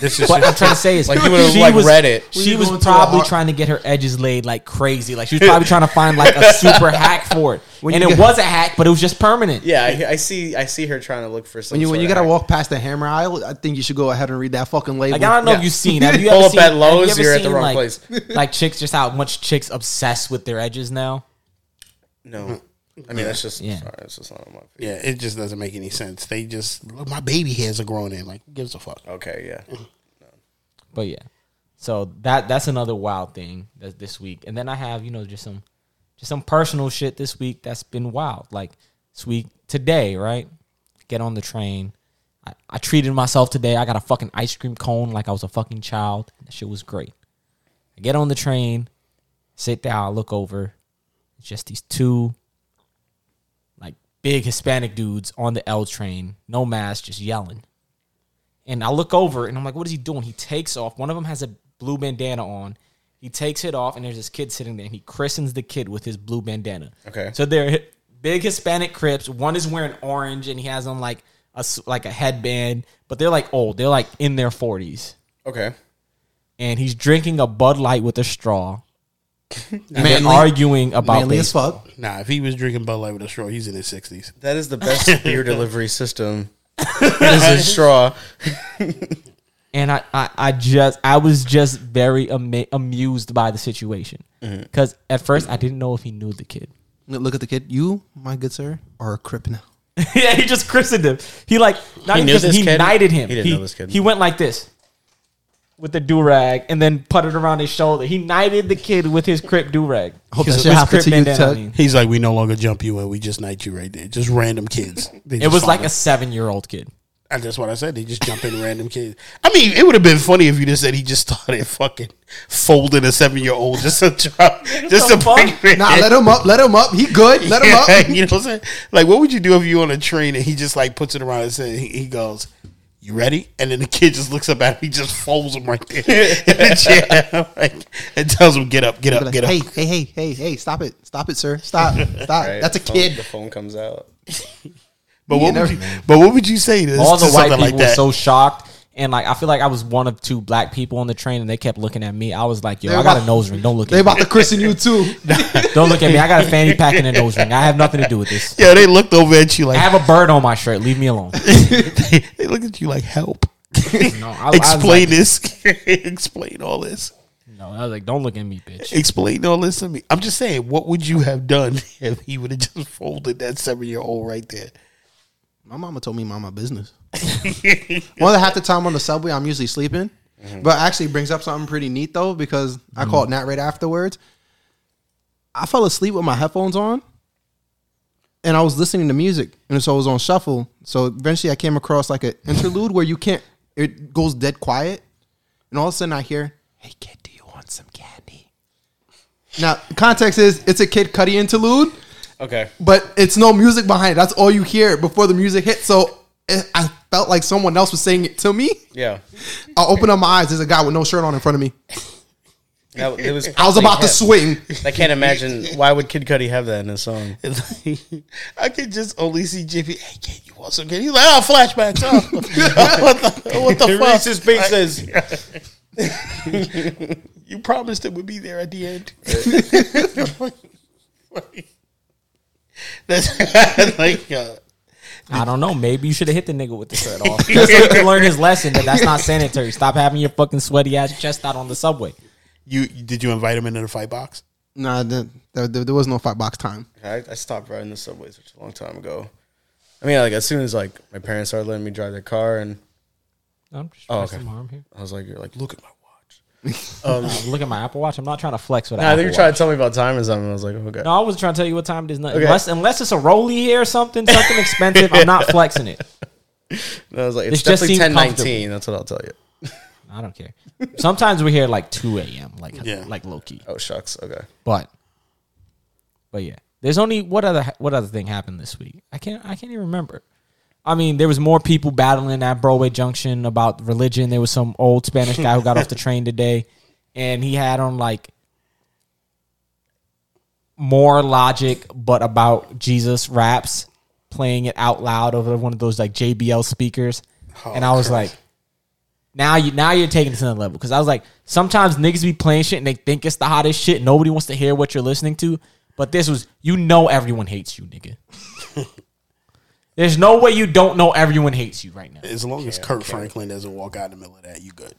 This is What I'm trying to say is, Like, you would've, she like, was- read it. She was going to a probably har- trying to get her edges laid like crazy. Like she was probably trying to find like a [laughs] super hack for it, When and you it get- was a hack, but it was just permanent. Yeah, I, I see. I see her trying to look for some. When you when sort you of gotta hack. walk past the hammer aisle, I think you should go ahead and read that fucking label. Like I don't know if you've seen. Have you [laughs] Pull ever up seen, at have you Lowe's, ever you're at the seen, wrong like, place. [laughs] like chicks, just how much chicks obsessed with their edges now. No, I mean that's just. Yeah. Sorry, that's just not on my. yeah, it just doesn't make any sense. They just look, my baby hairs are growing in. Like, gives a fuck? Okay, yeah. Mm-hmm. But yeah, so that that's another wild thing that this week. And then I have you know just some just some personal shit this week that's been wild. Like this week today, right? Get on the train. I, I treated myself today. I got a fucking ice cream cone like I was a fucking child. That shit was great. I get on the train, sit down, I look over. It's just these two like big Hispanic dudes on the L train, no mask, just yelling. And I look over and I'm like, what is he doing? He takes off. One of them has a blue bandana on. He takes it off and there's this kid sitting there and he christens the kid with his blue bandana. Okay. So they're big Hispanic Crips. One is wearing orange and he has on like a like a headband, but they're like old. They're like in their 40s. Okay. And he's drinking a Bud Light with a straw. [laughs] And they're Manly- arguing about manly as baseball. fuck. Nah, if he was drinking Bud Light with a straw, he's in his sixties. That is the best [laughs] beer delivery system. [laughs] it is a straw. and I, I, I just I was just very ama- amused by the situation Mm-hmm. because at first I didn't know if he knew the kid. Look at the kid. You, my good sir, are a crip now. yeah, he just christened him. He like not He even knew christened, this he kid? knighted him. He didn't know this kid. He went like this with the do rag and then put it around his shoulder. He knighted the kid with his crip do rag. Hope that shit happened to you, Tuck. He's like, we no longer jump you and We just knight you right there. Just random kids. [laughs] They It just was like follow. a seven year old kid. And that's what I said. They just jump in [laughs] random kids. I mean, it would have been funny if you just said he just started fucking folding a seven year old just to try, just to the bring him in. Nah, let him up. Let him up. He good. Let him [laughs] up. You know what I'm saying? Like, what would you do if you on a train and he just like puts it around and says, he, he goes, "You ready?" And then the kid just looks up at him. He just folds him right there [laughs] [laughs] in the chair, [laughs] like, and tells him, "Get up, get up, like, get up." hey, hey, hey, hey, hey, stop it. Stop it, sir. Stop. Stop. Right? That's a phone- kid. The phone comes out. but what you would you? But what would you say to, all to the white people like were that? so shocked. And like I feel like I was one of two black people on the train, and they kept looking at me. I was like, "Yo, They I got about- a nose ring. Don't look at me. They about to christen you too. [laughs] Don't look at me. I got a fanny pack and a nose ring. I have nothing to do with this. [laughs] yeah, they looked over at you like I have a bird on my shirt. Leave me alone." [laughs] they, they looked at you like, "Help." No, I, I Explain like- this. Explain all this. No, I was like, "Don't look at me, bitch." Explain all this to me. I'm just saying, what would you have done if he would have just folded that seven year old right there? My mama told me mind my business. [laughs] More than half the time on the subway, I'm usually sleeping. Mm-hmm. But actually brings up something pretty neat though, because I mm-hmm. called Nat right afterwards. I fell asleep with my headphones on and I was listening to music and so I was on shuffle. So eventually I came across like an interlude where you can't it goes dead quiet. And all of a sudden I hear, Hey kid, do you want some candy? Now context is it's a Kid Cudi interlude Okay. but it's no music behind it. That's all you hear before the music hits. So it, I felt like someone else was saying it to me. Yeah. I open up my eyes. There's a guy with no shirt on in front of me. That, it was. I was about to swing. I can't imagine why would Kid Cudi have that in his song. [laughs] I could just only see Jiffy. Hey, kid, you want some candy? He's like, oh, flashbacks. [laughs] Oh, [laughs] what the, what the fuck? Reese's Pieces. You promised it would be there at the end. That's [laughs] like, uh, I don't know. Maybe you should have hit the nigga with the shirt off. [laughs] Just so he can learn his lesson that that's not sanitary. Stop having your fucking sweaty ass chest out on the subway. you did you invite him into the fight box? No, Nah, there, there, there was no fight box time. I, I stopped riding the subways such a long time ago. I mean, like as soon as like my parents started letting me drive their car, and I'm just Oh, oh, okay. some harm here. I was like, "You're like, look at my watch." Um, [laughs] look at my Apple Watch. I'm not trying to flex with. Nah, I think you're trying to tell me about time or something. I was like, okay. No, I wasn't trying to tell you what time it is. Nothing. Okay. Unless, unless it's a Rolly here or something, something [laughs] expensive. I'm not flexing it. [laughs] And I was like, it's This just definitely ten nineteen. That's what I'll tell you. I don't care. Sometimes we're here like 2 a.m. Like Yeah. like low key. Oh shucks. Okay. But but yeah, there's only what other what other thing happened this week? I can't I can't even remember. I mean, there was more people battling at Broadway Junction about religion. There was some old Spanish guy who got off the [laughs] train today, and he had on like more logic, but about Jesus raps, playing it out loud over one of those like JBL speakers, oh, and I was like. Now you now you're taking it to another level because I was like sometimes niggas be playing shit and they think it's the hottest shit. Nobody wants to hear what you're listening to, but this was you know everyone hates you, nigga. [laughs] There's no way you don't know everyone hates you right now. As long as Kirk Franklin doesn't walk out in the middle of that, you good.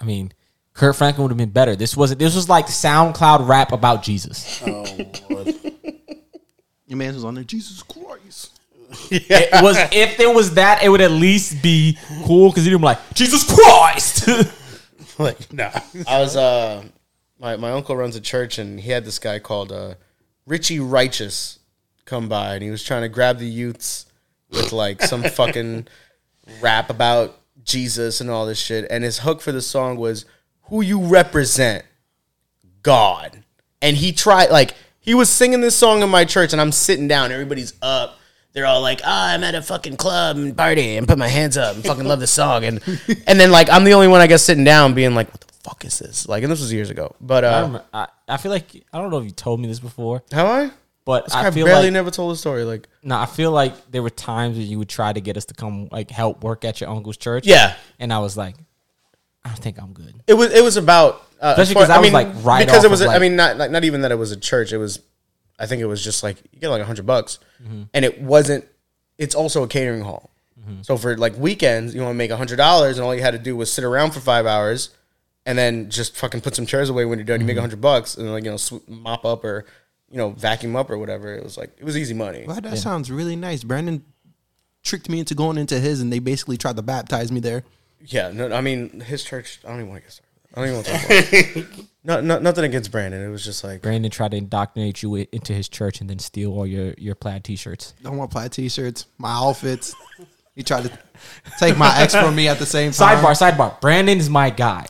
I mean, Kirk Franklin would have been better. This wasn't. This was like SoundCloud rap about Jesus. oh [laughs] Lord. Your man was on there. Jesus Christ. [laughs] It was if there was that, it would at least be cool because he'd be like Jesus Christ. [laughs] like nah. I was uh my my uncle runs a church and he had this guy called uh Richie Righteous come by and he was trying to grab the youths with like some [laughs] fucking rap about Jesus and all this shit and his hook for the song was who you represent God and he tried like he was singing this song in my church and I'm sitting down everybody's up they're all like, ah, I'm at a fucking club and party and put my hands up and fucking love this song. And [laughs] and then like I'm the only one I guess sitting down being like, what the fuck is this? Like, and this was years ago. But I, uh remember, I, I feel like I don't know if you told me this before, Have I? But I I feel barely like never told the story. Like, No, I feel like there were times where you would try to get us to come like help work at your uncle's church. yeah, And I was like, I don't think I'm good. it was it was about uh, Especially as far- 'cause I was, like, right because it was of, I mean not like, not even that it was a church. It was I think it was just like you get like a hundred bucks, Mm-hmm. and it wasn't. It's also a catering hall. Mm-hmm. So for like weekends, you want to make a hundred dollars, and all you had to do was sit around for five hours, and then just fucking put some chairs away when you're done. You Mm-hmm. make a hundred bucks, and like you know sw- mop up or you know vacuum up or whatever. It was like it was easy money. Well, that sounds really nice. Brandon tricked me into going into his, and they basically tried to baptize me there. Yeah, no, I mean his church. I don't even want to get started. I don't even want to talk about it. [laughs] no, no, nothing against Brandon. It was just like Brandon tried to indoctrinate you into his church and then steal all your, your plaid t-shirts. Don't want plaid t-shirts, my outfits. He tried to take my ex from me at the same time. Sidebar, sidebar. Brandon is my guy.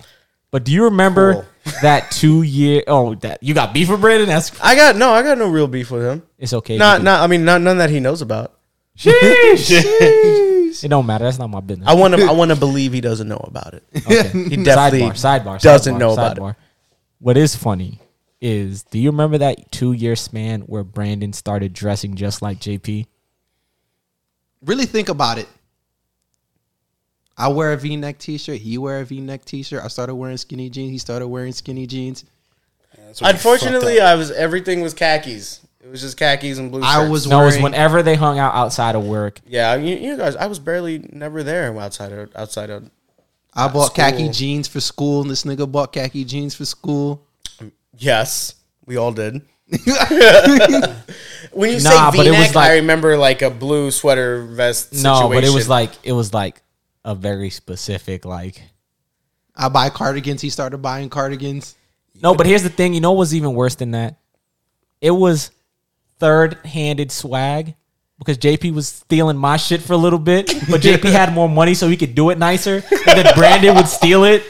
But do you remember Cool. That two year? Oh, that you got beef with Brandon? That's I got no, I got no real beef with him. it's okay. Not, not. I mean, not none that he knows about. Sheesh. [laughs] It don't matter. That's not my business. I want to. I want to believe he doesn't know about it. Okay. [laughs] He definitely sidebar, sidebar, doesn't sidebar, know about sidebar. What is funny is, do you remember that two year span where Brandon started dressing just like JP? Really think about it. I wear a V-neck T-shirt. He wear a V-neck T-shirt. I started wearing skinny jeans. He started wearing skinny jeans. That's what he fucked Unfortunately. I was everything was khakis. It was just khakis and blue. I shirts. was No, it was wearing. whenever they hung out outside of work. Yeah, you, you guys. I was barely never there outside of outside of. I bought school. khaki jeans for school, and this nigga bought khaki jeans for school. Yes, we all did. [laughs] when you Nah, say V-neck, like- I remember like a blue sweater vest. Situation. No, but it was like it was like a very specific like. I buy cardigans. He started buying cardigans. No, but here's the thing. You know what's even worse than that? It was third-handed swag because JP was stealing my shit for a little bit, but JP [laughs] had more money so he could do it nicer, and then Brandon would steal it.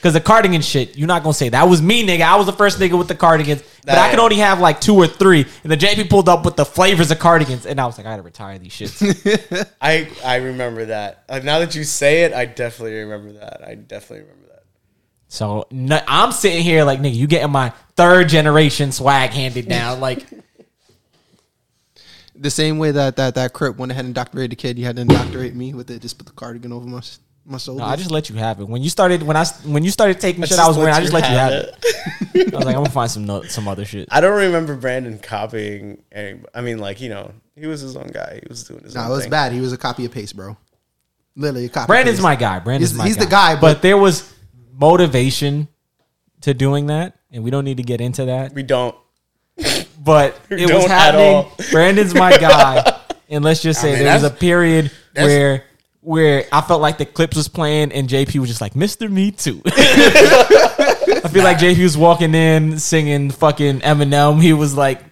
Because the cardigan shit, you're not gonna say that was me, nigga. I was the first nigga with the cardigans, but I That- could only have like two or three. And the JP pulled up with the flavors of cardigans, and I was like, I gotta retire these shits. [laughs] I I remember that. Like, now that you say it, I definitely remember that. I definitely remember that. So no, I'm sitting here like, nigga, you getting my third generation swag handed down. [laughs] Like, The same way that that that Crip went ahead and indoctrinated the kid, you had to indoctrinate me with it. Just put the cardigan over my my shoulders. no, I just let you have it. When you started, when I when you started taking shit I was wearing, I just let you have have it. [laughs] I was like, I'm gonna find some no, some other shit. I don't remember Brandon copying. Any, I mean, like you know, he was his own guy. He was doing his nah, own it was thing. bad. He was a copy of paste, bro. Literally a copy. Brandon's paste. my guy. Brandon's He's- my he's guy. the guy, but, but- there was motivation to doing that, and we don't need to get into that. We don't. But [laughs] it was don't at happening. Brandon's my guy, [laughs] and let's just say mean, there was a period where where I felt like the clips was playing, and JP was just like, "Mister Me Too." [laughs] I feel like JP was walking in singing fucking Eminem. He was like,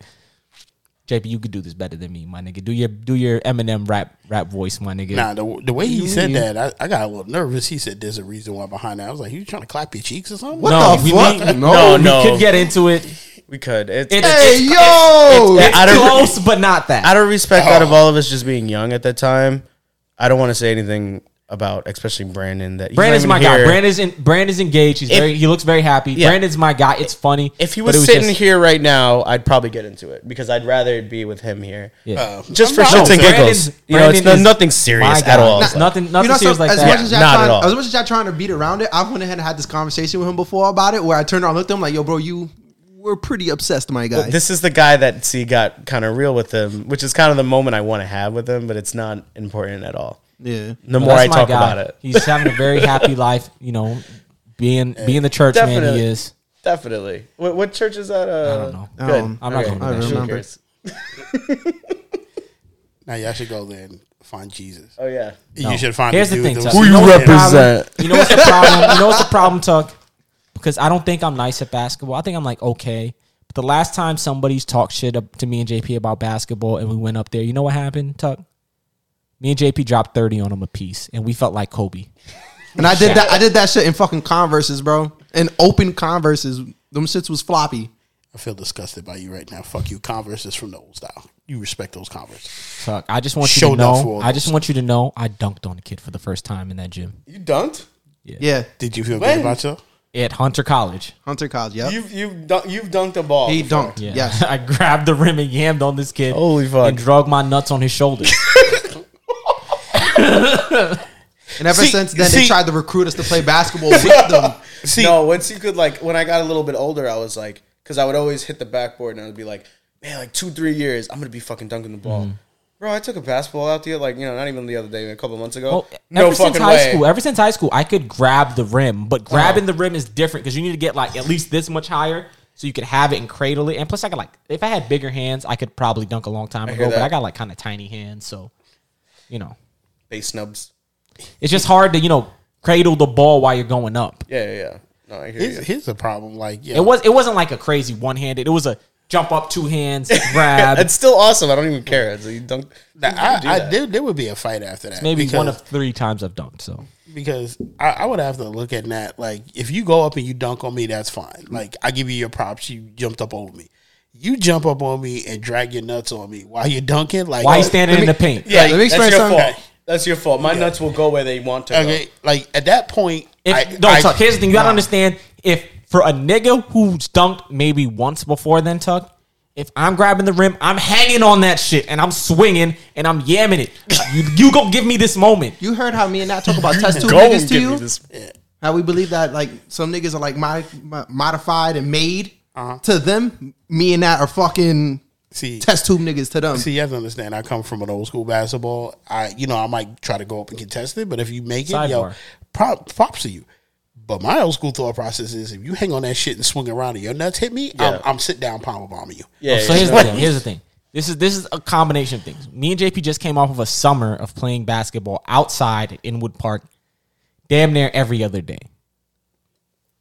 "JP, you could do this better than me, my nigga. Do your do your Eminem rap rap voice, my nigga." Nah, the, the way he said that, I, I got a little nervous. He said there's a reason why behind that. I was like, you trying to clap your cheeks or something? What no, the we fuck? need- No, we no. could get into it. We could. It's, it's- Hey it's- yo! It's out of- close, but not that. out of respect, out Oh. of all of us just being young at that time, I don't want to say anything about, especially Brandon. That he's Brandon's not my even guy. here. Brandon's in, Brandon's engaged. He's If- very. He looks very happy. Yeah. Brandon's my guy. It's funny. If he but was, it sitting just- here right now, I'd probably get into it because I'd rather be with him here. yeah. Uh, Just for I'm shits not and saying- giggles. You know, it's Brandon no- is nothing serious my at guy. all. Not- nothing. Nothing you know, so, serious like as that. much as y'all Not at trying, all. as much as y'all trying to beat around it, I went ahead and had this conversation with him before about it, where I turned around, and looked at him like, "Yo, bro, you were pretty obsessed, my guy." This is the guy that see got kind of real with him, which is kind of the moment I want to have with him, but it's not important at all. yeah, The But more I that's talk guy. about it, he's having a very happy [laughs] life. You know, being being the church man Definitely. he is. definitely. What, what church is that? Uh, I don't know. Good. Um, I'm not Okay. going to I do that shit. remember. Who cares? Now y'all should go there and find Jesus. Oh yeah. No. You should find Here's the the thing, that Tuck. was- You know what's the represent? You know what's the problem? You know what's the problem, Tuck? Because I don't think I'm nice at basketball. I think I'm like okay. But the last time somebody's talked shit up to me and JP about basketball, and we went up there, you know what happened, Tuck? Me and JP dropped thirty on him a piece, and we felt like Kobe. and I did that. I did that shit in fucking Converses, bro. In open Converses, them shits was floppy. I feel disgusted by you right now. Fuck you. Converse is from the old style. You respect those Converse. Tuck, I just want you Showed to know. I just those. want you to know. I dunked on a kid for the first time in that gym You dunked. Yeah, Did you feel When? good about yourself? At Hunter College. Hunter College. yeah. You've you've dun- you've dunked a ball. he before. dunked. Yeah. Yes. [laughs] I grabbed the rim and yammed on this kid. Holy fuck. And drug my nuts on his shoulder. [laughs] And ever See- since then, see- they tried to recruit us to play basketball [laughs] with them. See, no, once you could like when I got a little bit older, I was like, because I would always hit the backboard and I would be like, man, like two three years, I'm gonna be fucking dunking the ball. Mm. Bro, I took a basketball out there, like you know, not even the other day, a couple months ago. Well, no ever since fucking high way. school, ever since high school, I could grab the rim, but grabbing Uh-huh. the rim is different because you need to get like at least this much higher so you could have it and cradle it. And plus, I could like if I had bigger hands, I could probably dunk a long time I ago. But. I got like kind of tiny hands, so you know, Base snubs. it's just hard to you know cradle the ball while you're going up. Yeah, yeah, yeah. No, I hear here's, you. here's the problem. Like, yeah, It was it wasn't like a crazy one handed. It was a jump up two hands, [laughs] grab. It's still awesome. I don't even care. It's, you don't. Now, you do I, I there, there would be a fight after that. Maybe because, one of three times I've dunked. So because I, I would have to look at that. Like, if you go up and you dunk on me, that's fine. Like, I give you your props. You jumped up over me. You jump up on me and drag your nuts on me while you're dunking. Like, why you oh, standing in the paint? Yeah, let me that's explain your something. fault. That's your fault. My nuts will go where they want to go. Okay, like at that point, If, I, no, I- Tuck. Here's the thing: you gotta nah. understand. If for a nigga who's dunked maybe once before, then Tuck. If I'm grabbing the rim, I'm hanging on that shit and I'm swinging and I'm yamming it. You, you go give me this moment. You heard how me and Nat talk about test tube Go niggas and to you? this. How we believe that like some niggas are like mod, mod- modified and made uh-huh. to them. Me and that are fucking See, test tube niggas to them. See, you have to understand. I come from an old school basketball. I, you know, I might try to go up and contest it, but if you make it, yo, prop, props to you. But my old school thought process is: if you hang on that shit and swing around and your nuts hit me, I'm, Yeah. I'm sit down power bombing you. Yeah. Oh, so here's the thing. Here's the thing. This is this is a combination of things. Me and JP just came off of a summer of playing basketball outside at Inwood Park, damn near every other day.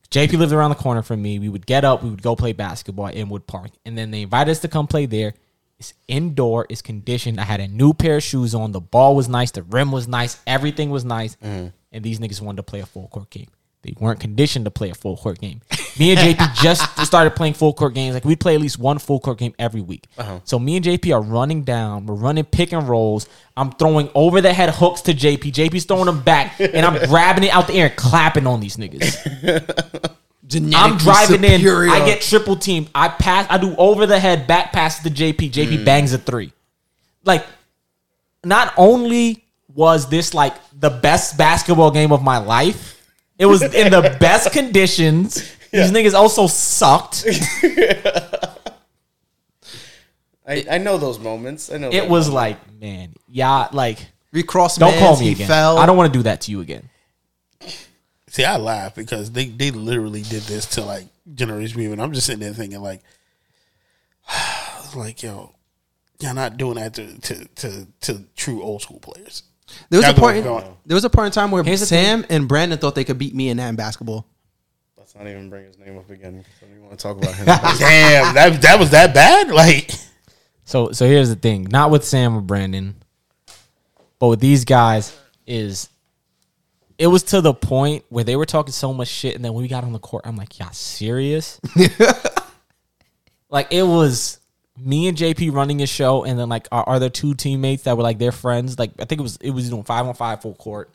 JP lived around the corner from me. We would get up, we would go play basketball at Inwood Park, and then they invited us to come play there. It's indoor, it's conditioned. I had a new pair of shoes on. The ball was nice, the rim was nice, everything was nice. Mm-hmm. And these niggas wanted to play a full court game. They weren't conditioned to play a full court game. Me and JP [laughs] just started playing full court games. Like we'd play at least one full court game every week. Uh-huh. So me and JP are running down. We're running pick and rolls. I'm throwing over the head hooks to JP. JP's throwing them back, and I'm [laughs] grabbing it out the air and clapping on these niggas. [laughs] I'm driving superior. in. I get triple teamed. I pass. I do over the head back passes to JP. JP mm. bangs a three. Like, not only was this like the best basketball game of my life, it was in the [laughs] best conditions. These niggas also sucked. [laughs] I, I know those moments. I know. It was moments. like, man, yeah, like we crossed. don't call me he again. Fell. I don't want to do that to you again. See, I laugh because they, they literally did this to like Generation Me, and I'm just sitting there thinking like, [sighs] like yo, you're not doing that to to to, to true old school players. There was a point. we're. There was a point in time where Here's Sam and Brandon thought they could beat me and Nat in basketball. Let's not even bring his name up again. I don't even want to talk about him. [laughs] Damn, that that was that bad. Like, So so here's the thing, not with Sam or Brandon, but with these guys is it was to the point where they were talking so much shit, and then when we got on the court, I'm like, y'all serious? [laughs] like it was me and JP running a show, and then like our other two teammates that were like their friends. Like I think it was it was doing five on five full court.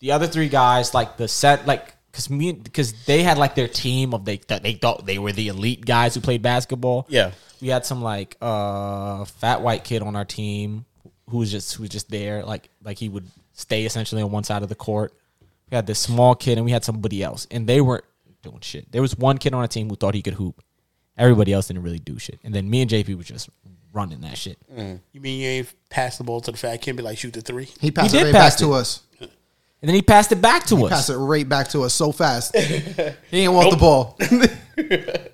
The other three guys, like the set, like because me because they had like their team of they that they thought they were the elite guys who played basketball. Yeah. we had some like uh fat white kid on our team who was just who was just there, like like he would stay essentially on one side of the court. We had this small kid and we had somebody else, and they weren't doing shit. There was one kid on our team who thought he could hoop. Everybody else didn't really do shit, and then me and JP was just running that shit. Mm. you mean you ain't pass the ball to the fat kid, be like shoot the three? He passed He it did right pass back to us. And then he passed it back to us. Passed it right back to us so fast. [laughs] he didn't want the ball. [laughs]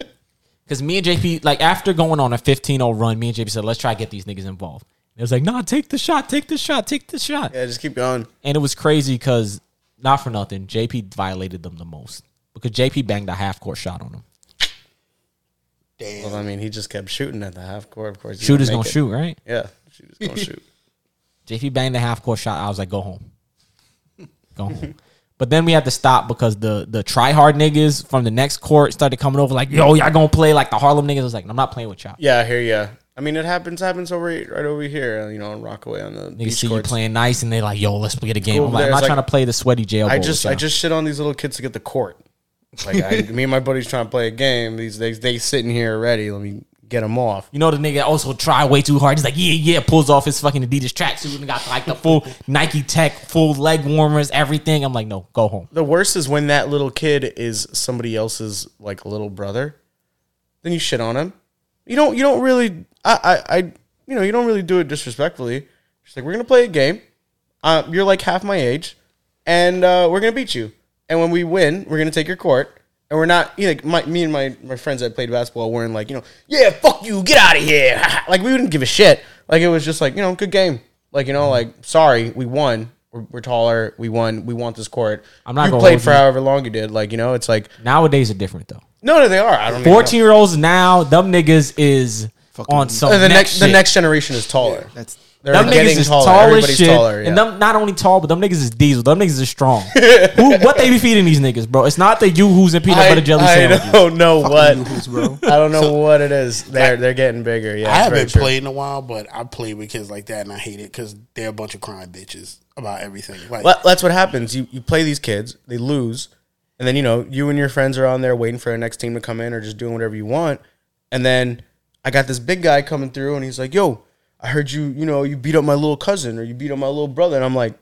Because me and JP, like after going on a 15-0 run, me and JP said, "Let's try to get these niggas involved." And it was like, "Nah, take the shot, take the shot, take the shot." Yeah, just keep going. And it was crazy because not for nothing, JP violated them the most because JP banged a half court shot on him. Damn. Well, I mean, he just kept shooting at the half court. Of course, he's Shooters gonna it. shoot, right? Yeah, shooters gonna [laughs] shoot. JP banged a half court shot. I was like, "Go home, go home." But then we had to stop because the the try hard niggas from the next court started coming over like, "Yo, y'all gonna play like the Harlem niggas?" I was like, "I'm not playing with y'all." Yeah, I hear ya. I mean, it happens happens over right over here. Uh, you know, in Rockaway on the Niggas beach see you playing nice and they like, "Yo, let's get a game." Go I'm like, "I'm not it's trying like- to play the sweaty jail." I just I just shit on these little kids to get the court. Like I, [laughs] me and my buddies trying to play a game. These they they sitting here already. Let me get them off. You know the nigga also try way too hard. He's like, yeah, yeah, pulls off his fucking Adidas tracksuit and got like the full [laughs] Nike Tech, full leg warmers, everything. I'm like, no, go home. The worst is when that little kid is somebody else's like little brother. Then you shit on him. You don't. You don't really. I. I. I you know. You don't really do it disrespectfully. Just like we're gonna play a game. Uh, you're like half my age, and uh, we're gonna beat you. And when we win, we're gonna take your court. And we're not. You know, like my, me and my my friends that played basketball weren't like you know. Yeah, fuck you. Get out of here. [laughs] like we wouldn't give a shit. Like it was just like you know, good game. Like you know, like sorry, we won. we're, we're taller. We won. We want this court. I'm not You gonna played hold for you. however long you did. Like you know, it's like Nowadays are different though. no, no, they are. I don't. even know. 14 year olds now, them niggas is on some the next next the shit. next generation is taller. That's They're Them niggas is taller. tall as shit, taller. Yeah. and them not only tall, but them niggas is diesel. Them niggas is strong. [laughs] Who, what they be feeding these niggas, bro? It's not the yoo-hoos and peanut butter jelly I sandwiches. don't know what. Yoo-hoos, bro. [laughs] I don't know what it is. They're they're getting bigger. Yeah, I it's very haven't true. played in a while, but I played with kids like that, and I hate it because they're a bunch of crying bitches about everything. Like, Well, that's what happens. You you play these kids, they lose, and then you know you and your friends are on there waiting for the next team to come in or just doing whatever you want, and then I got this big guy coming through, and he's like, "Yo, I heard you, you know, you beat up my little cousin or you beat up my little brother," and I'm like,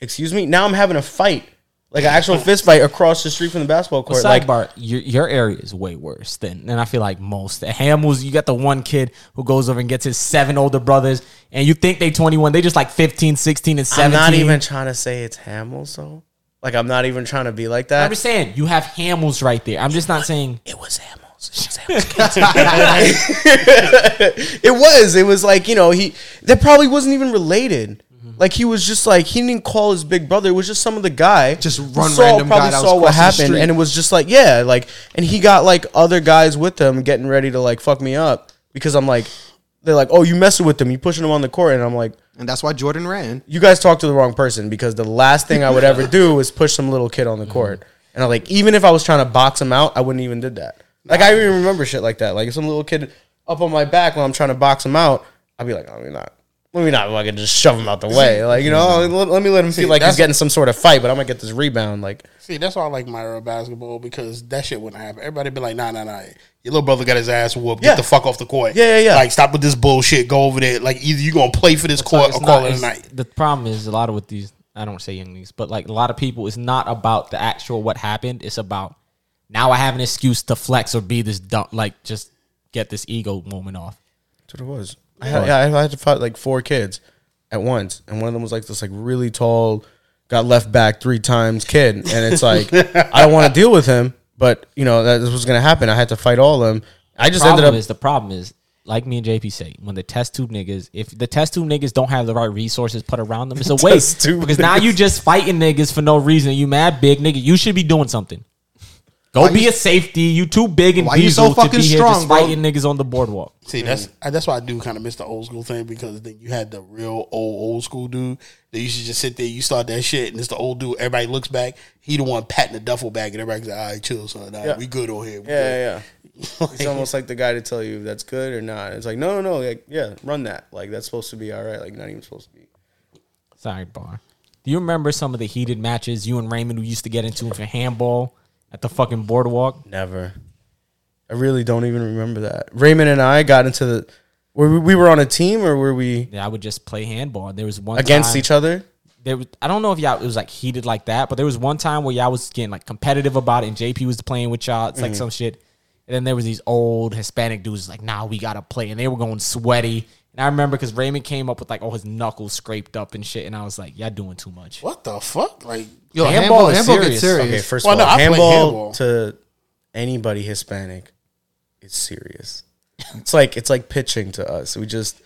"Excuse me." Now I'm having a fight, like an actual [laughs] fist fight across the street from the basketball court. like, Sidebar, your, your area is way worse than, than I feel like most. At Hammels, you got the one kid who goes over and gets his seven older brothers, and you think they 21. They just like 15, 16, and 17. I'm not even trying to say it's Hammels though. Like I'm not even trying to be like that. I'm just saying, you have Hammels right there. I'm just not saying. It was Hammels. It was [laughs] it was. It was like you know he that probably wasn't even related. Like he was just like he didn't call his big brother. It was just some of the guy Just who run saw, random probably guy that was saw what the happened, street. and it was just like yeah, like and he got like other guys with him getting ready to like fuck me up because I'm like they're like oh you messing with them, you pushing them on the court, and I'm like and that's why Jordan ran. you guys talked to the wrong person because the last thing I would ever do is push some little kid on the court. And I'm like, even if I was trying to box him out, I wouldn't even did that. Like I even remember shit like that. Like if some little kid up on my back while I'm trying to box him out, I'd be like, oh, let me not. Let me not fucking just shove him out the way. Like, you know, mm-hmm. let, let me let him feel like he's that's- getting some sort of fight, but I'm gonna get this rebound. Like see, that's why I like my era basketball because that shit wouldn't happen. Everybody be like, nah, nah, nah. Your little brother got his ass whooped. Yeah. Get the fuck off the court. Yeah, yeah, yeah. Like, stop with this bullshit. Go over there. Like, either you're gonna play for this court It's or not- call it a night. The problem is a lot of with these. I don't say younglings, but like a lot of people, it's not about the actual what happened. It's about now I have an excuse to flex or be this dumb, like just get this ego moment off. That's what it was. I had, yeah, I had to fight like four kids at once, and one of them was like this like really tall, got left back three times kid, and it's like [laughs] I don't want to deal with him, but you know that this was gonna happen. I had to fight all of them. I just problem ended up is the problem is like me and JP say when the test tube niggas if the test tube niggas don't have the right resources put around them it's a [laughs] waste because now you just fighting niggas for no reason you mad big nigga you should be doing something go Why be you- a safety you too big and Why you diesel so fucking to be here strong, just fighting niggas on the boardwalk See, mm. that's I- that's why I do kind of miss the old school thing because then you had the real old old school dude that used to just sit there. You start that shit, and it's the old dude. Everybody looks back. He the one patting the duffel bag, and everybody's like, "All right, chill, son. All right, Yeah. we good on here." We yeah, good." yeah. yeah. [laughs] It's almost like the guy to tell you if that's good or not. It's like no, no, no. Like yeah, run that. Like that's supposed to be all right. Like not even supposed to be. sorry bar do you remember some of the heated matches you and Raymond used to get into for handball at the fucking boardwalk Never. I really don't even remember that. Raymond and I got into the. Were we, we were on a team or were we yeah I would just play handball there was one against time- each other? there was I don't know if y'all it was like heated like that, but there was one time where y'all was getting like competitive about it, and JP was playing with y'all. It's like mm-hmm. some shit. And then there was these old Hispanic dudes like, nah, we gotta play, and they were going sweaty. And I remember because Raymond came up with like all his knuckles scraped up and shit, and I was like, y'all doing too much. What the fuck? Like, Yo, Handball handball, is handball, serious. gets serious. Okay, first Well, of all, no, handball, handball. to anybody Hispanic is serious. It's like it's like pitching to us. We just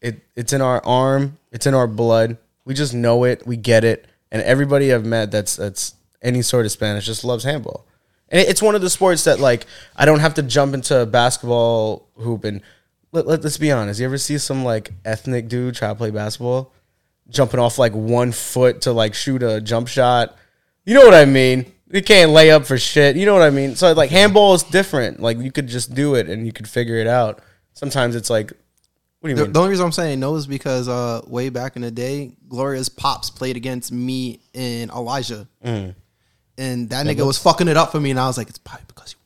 it it's in our arm, it's in our blood. We just know it, we get it, and everybody I've met that's that's any sort of Spanish just loves handball. And it's one of the sports that like I don't have to jump into a basketball hoop and let, let, us be honest. You ever see some like ethnic dude try to play basketball? Jumping off like one foot to like shoot a jump shot. You know what I mean? You can't lay up for shit. You know what I mean? So like handball is different. Like you could just do it and you could figure it out. Sometimes it's like, what do you The, mean? the only reason I'm saying no is because uh, way back in the day, Gloria's pops played against me and Elijah, Mm. and that nigga was fucking it up for me, and I was like, it's probably because you.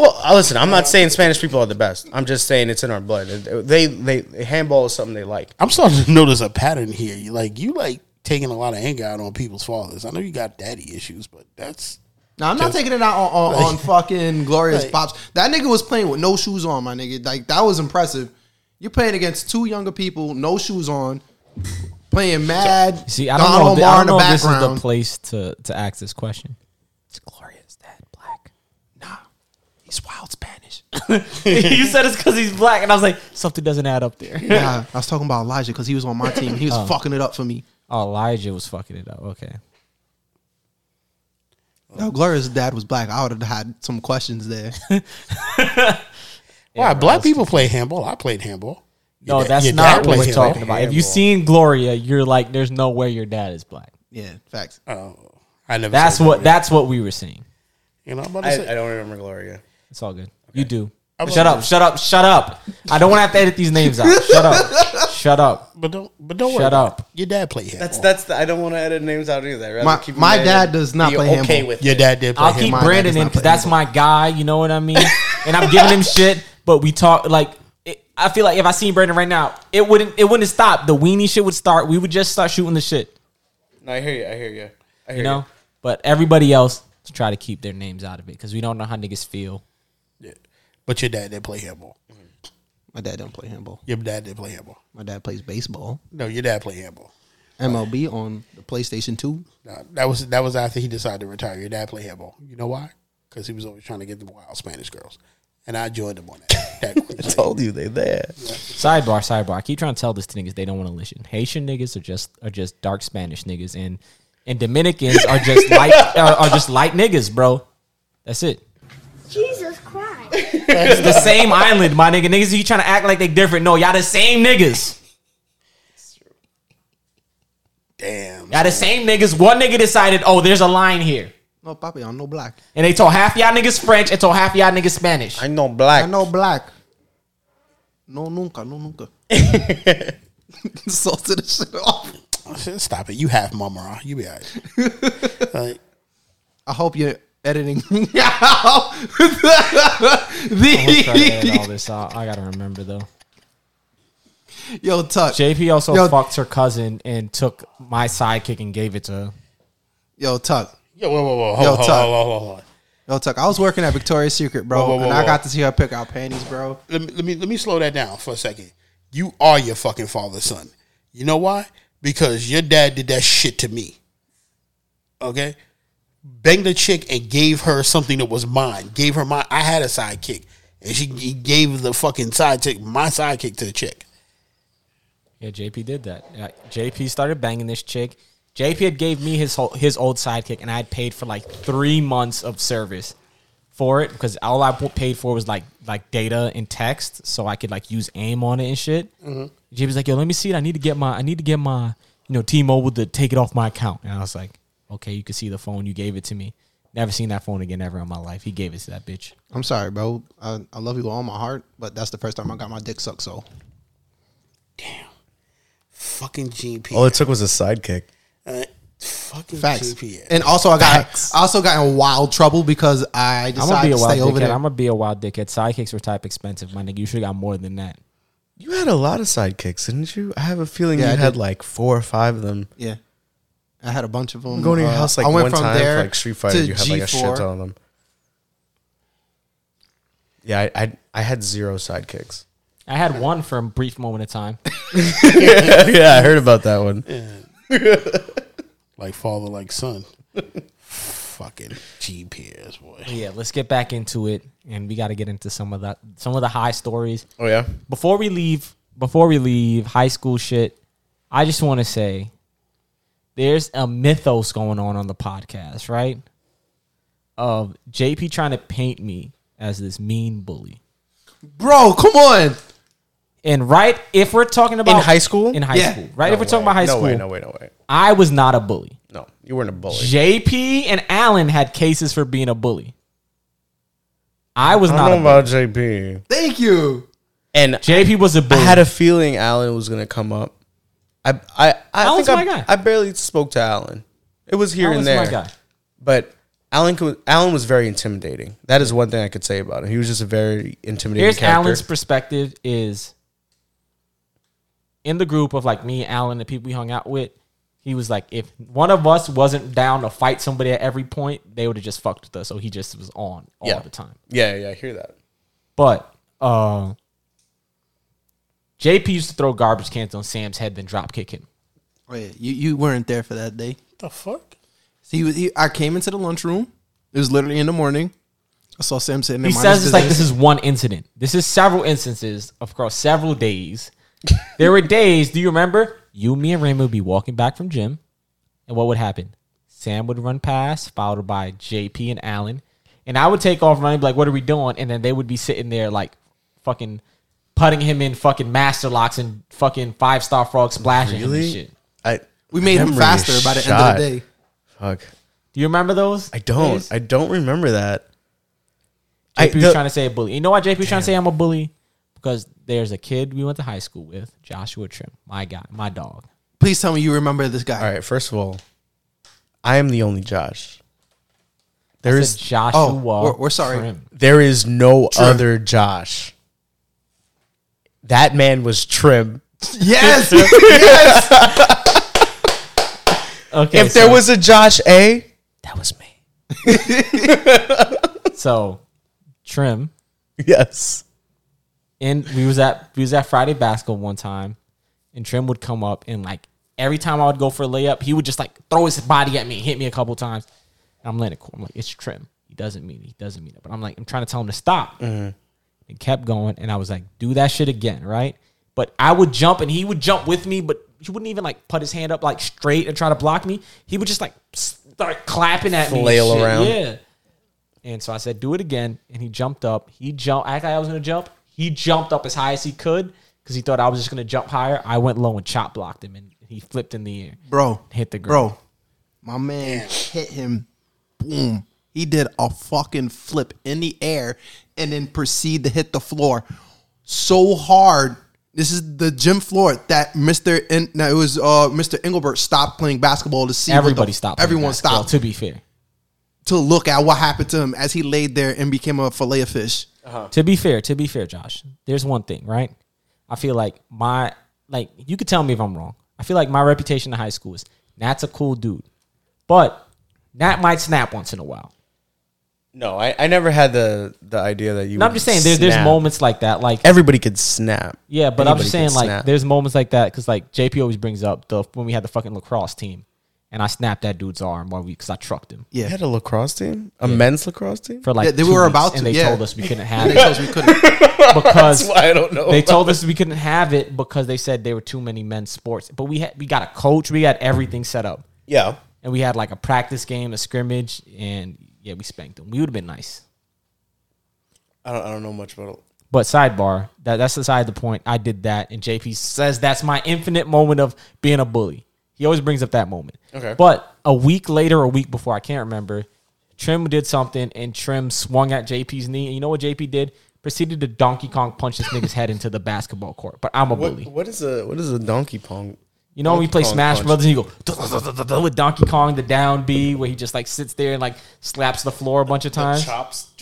Well, uh, listen, I'm not saying Spanish people are the best. I'm just saying it's in our blood. They they handball is something they like. I'm starting to notice a pattern here. You like you like taking a lot of anger out on people's fathers. I know you got daddy issues, but that's Now I'm not taking it out on, on, on [laughs] fucking glorious Like- pops. That nigga was playing with no shoes on, my nigga. Like that was impressive. You're playing against two younger people, no shoes on, playing mad. See, I don't Don know. If, I don't in the know if this is the place to to ask this question. Is Gloria's dad black? Nah, he's wild Spanish. [laughs] you said it's because he's black, and I was like, something doesn't add up there. Nah, I was talking about Elijah because he was on my team. He was Oh. fucking it up for me. Oh, Elijah was fucking it up. Okay. No, Gloria's dad was black. I would have had some questions there. [laughs] Why black people play handball? I played handball. No, da- that's your not what we're handball. talking about. If you've seen Gloria, you're like, there's no way your dad is black. yeah, facts. Oh, I never. That's what. that. That's what we were seeing. You know, I'm about to I, say. I don't remember Gloria. It's all good. You do. Shut up! Shut up! Shut up! I don't want to have to edit these names out. [laughs] Shut up! Shut up! but don't. But don't worry. Shut up. Your dad played handball. That's that's. The, I don't want to edit names out either. I'd rather My- keep my dad does not be play okay handball. with Your it. dad did play I'll handball. keep My dad Brandon does in not because play that's my guy. You know what I mean? and I'm giving him shit, but we talk like. It, I feel like if I seen Brandon right now, it wouldn't. It wouldn't stop. The weenie shit would start. We would just start shooting the shit. No, I hear you. I hear you. I hear You know. But everybody else to try to keep their names out of it because we don't know how niggas feel. Yeah. But your dad did play handball. My dad don't play handball. Your dad didn't play handball. My dad plays baseball. No, your dad played handball. MLB on the PlayStation 2. No, that was that was after he decided to retire. Your dad played handball. You know why? Because he was always trying to get the wild Spanish girls, and I joined him on that. [laughs] that I told you they there. Sidebar, sidebar. I keep trying to tell this to niggas they don't want to listen. Haitian niggas are just are just dark Spanish niggas, and and Dominicans are just [laughs] light are, are just light niggas, bro. That's it. Jesus Christ. It's the same island, my nigga. Niggas, you trying to act like they different? No, y'all the same niggas. Damn. Y'all the same niggas. One nigga decided, oh, there's a line here, No, papi, I'm no black. and they told half y'all niggas French and told half y'all niggas Spanish. I know black. I know black. No, nunca, no, nunca. [laughs] [laughs] Salted the shit off. Stop it. You half mama. You be all right. [laughs] like, I hope you're editing [laughs] me out. I'm gonna try to edit all this out. I gotta remember though. yo, Tuck. JP also Yo. fucked her cousin and took my sidekick and gave it to her. Yo, Tuck. yo, whoa, whoa, whoa, hold, Yo, hold, Tuck. hold, hold, hold, hold. Yo, Tuck. I was working at Victoria's Secret, bro, Whoa, whoa, whoa, and I whoa. got to see her pick out panties, bro. Let me, let me let me slow that down for a second. You are your fucking father's son. You know why? Because your dad did that shit to me. Okay, banged a chick and gave her something that was mine. Gave her my. I had a sidekick, and she gave the fucking sidekick my sidekick to the chick. Yeah, JP did that. JP started banging this chick. JP had gave me his whole, his old sidekick, and I had paid for like three months of service for it because all I paid for was like like data and text, so I could like use AIM on it and shit. Mm-hmm. JP's like, "Yo, let me see it. I need to get my I need to get my you know T-Mobile to take it off my account." And I was like, "Okay, you can see the phone. You gave it to me. Never seen that phone again ever in my life. He gave it to that bitch." I'm sorry, bro. I, I love you with all my heart, but that's the first time I got my dick sucked. So Damn. Fucking GP. All it took was a sidekick. Uh, fucking facts. GP. And also, I got Facts. I also got in wild trouble because I I'm gonna decided be a to wild stay over dickhead. there. I'm gonna be a wild dickhead. Sidekicks were type expensive, my nigga. You should have got more than that. You had a lot of sidekicks, didn't you? I have a feeling Yeah, you I had did. like four or five of them. yeah, I had a bunch of them. I'm going to your Uh, house like I went one from time there for like Street Fighter. to You had like a shit G4. ton of them. Yeah, I, I I had zero sidekicks. I had one for a brief moment of time. [laughs] [laughs] yeah, I heard about that one. [laughs] like father, like son. fucking GPS boy. yeah, let's get back into it, and we got to get into some of that, some of the high stories Oh yeah, before we leave. Before we leave high school shit, I just want to say, there's a mythos going on on the podcast, right? Of JP trying to paint me as this mean bully, bro. Come on. and right if we're talking about in high school? in high Yeah. school, right? No if we're talking about high no school, way, no way, no way. I was not a bully. No, you weren't a bully. JP and Allen had cases for being a bully. I was I not. don't A know about JP. Thank you. And JP was a I bully. had a feeling Alan was gonna come up. I I I Alan's think my I, guy. I barely spoke to Alan. It was here Alan's and there. my guy. But Alan Alan was very intimidating. That is one thing I could say about him. He was just a very intimidating Here's character. Alan's perspective: is in the group of like me, Alan, the people we hung out with. He was like, if one of us wasn't down to fight somebody at every point, they would have just fucked with us. So he just was on all Yeah. the time. yeah, yeah, I hear that. But uh JP used to throw garbage cans on Sam's head, then drop kick him. Oh, yeah. You you weren't there for that day. What the fuck? See, he was, he, I came into the lunchroom. It was literally in the morning. I saw Sam sitting there. He minding says his it's like this is one incident. This is several instances across several days. [laughs] there were days. Do you remember? you, me, and Raymond would be walking back from gym, and what would happen? Sam would run past, followed by JP and Allen, and I would take off running, be like, "What are we doing?" And then they would be sitting there like, fucking, putting him in fucking master locks and fucking five star frog splashing him and shit. I We made him faster by the shot. end of the day. Fuck. Do you remember those? I don't. days? I don't remember that. JP I- was the- trying to say a bully. You know why JP was trying to say I'm a bully? Because there's a kid we went to high school with, Joshua Trim, my guy, my dog. Please tell me you remember this guy. All right. First of all, I am the only Josh. There There's is Joshua. Oh, we're- we're sorry. Trim. there is no other Josh. That man was trim. Yes. [laughs] Yes. okay, if there was a Josh A, that was me. [laughs] so Trim, Yes. and we was at we was at Friday basketball one time, and Trim would come up and like every time I would go for a layup, he would just like throw his body at me, hit me a couple times. And I'm letting it cool. I'm like, it's Trim. He doesn't mean it. He doesn't mean it. But I'm like, I'm trying to tell him to stop. Mm-hmm. And kept going, and I was like, do that shit again, right? But I would jump, and he would jump with me, but he wouldn't even like put his hand up like straight and try to block me. He would just like start clapping at me, and Flail around. Yeah. And so I said, do it again. And he jumped up. He jumped. I thought I was going to jump. He jumped up as high as he could because he thought I was just going to jump higher. I went low and chop blocked him, and he flipped in the air. bro. Hit the ground. Bro, my man hit him. Boom. He did a fucking flip in the air and then proceed to hit the floor so hard. This is the gym floor that Mr. In, no, it was uh, Mr. Engelbert stopped playing basketball to see. Everybody the- stopped. Everyone basketball, stopped To be fair. to look at what happened to him as he laid there and became a fillet of fish. To be fair, to be fair, Josh, there's one thing, right? I feel like my like you could tell me if I'm wrong. I feel like my reputation in high school is Nat's a cool dude, but Nat might snap once in a while. No, I, I never had the the idea that you. And I'm just saying, there's there's snap. moments like that, like Everybody could snap. yeah, but I'm just saying, could like snap. there's moments like that because like JP always brings up the when we had the fucking lacrosse team, and I snapped that dude's arm while we because I trucked him You Yeah. had a lacrosse team, a men's lacrosse team. for like Yeah, they two were weeks, about to, and they yeah. told us we couldn't [laughs] have They it told us we couldn't. [laughs] because I don't know. they told us we couldn't have it because they said there were too many men's sports. But we had we got a coach, we had everything set up, Yeah, and we had like a practice game, a scrimmage, and yeah, we spanked them. We would have been nice. I don't. I don't know much about it. But sidebar, that that's aside the point. I did that, and JP says that's my infinite moment of being a bully. He always brings up that moment. Okay. But a week later, a week before, I can't remember. Trim did something, and Trim swung at JP's knee. And you know what JP did? Proceeded to Donkey Kong punch this nigga's head into the basketball court. But I'm a What, bully. what is a what is a donkey pong? You know when we play Kong Smash punch. Brothers and you go with Donkey Kong the down B where he just like sits there and like slaps the floor a bunch of times. Chops.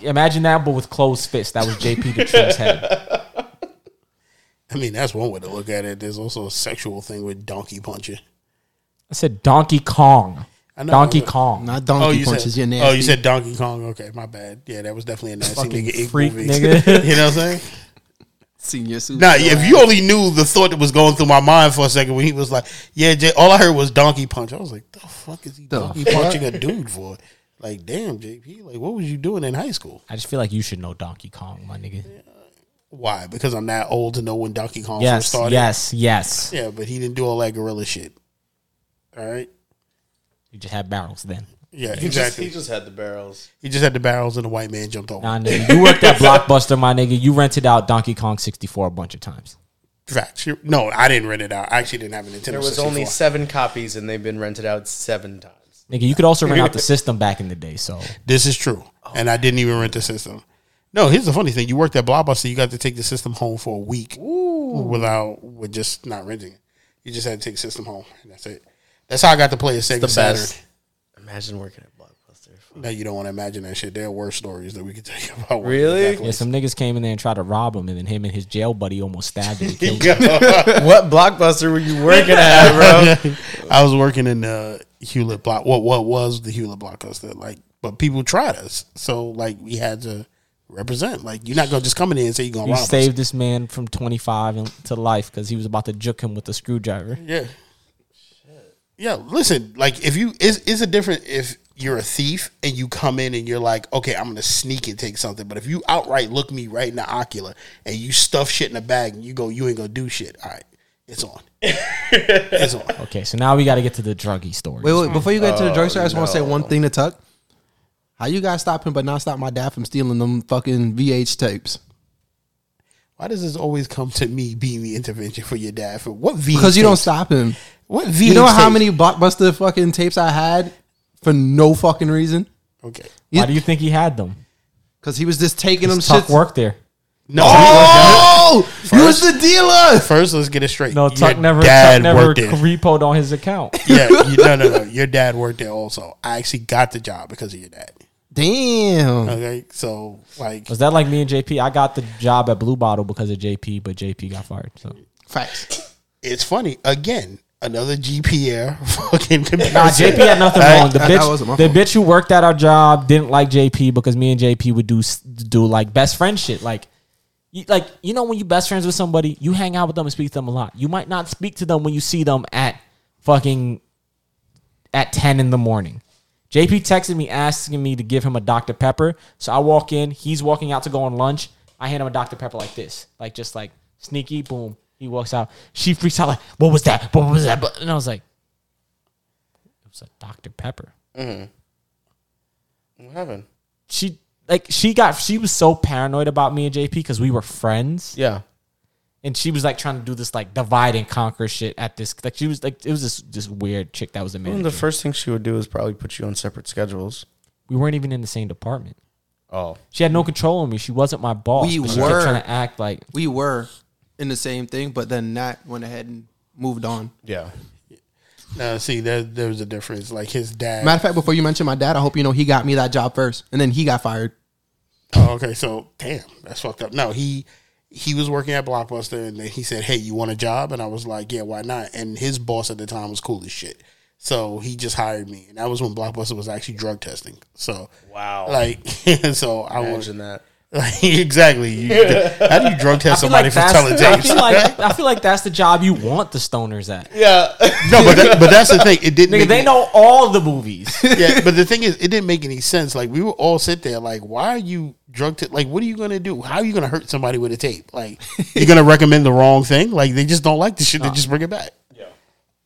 Imagine that, but with closed fists. That was JP to Trim's head. [laughs] I mean, that's one way to look at it. There's also a sexual thing with donkey punching. I said Donkey Kong. I know, Donkey I. Kong. Not donkey oh, you punches. said, You're. Oh, you said Donkey Kong. Okay, my bad. Yeah, that was definitely a nasty Fucking nigga. Freak, movie. nigga. [laughs] you know what I'm saying? Senior suit. Nah, if you only knew the thought that was going through my mind for a second when he was like, "Yeah, Jay," all I heard was donkey punch. I was like, "The fuck is he The donkey fuck? punching a dude for?" Like, damn, JP, like, what was you doing in high school? I just feel like you should know Donkey Kong, my nigga. Why? Because I'm that old to know when Donkey Kong first Yes, started. yes, yes. Yeah, but he didn't do all that gorilla shit. All right. You just had barrels then. Yeah, He exactly. just, he just had the barrels. he just had the barrels and the white man jumped over. Nah, nigga. You worked at Blockbuster, my nigga. You rented out Donkey Kong 64 a bunch of times. Facts. You- No, I didn't rent it out. I actually didn't have a Nintendo. There was 64. only seven copies, and they've been rented out seven times. Nigga, you could also rent out the system back in the day, so This is true, oh. and I didn't even rent the system. No, here's the funny thing: you worked at Blockbuster, you got to take the system home for a week without with just not renting it. You just had to take the system home, and that's it. That's how I got to play a Sega The Saturn. best. Imagine working at Blockbuster. Now you don't want to imagine that shit. There are worse stories that we could tell you about. Really? yeah, some niggas came in there and tried to rob him, and then him and his jail buddy almost stabbed him. and killed [laughs] him. [laughs] what Blockbuster were you working at, [laughs] bro? I was working in the Hewlett Block. What what was the Hewlett Blockbuster like? But people tried us, so like we had to represent. Like you're not gonna just come in there and say you're gonna You rob saved this man from 25 to life because he was about to juke him with a screwdriver. Yeah. Yeah, listen. Like, if you is is it different if you're a thief and you come in and you're like, okay, I'm gonna sneak and take something. But if you outright look me right in the ocular and you stuff shit in a bag and you go, you ain't gonna do shit. All right, It's on. [laughs] it's on. Okay, so now we got to get to the druggy story. Wait, wait. Before you get to the drugstore, I just want to say oh, one thing to Tuck. How you guys stop him, but not stop my dad from stealing them fucking VH tapes? Why does this always come to me being the intervention for your dad? For what V? Because you don't stop him. What V? You know how many blockbuster fucking tapes I had for no fucking reason? Okay. Why do you think he had them? Because he was just taking them Tuck shits. worked there. No. Oh, you was the dealer. First, let's get it straight. No, Your Tuck never, Dad Tuck never worked there. repoed on his account. [laughs] yeah, [laughs] you, no, no, no. Your dad worked there also. I actually got the job because of your dad. Damn. Okay, so like, Was that like me and JP? I got the job at Blue Bottle because of JP, but JP got fired. So Facts. it's funny again. Another GPR [laughs] fucking comparison. Nah, JP had nothing wrong. The That- that wasn't my bitch, the bitch who worked at our job didn't like JP because me and JP would do do like best friend shit. Like, you, like you know when you best friends with somebody, you hang out with them and speak to them a lot. You might not speak to them when you see them at fucking at ten in the morning. JP texted me asking me to give him a Dr Pepper. So I walk in. He's walking out to go on lunch. I hand him a Dr Pepper like this, like just like sneaky. Boom. He walks out. She freaks out like, "What was that? What was that?" And I was like, "It was a Dr Pepper." Mm-hmm. What happened? she like she got she was so paranoid about me and JP because we were friends, Yeah. and she was like trying to do this like divide and conquer shit at this like she was like it was this this weird chick that was a Well, manager. the first thing she would do is probably put you on separate schedules. we weren't even in the same department. Oh. She had no control on me. She wasn't my boss. We but she were. kept trying to act like We were in the same thing, but then Nat went ahead and moved on. Yeah. No, see, there there's a difference. Like his dad. Matter of fact, before you mention my dad, I hope you know he got me that job first, and then he got fired. Oh, okay, so damn, that's fucked up. No, he he was working at Blockbuster, and then he said, "Hey, you want a job?" And I was like, "Yeah, why not?" And his boss at the time was cool as shit, so he just hired me, and that was when Blockbuster was actually drug testing. So Wow. like, [laughs] so I was Imagine that. Like, [laughs] exactly. You, how do you drug test somebody like for that's telling I tapes? feel like [laughs] I feel like that's the job you want the stoners at. Yeah. no, but that, but that's the thing. It didn't. Nigga, make they any- know all the movies. [laughs] yeah, but the thing is, it didn't make any sense. Like we were all sit there, like, why are you drug? T- like, what are you gonna do? How are you gonna hurt somebody with a tape? Like, you're gonna recommend the wrong thing? Like, they just don't like the shit. They just bring it back. Yeah.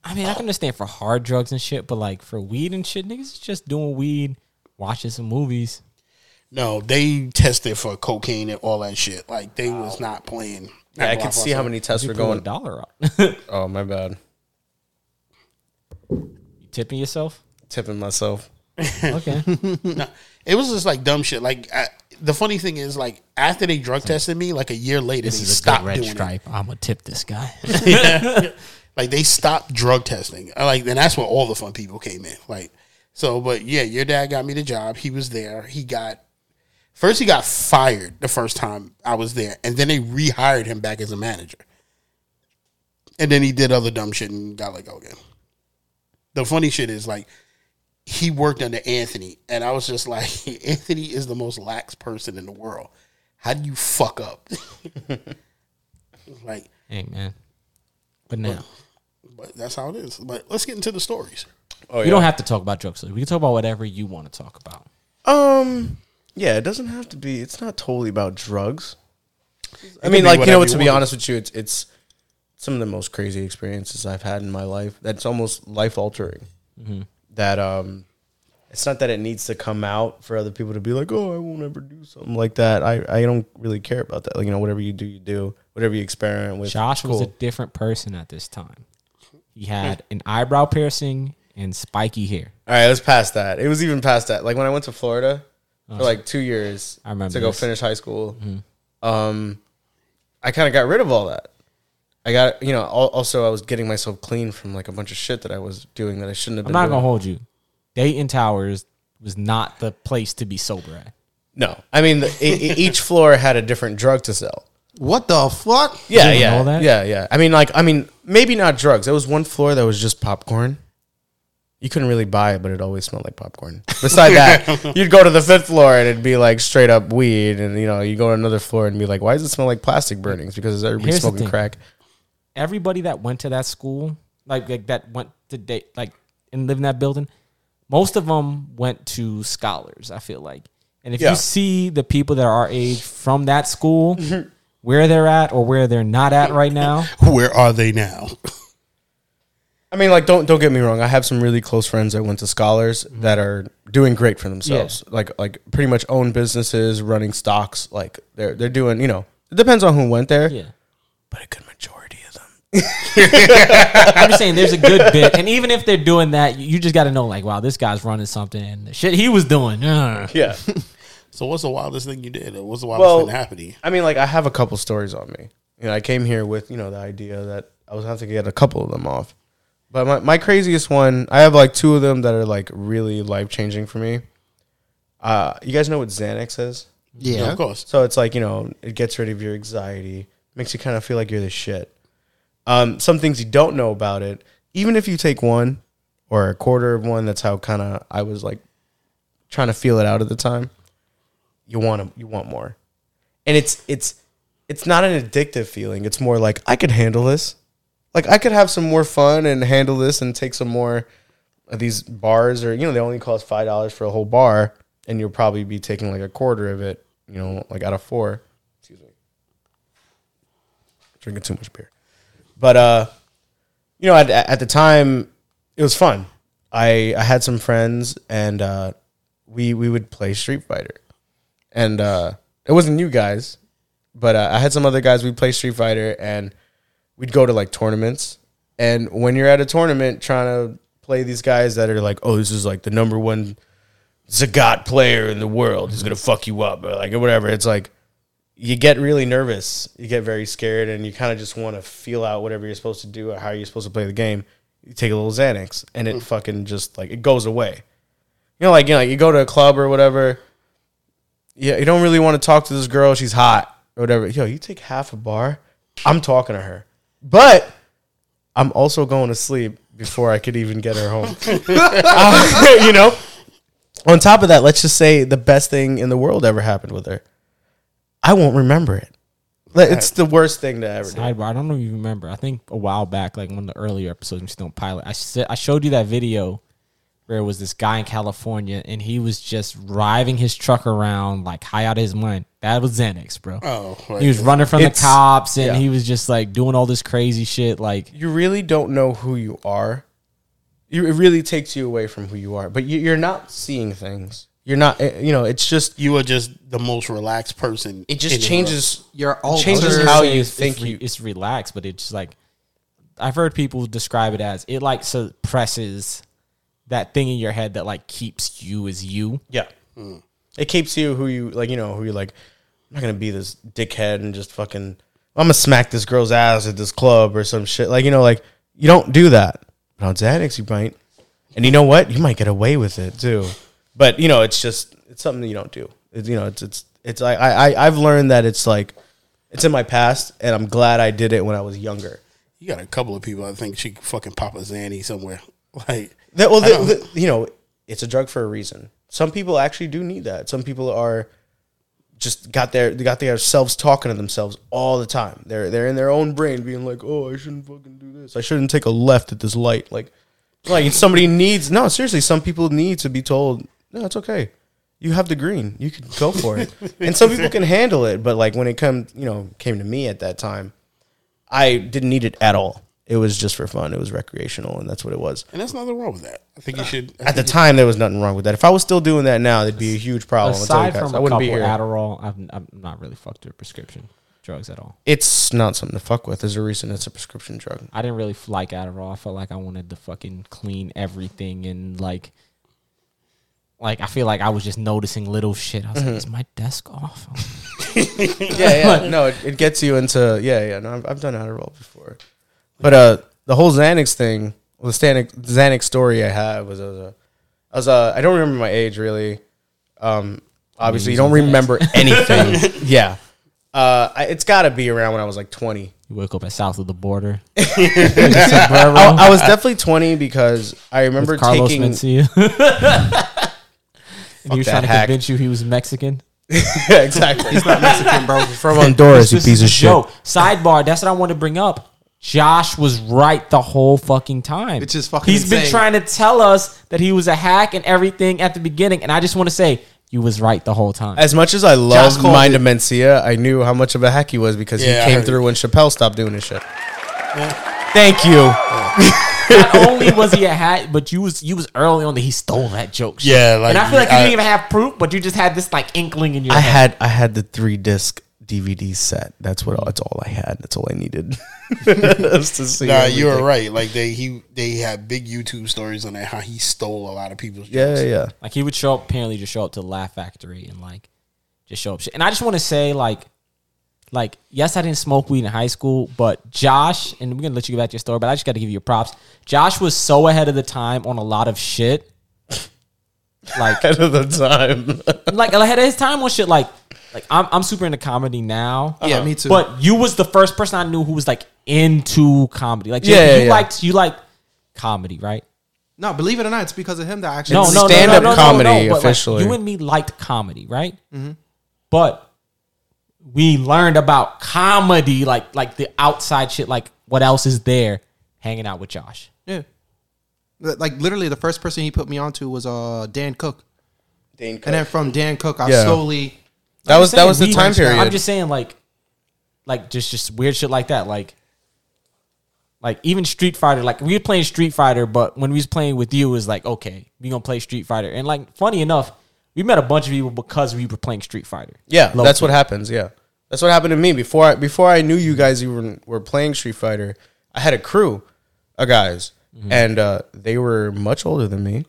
I mean, I can understand for hard drugs and shit, but like for weed and shit, niggas is just doing weed, watching some movies. No, they tested for cocaine and all that shit. Like, they was not playing. Yeah, I can see how many tests were going. dollar up. [laughs] Oh, my bad. you tipping yourself? Tipping myself. [laughs] Okay. No, it was just like dumb shit. Like, I, the funny thing is, like, after they drug tested me, like a year later, this they is a stopped good red doing it. stripe. I'm gonna tip this guy. [laughs] Like they stopped drug testing. I Like, and that's where all the fun people came in. Like, so, but yeah, your dad got me the job. He was there. He got first he got fired the first time I was there, and then they rehired him back as a manager. And then he did other dumb shit and got let go again. The funny shit is like he worked under Anthony, and I was just like, [laughs] Anthony is the most lax person in the world. How do you fuck up? [laughs] like, hey man. But now but that's how it is. But let's get into the stories. Oh, we don't have to talk about drugs. We can talk about whatever you want to talk about. Um, yeah, it doesn't have to be. It's not totally about drugs. I mean, like you know, to be honest with you, it's it's some of the most crazy experiences I've had in my life. That's almost life altering. That um, it's not that it needs to come out for other people to be like, oh, I won't ever do something like that. I I don't really care about that. Like you know, whatever you do, you do. Whatever you experiment with. Josh was a different person at this time. He had an eyebrow piercing and spiky hair. All right, let's pass that. It was even past that. Like when I went to Florida for like two years I remember to go this. finish high school, um, I kind of got rid of all that. I got, you know, al- also I was getting myself clean from like a bunch of shit that I was doing that I shouldn't have I'm been not doing. gonna hold you. Dayton Towers was not the place to be sober at. No, I mean, the, e- e- each floor had a different drug to sell. What the fuck? Yeah, didn't yeah, know that? yeah, yeah. I mean, like, I mean, maybe not drugs. There was one floor that was just popcorn. You couldn't really buy it, but it always smelled like popcorn. Beside that, [laughs] you'd go to the fifth floor and it'd be like straight up weed, and you know, you go to another floor and be like, "Why does it smell like plastic burnings?" Because everybody's Here's smoking crack. Everybody that went to that school, like, like that went to date, like and live in that building, most of them went to scholars. I feel like, and if Yeah. you see the people that are our age from that school, mm-hmm. where they're at or where they're not at right now. [laughs] Where are they now? I mean, like, don't don't get me wrong. I have some really close friends that went to scholars that are doing great for themselves. Like, like pretty much own businesses, running stocks. Like, they're they're doing. You know, it depends on who went there. Yeah. but a good majority of them. [laughs] I'm just saying there's a good [laughs] bit. And even if they're doing that, you just got to know, like, wow, this guy's running something and the shit he was doing. uh. [laughs] Yeah. So what's the wildest thing you did? What's the wildest Well, thing that happened to you? I mean, like, I have a couple stories on me. You know, I came here with you know the idea that I was have to get a couple of them off. But my, my craziest one, I have like two of them that are like really life changing for me. Uh, you guys know what Xanax is? Yeah. of course. So it's like, you know, it gets rid of your anxiety, makes you kind of feel like you're the shit. Um, some things you don't know about it, even if you take one or a quarter of one, that's how kind of I was like trying to feel it out at the time. You want to, you want more. And it's it's it's not an addictive feeling. It's more like I could handle this. Like I could have some more fun and handle this and take some more of these bars or you know they only cost five dollars for a whole bar and you'll probably be taking like a quarter of it you know like out of four. Excuse me. Drinking too much beer. But uh you know at, at the time it was fun. I i had some friends and uh we we would play street fighter. And uh it wasn't you guys but uh, i had some other guys. We'd play street fighter and we'd go to like tournaments. And when you're at a tournament trying to play these guys that are like oh this is like the number one Sagat player in the world who's gonna fuck you up or like or whatever it's like you get really nervous. You get very scared and you kind of just want to feel out whatever you're supposed to do or how you're supposed to play the game. You take a little xanax and it mm-hmm. fucking just like it goes away. You know like you know like you go to a club or whatever yeah you don't really want to talk to this girl she's hot or whatever. Yo you take half a bar i'm talking to her but i'm also going to sleep before i could even get her home. Uh, [laughs] [laughs] you know? On top of that let's just say the best thing in the world ever happened with her. I won't remember it. Like, it's the worst thing to ever do. Sidebar, I don't know if you remember. I think a while back, like one of the earlier episodes, we still pilot. I said I showed you that video where it was this guy in California and he was just driving his truck around like high out of his mind. That was Xanax, bro. Oh, right. He was running from It's- the cops and yeah. he was just like doing all this crazy shit. Like you really don't know who you are. You, it really takes you away from who you are. But you, you're not seeing things. You're not. eh, You know, it's just you are just the most relaxed person. it just the changes. Your alter changes I how you it's- think it's, re- you- it's relaxed, but it's like I've heard people describe it as it like suppresses that thing in your head that like keeps you as you. Yeah, it keeps you who you like. You know who you like. I'm not gonna be this dickhead and just fucking. I'm gonna smack this girl's ass at this club or some shit. Like you know, like you don't do that. But on Xanax, you might, and you know what? You might get away with it too. But you know, it's just it's something that you don't do. It's, you know, it's it's it's like I I I've learned that it's like it's in my past, and I'm glad I did it when I was younger. You got a couple of people. I think she fucking pop a Zanny somewhere. [laughs] Like That, well, the, the, you know, it's a drug for a reason. Some people actually do need that. Some people are just got their they got themselves talking to themselves all the time. They're they're in their own brain, being like, "Oh, I shouldn't fucking do this. I shouldn't take a left at this light." Like, like somebody needs no seriously. Some people need to be told, "No, it's okay. You have the green. You can go for it." [laughs] and some people can handle it, but like when it come, you know, came to me at that time, I didn't need it at all. It was just for fun. It was recreational, and that's what it was. And there's nothing wrong with that. I think you should. I At the think time, there was nothing wrong with that. If I was still doing that now, there'd be a huge problem. I'll tell you Aside guys. from I a wouldn't couple be here. Adderall, I've, I'm not really fucked with prescription drugs at all. it's not something to fuck with. There's a reason it's a prescription drug. I didn't really like Adderall. I felt like I wanted to fucking clean everything and like, like I feel like I was just noticing little shit. I was Mm-hmm. like, is my desk off? [laughs] Yeah, yeah. [laughs] no, it, it gets you into yeah, yeah. No, I've, I've done Adderall before, but uh, the whole Xanax thing, well, the Xanax, Xanax story I had was I was a, I was uh, I don't remember my age really. Um, obviously, you don't using Xanax. remember [laughs] anything. [laughs] yeah, uh, I, it's got to be around when I was like twenty. You wake up at south of the border. [laughs] I, I was definitely 20 because I remember Carlos taking. Mencia. and he was that trying to hack. convince you he was Mexican. yeah, exactly. He's not Mexican, bro. He's From Honduras, you This piece of shit. joke. Sidebar. That's what I want to bring up. Josh was right the whole fucking time. It's just fucking He's been insane. trying to tell us that he was a hack and everything at the beginning, and I just want to say you was right the whole time. As much as I love called Mind it- Mencia, I knew how much of a hack he was because Yeah, I he came heard through when Chappelle stopped doing his shit. Thank you. Not only was he a hat, but you was you was early on that he stole that joke. shit. Yeah, like, and I feel like you I- didn't even have proof, but you just had this like inkling in your I head. had I had the three disc DVD set. That's what. Mm. That's all I had. That's all I needed. [laughs] Just to see Nah, you were right. Like they he they had big YouTube stories on that how he stole a lot of people's Yeah, jokes. yeah, yeah. Like he would show up, apparently just show up to the Laugh Factory and like just show up shit. And I just want to say, like, like yes, I didn't smoke weed in high school, but Josh, and we're gonna let you get back to your story, but I just got to give you props. Josh was so ahead of the time on a lot of shit. [laughs] Like, Ahead of the time. like ahead of his time on shit. Like, like I'm I'm super into comedy now. Yeah, me too. But you was the first person I knew who was like into comedy. Like, Yeah, Jacob, yeah, you yeah. liked you like comedy, right? no, believe it or not, it's because of him that I actually no, no, no, stand-up no, no, comedy no, no, but, like, officially. you and me liked comedy, right? But we learned about comedy, like like the outside shit, like what else is there, hanging out with Josh. Yeah. Like literally, the first person he put me onto was uh Dane Cook, Dane and then from Dane Cook, I Yeah. slowly. That I'm was that was the time period. I'm just saying, like, like just just weird shit like that, like. Like even Street Fighter, like we were playing Street Fighter, but when we was playing with you, it was like okay, we gonna play Street Fighter, and like funny enough, we met a bunch of people because we were playing Street Fighter. Yeah, Low that's what happens. Yeah, that's what happened to me before. I, before I knew you guys even were playing Street Fighter. I had a crew of guys, Mm-hmm. and uh, they were much older than me,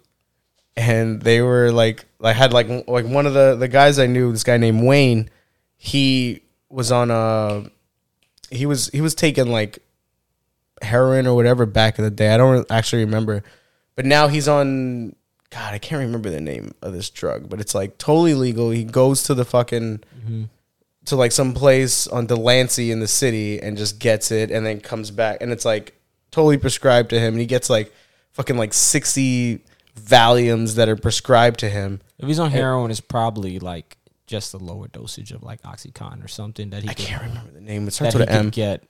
and they were like, I had like like one of the the guys I knew, this guy named Wayne. He was on a, he was he was taking like heroin or whatever back in the day. I don't actually remember, but now he's on. God, I can't remember the name of this drug, but it's like totally legal. He goes to the fucking mm-hmm. to like some place on Delancey in the city and just gets it, and then comes back, and it's like totally prescribed to him, and he gets like fucking like sixty Valiums that are prescribed to him. If he's on heroin, it's probably like just a lower dosage of like OxyContin or something that he I could, can't remember the name. It starts with an M. get.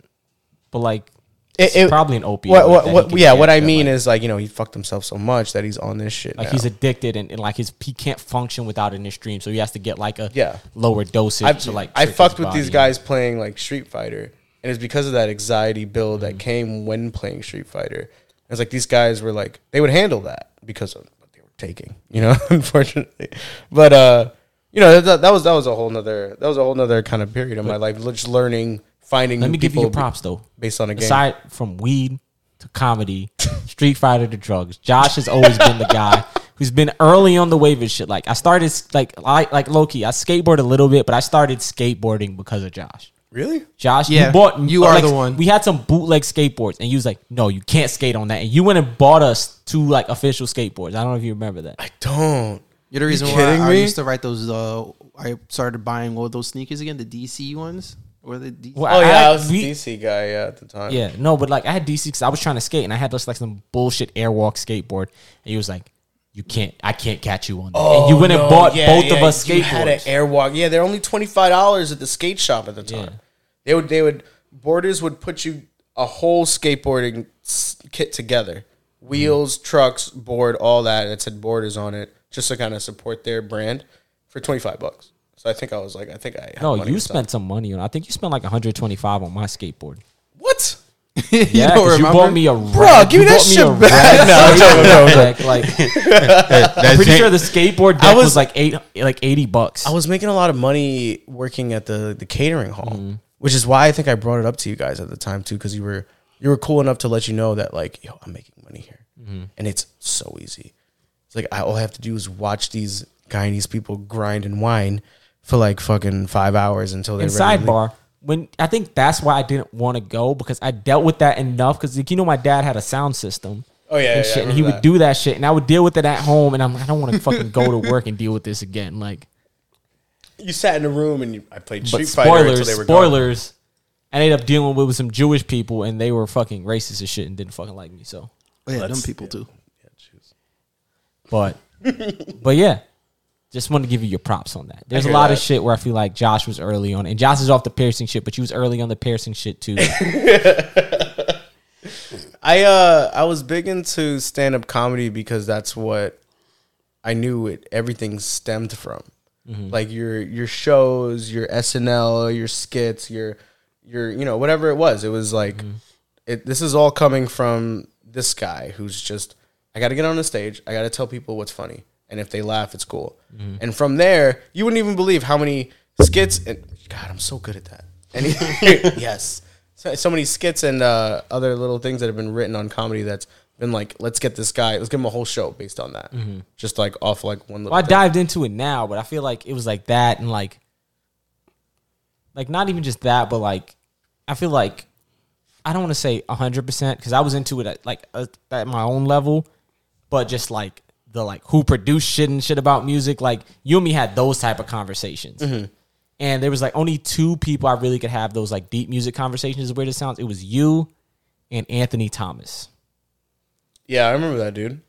But like, It- it's it- probably an opiate. What, what, what, yeah, what I mean like- is like you know he fucked himself so much that he's on this shit. like now. he's addicted and, and like his he can't function without it his stream, so he has to get like a Yeah. lower dosage I've, to like. I fucked with these guys playing like Street Fighter, and it's because of that anxiety build Mm-hmm. that came when playing Street Fighter. It's like these guys were like they would handle that because of what they were taking, you know. [laughs] unfortunately, but uh, you know that, that was that was a whole nother that was a whole nother kind of period of my life, just learning, finding. Let me give you props though. based on a game. Aside from weed to comedy, Street Fighter to drugs, Josh has always been the guy who's been early on the wave of shit. Like I started like I like low key. I skateboard a little bit, but I started skateboarding because of Josh. Really? Josh, Yeah, you bought. you are like, the one. We had some bootleg skateboards, and you was like, "No, you can't skate on that." And you went and bought us two like official skateboards. I don't know if you remember that. I don't. You're the reason why kidding I me? used to write those. Uh, I started buying all those sneakers again, the DC ones or the DC. Well, Oh yeah, had- I was a DC guy yeah, at the time. Yeah, no, but like I had DC because I was trying to skate, and I had just like some bullshit airwalk skateboard, and he was like, "You can't, I can't catch you on that." and you went and Oh, no, bought yeah, both of yeah, us You had an airwalk. Yeah, they're only twenty five dollars at the skate shop at the time. Yeah. They would they would boarders would put you a whole skateboarding kit together, wheels, mm. trucks, board, all that, and it said borders on it, just to kind of support their brand for twenty five bucks. So I think I was like, I think I no, you spent some money on. I think you spent like 125 on my skateboard. what? [laughs] you Yeah, don't 'cause you remember? bought me a Bro, give me that bought me shit a back. [laughs] No, no, no, no. deck, Like, [laughs] I'm pretty sure the skateboard deck I was, was- like eight, like 80 bucks. I was making a lot of money working at the the catering hall, Mm-hmm. which is why I think I brought it up to you guys at the time too, because you were you were cool enough to let you know that like, yo, I'm making money here, Mm-hmm. and it's so easy. It's like I, all I have to do is watch these Guyanese people grind and whine for like fucking five hours until they're and ready sidebar when I think that's why I didn't want to go because I dealt with that enough because you know my dad had a sound system. Oh, yeah, and yeah, shit, I and he remember would do that shit, and I would deal with it at home, and I'm like, I don't want to fucking go to work and deal with this again. Like, [laughs] You sat in a room and you, I played but Street Fighter until spoilers, they were gone. spoilers. I ended up dealing with some Jewish people, and they were fucking racist and shit and didn't fucking like me. So, Oh, yeah, them Let's- people too. but but yeah, just wanted to give you your props on that. There's a hear lot of shit where I feel like Josh was early on, and Josh is off the piercing shit, but you was early on the piercing shit too. [laughs] I uh I was big into stand up comedy because that's what I knew it everything stemmed from. like your your shows, your SNL, your skits, your your you know whatever it was. It was like it. This is all coming from this guy who's just I got to get on the stage. I got to tell people what's funny, and if they laugh, it's cool. And from there, you wouldn't even believe how many skits. And God, I'm so good at that. And [laughs] yes, so, so many skits and uh, other little things that have been written on comedy that's been like, let's get this guy, let's give him a whole show based on that. Just like off like one little. Well, I thing. dived into it now, but I feel like it was like that and like, like not even just that, but like, I feel like I don't want to say hundred percent because I was into it at like uh, at my own level, but just like the like who produced shit and shit about music, like you and me had those type of conversations. Mm-hmm. And there was like only two people I really could have those like deep music conversations. As weird as it sounds, it was you and Anthony Thomas. Yeah, I remember that dude.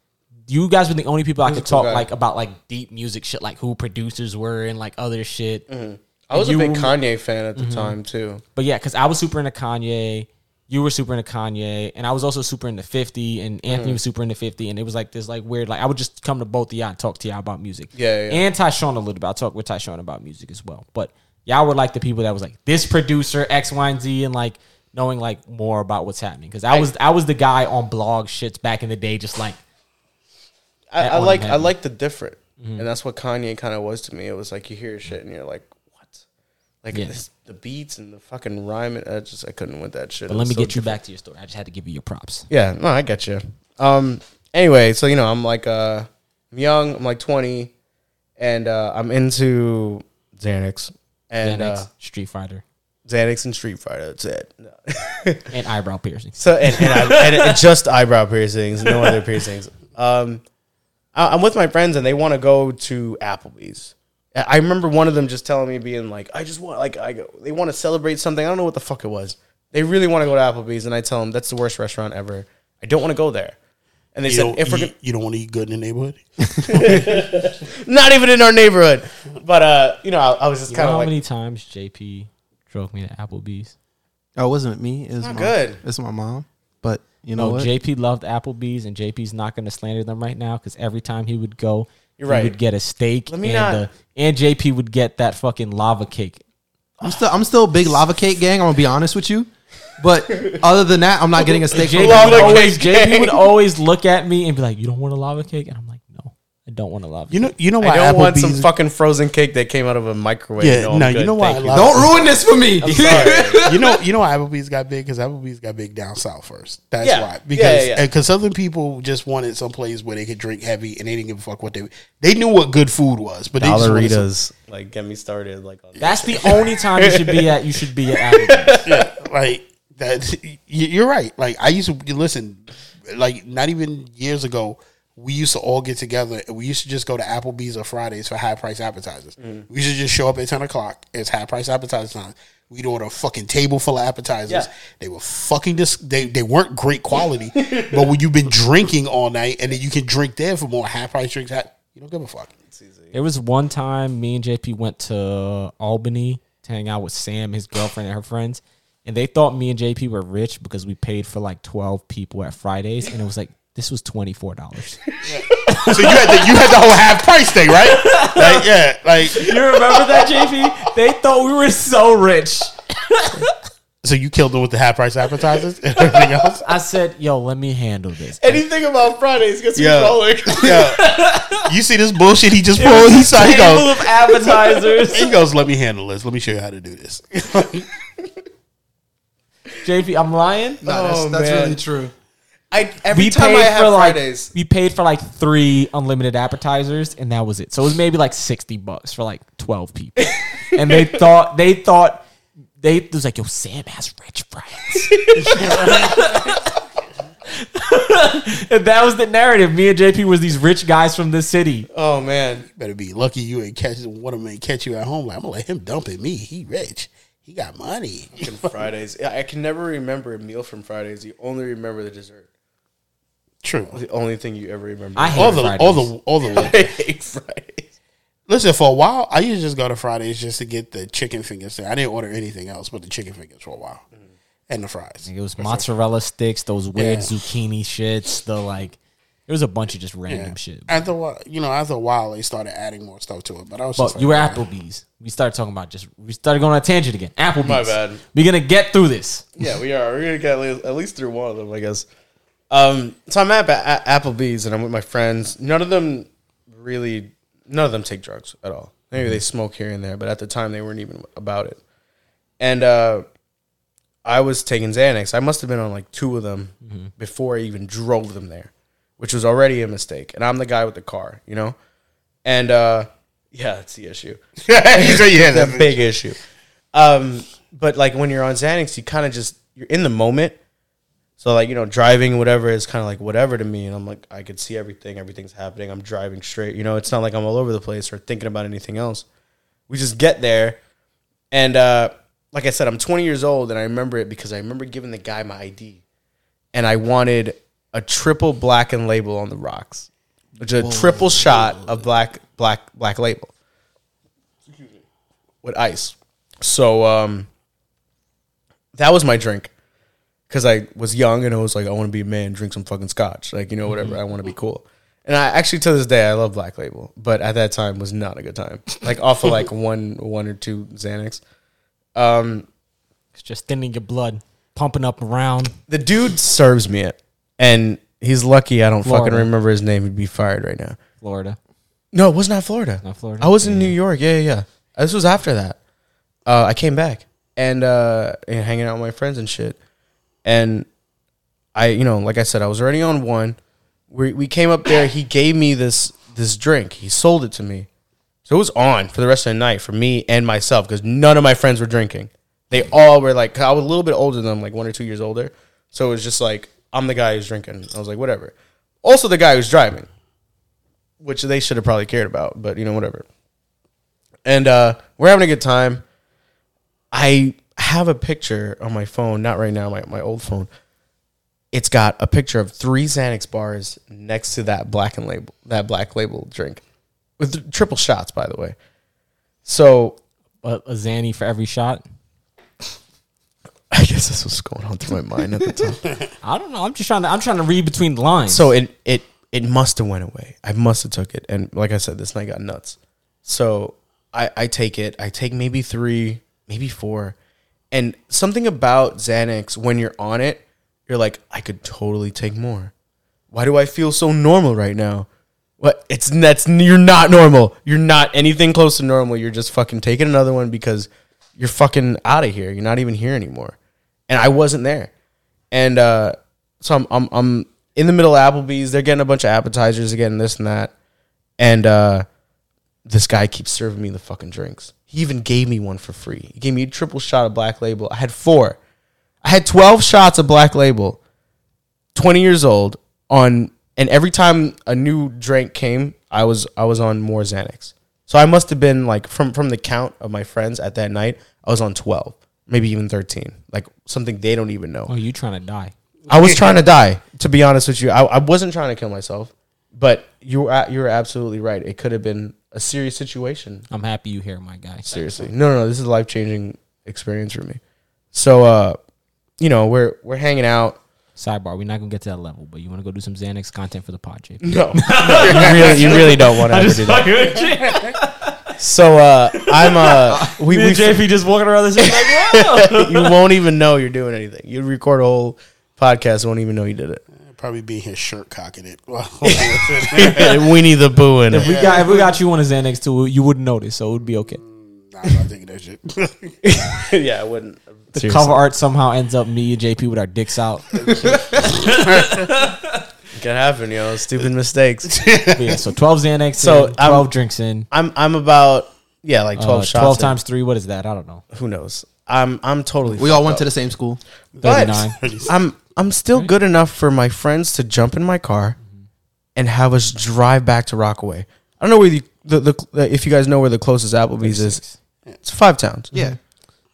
you guys were the only people I could cool talk guy. like about like deep music shit, like who producers were and like other shit. Mm-hmm. I was a You- big Kanye fan at the mm-hmm. time too. But yeah, because I was super into Kanye, you were super into Kanye, and I was also super into Fifty, and Mm-hmm. Anthony was super into Fifty, and it was like this like weird like I would just come to both of y'all and talk to y'all about music. Yeah, yeah, and Tyshawn a little bit. I'll talk with Tyshawn about music as well. But y'all were like the people that was like this producer X, Y, and Z, and like knowing like more about what's happening. Because I was I was the guy on blog shits back in the day, just like I, I like I like the different, and that's what Kanye kind of was to me. It was like you hear shit and you're like? Like Yeah. this, the beats and the fucking rhyme. I just I couldn't with that shit. But let me so get you different. back to your story. I just had to give you your props. Yeah, no, I get you. Um. Anyway, so you know, I'm like uh, I'm young. I'm like 20, and uh, I'm into Xanax and Xanax, uh, Street Fighter, Xanax and Street Fighter. That's it. No. [laughs] and eyebrow piercings. So and, and, I, and it- just eyebrow piercings, no other piercings. Um, I, I'm with my friends and they want to go to Applebee's. I I remember one of them just telling me, being like, "I just want like I go, they want to celebrate something. I don't know what the fuck it was. They really want to go to Applebee's, and I tell them that's the worst restaurant ever. I don't want to go there." And they You said, "If we're you, gonna, you don't want to eat good in the neighborhood. [laughs] not even in our neighborhood," but uh, you know, I, I was just kind of how like, many times JP drove me to Applebee's? Oh, it wasn't me. It was Not my, good. It's my mom. But you know No, what? JP loved Applebee's, and JP's not going to slander them right now because every time he would go, You're he right. would get a steak, Let me and, not- uh, and JP would get that fucking lava cake. I'm still I'm still a big lava cake gang. I'm gonna be honest with you. But [laughs] other than that, I'm not getting a steak. JP from would, Lava always, cake JP gang. would always look at me and be like, "You don't want a lava cake?" And I'm like, "No, I don't want to love. You know, you know why I don't want some Applebee's- fucking frozen cake that came out of a microwave. Yeah, I'm no, you know why Thank I love- Don't ruin this for me. [laughs] you know, you know why Applebee's got big because Applebee's got big down south first. That's Yeah. why Yeah, because yeah, yeah. because Southern people just wanted some place where they could drink heavy and they didn't give a fuck what they they knew what good food was, but they just wanted some- Dollaritas, like get me started. Like on That's the only time you should be at. You should be at Applebee's. [laughs] like that. you- You're right. Like I used to listen, like not even years ago. We used to all get together and we used to just go to Applebee's or Fridays for high price appetizers. Mm. We used to just show up at ten o'clock. It's high price appetizer time. We'd order a fucking table full of appetizers. Yeah. They were fucking dis- they they weren't great quality, [laughs] but when you've been drinking all night and then you can drink there for more high price drinks, ha- you don't give a fuck. There was one time me and JP went to Albany to hang out with Sam, his girlfriend, and her friends, and they thought me and JP were rich because we paid for like twelve people at Fridays, and it was like this was twenty four dollars. [laughs] So you had the you had the whole half price thing, right? Like yeah, like [laughs] you remember that, JP? They thought we were so rich. [laughs] so you killed them with the half price appetizers and everything else. I said, "Yo, let me handle this." anything about Fridays gets me Yeah. rolling. Yeah. You see this bullshit he just pulled? He saw he Table goes, of appetizers. he goes, let me handle this. Let me show you how to do this. JP, I'm lying. No, Oh, that's man. really true. I every we time paid I have for like Fridays, we paid for like three unlimited appetizers, and that was it. So it was maybe like sixty bucks for like twelve people, [laughs] and they thought they thought they it was like, "Yo, Sam has rich friends," [laughs] and that was the narrative. Me and JP was these rich guys from the city. oh man, Better be lucky you ain't catch one of them ain't catch you at home. Like, I'm gonna let him dump at me. He rich. He got money. Fucking Fridays. I can never remember a meal from Fridays. You only remember the dessert. True. The only thing you ever remember. I hate All the Fridays. all the all the I hate Fridays. Listen, for a while, I used to just go to Fridays just to get the chicken fingers. I didn't order anything else but the chicken fingers for a while, mm. and the fries. It was mozzarella sticks, those weird Yeah. zucchini shits, the like. It was a bunch of just random Yeah. shit. After a while, you know, after a while, they started adding more stuff to it. But I was just But like, you were "Nah." Applebee's. We started talking about just. We started going on a tangent again. Applebee's. My bad. We're gonna get through this. Yeah, we are. We're gonna get at least through one of them, I guess. Um, so I'm at ba- Applebee's and I'm with my friends. None of them really, none of them take drugs at all. Maybe they smoke here and there, but at the time they weren't even about it. And uh, I was taking Xanax. I must have been on like two of them before I even drove them there, which was already a mistake. And I'm the guy with the car, you know. And uh, yeah, that's the issue [laughs] [laughs] yeah, yeah, the big issue. Um, but like when you're on Xanax, you kind of just you're in the moment. So like you know, driving whatever is kind of like whatever to me, and I'm like I could see everything, everything's happening. I'm driving straight. You know, it's not like I'm all over the place or thinking about anything else. We just get there, and uh, like I said, I'm 20 years old, and I remember it because I remember giving the guy my ID, and I wanted a triple black and label on the rocks, which is a triple shot of black black black label with ice. So um, that was my drink because I was young and I was like, I want to be a man, drink some fucking scotch, like you know whatever. I want to be cool. And I actually to this day I love Black Label, but at that time was not a good time. Like off of like [laughs] one one or two Xanax. Um, It's just thinning your blood, pumping up around. the dude serves me it, and he's lucky I don't fucking remember his name. He'd be fired right now. Florida. No, it was not Florida. Not Florida? I was in New York. Yeah, yeah, yeah. This was after that. Uh, I came back and, uh, and hanging out with my friends and shit. And I, you know, like I said, I was already on one. We we came up there. He gave me this this drink. He sold it to me. So it was on for the rest of the night for me and myself because none of my friends were drinking. They all were like, I was a little bit older than them, like one or two years older. So it was just like, I'm the guy who's drinking. I was like, whatever. Also, the guy who's driving which they should have probably cared about, but you know, whatever. And uh, we're having a good time. I have a picture on my phone, not right now, my, my old phone. It's got a picture of three Xanax bars next to that black and label, that black label drink, with triple shots, by the way. So A, a Zanny for every shot. I guess this was going on through my mind at the time. [laughs] I don't know. I'm just trying to. I'm trying to read between the lines. So it it it must have went away. I must have took it, and like I said, this night got nuts. So I I take it. I take maybe three, maybe four, and something about Xanax when you're on it, you're like, I could totally take more. Why do I feel so normal right now? What? It's that's you're not normal. You're not anything close to normal. You're just fucking taking another one because you're fucking out of here. You're not even here anymore. And I wasn't there. And uh, so I'm, I'm I'm in the middle of Applebee's. They're getting a bunch of appetizers, again, this and that. And uh, this guy keeps serving me the fucking drinks. He even gave me one for free. He gave me a triple shot of Black Label. I had four. I had twelve shots of Black Label. Twenty years old on, and every time a new drink came, I was I was on more Xanax. So I must have been like from from the count of my friends at that night, I was on twelve, maybe even thirteen, like something they don't even know. oh, you trying to die? I was trying to die, to be honest with you. I, I wasn't trying to kill myself, but you were a- you were absolutely right. It could have been a serious situation. I'm happy you here, my guy. Seriously, no, no, no. This is a life changing experience for me. So, uh, you know, we're we're hanging out. Sidebar: We're not gonna get to that level, but you want to go do some Xanax content for the pod, JP. No, [laughs] you really, you really don't want to [laughs] ever do that. So, uh, I'm uh, [laughs] we, Me we and JP just walking around this like, whoa. you won't even know you're doing anything. You record a whole podcast, won't even know you did it. Probably be his shirt cocking it. [laughs] [laughs] Winnie the Pooh in if it. we got if we got you on a Xanax too, you wouldn't notice, so it would be okay. nah, I'm not thinking that shit. [laughs] yeah, I wouldn't. The cover art somehow ends up me and JP with our dicks out. can happen, you know, stupid mistakes. But yeah, so twelve Xanax, So, in, I'm- twelve drinks in, I'm I'm about yeah, like twelve uh, shots. twelve in. times three. What is that? I don't know. Who knows? I'm I'm totally. We all went up. to the same school. But 39. [laughs] I'm I'm still good enough for my friends to jump in my car and have us drive back to Rockaway. I don't know where the, the, the if you guys know where the closest Applebee's is. It's five towns. Yeah.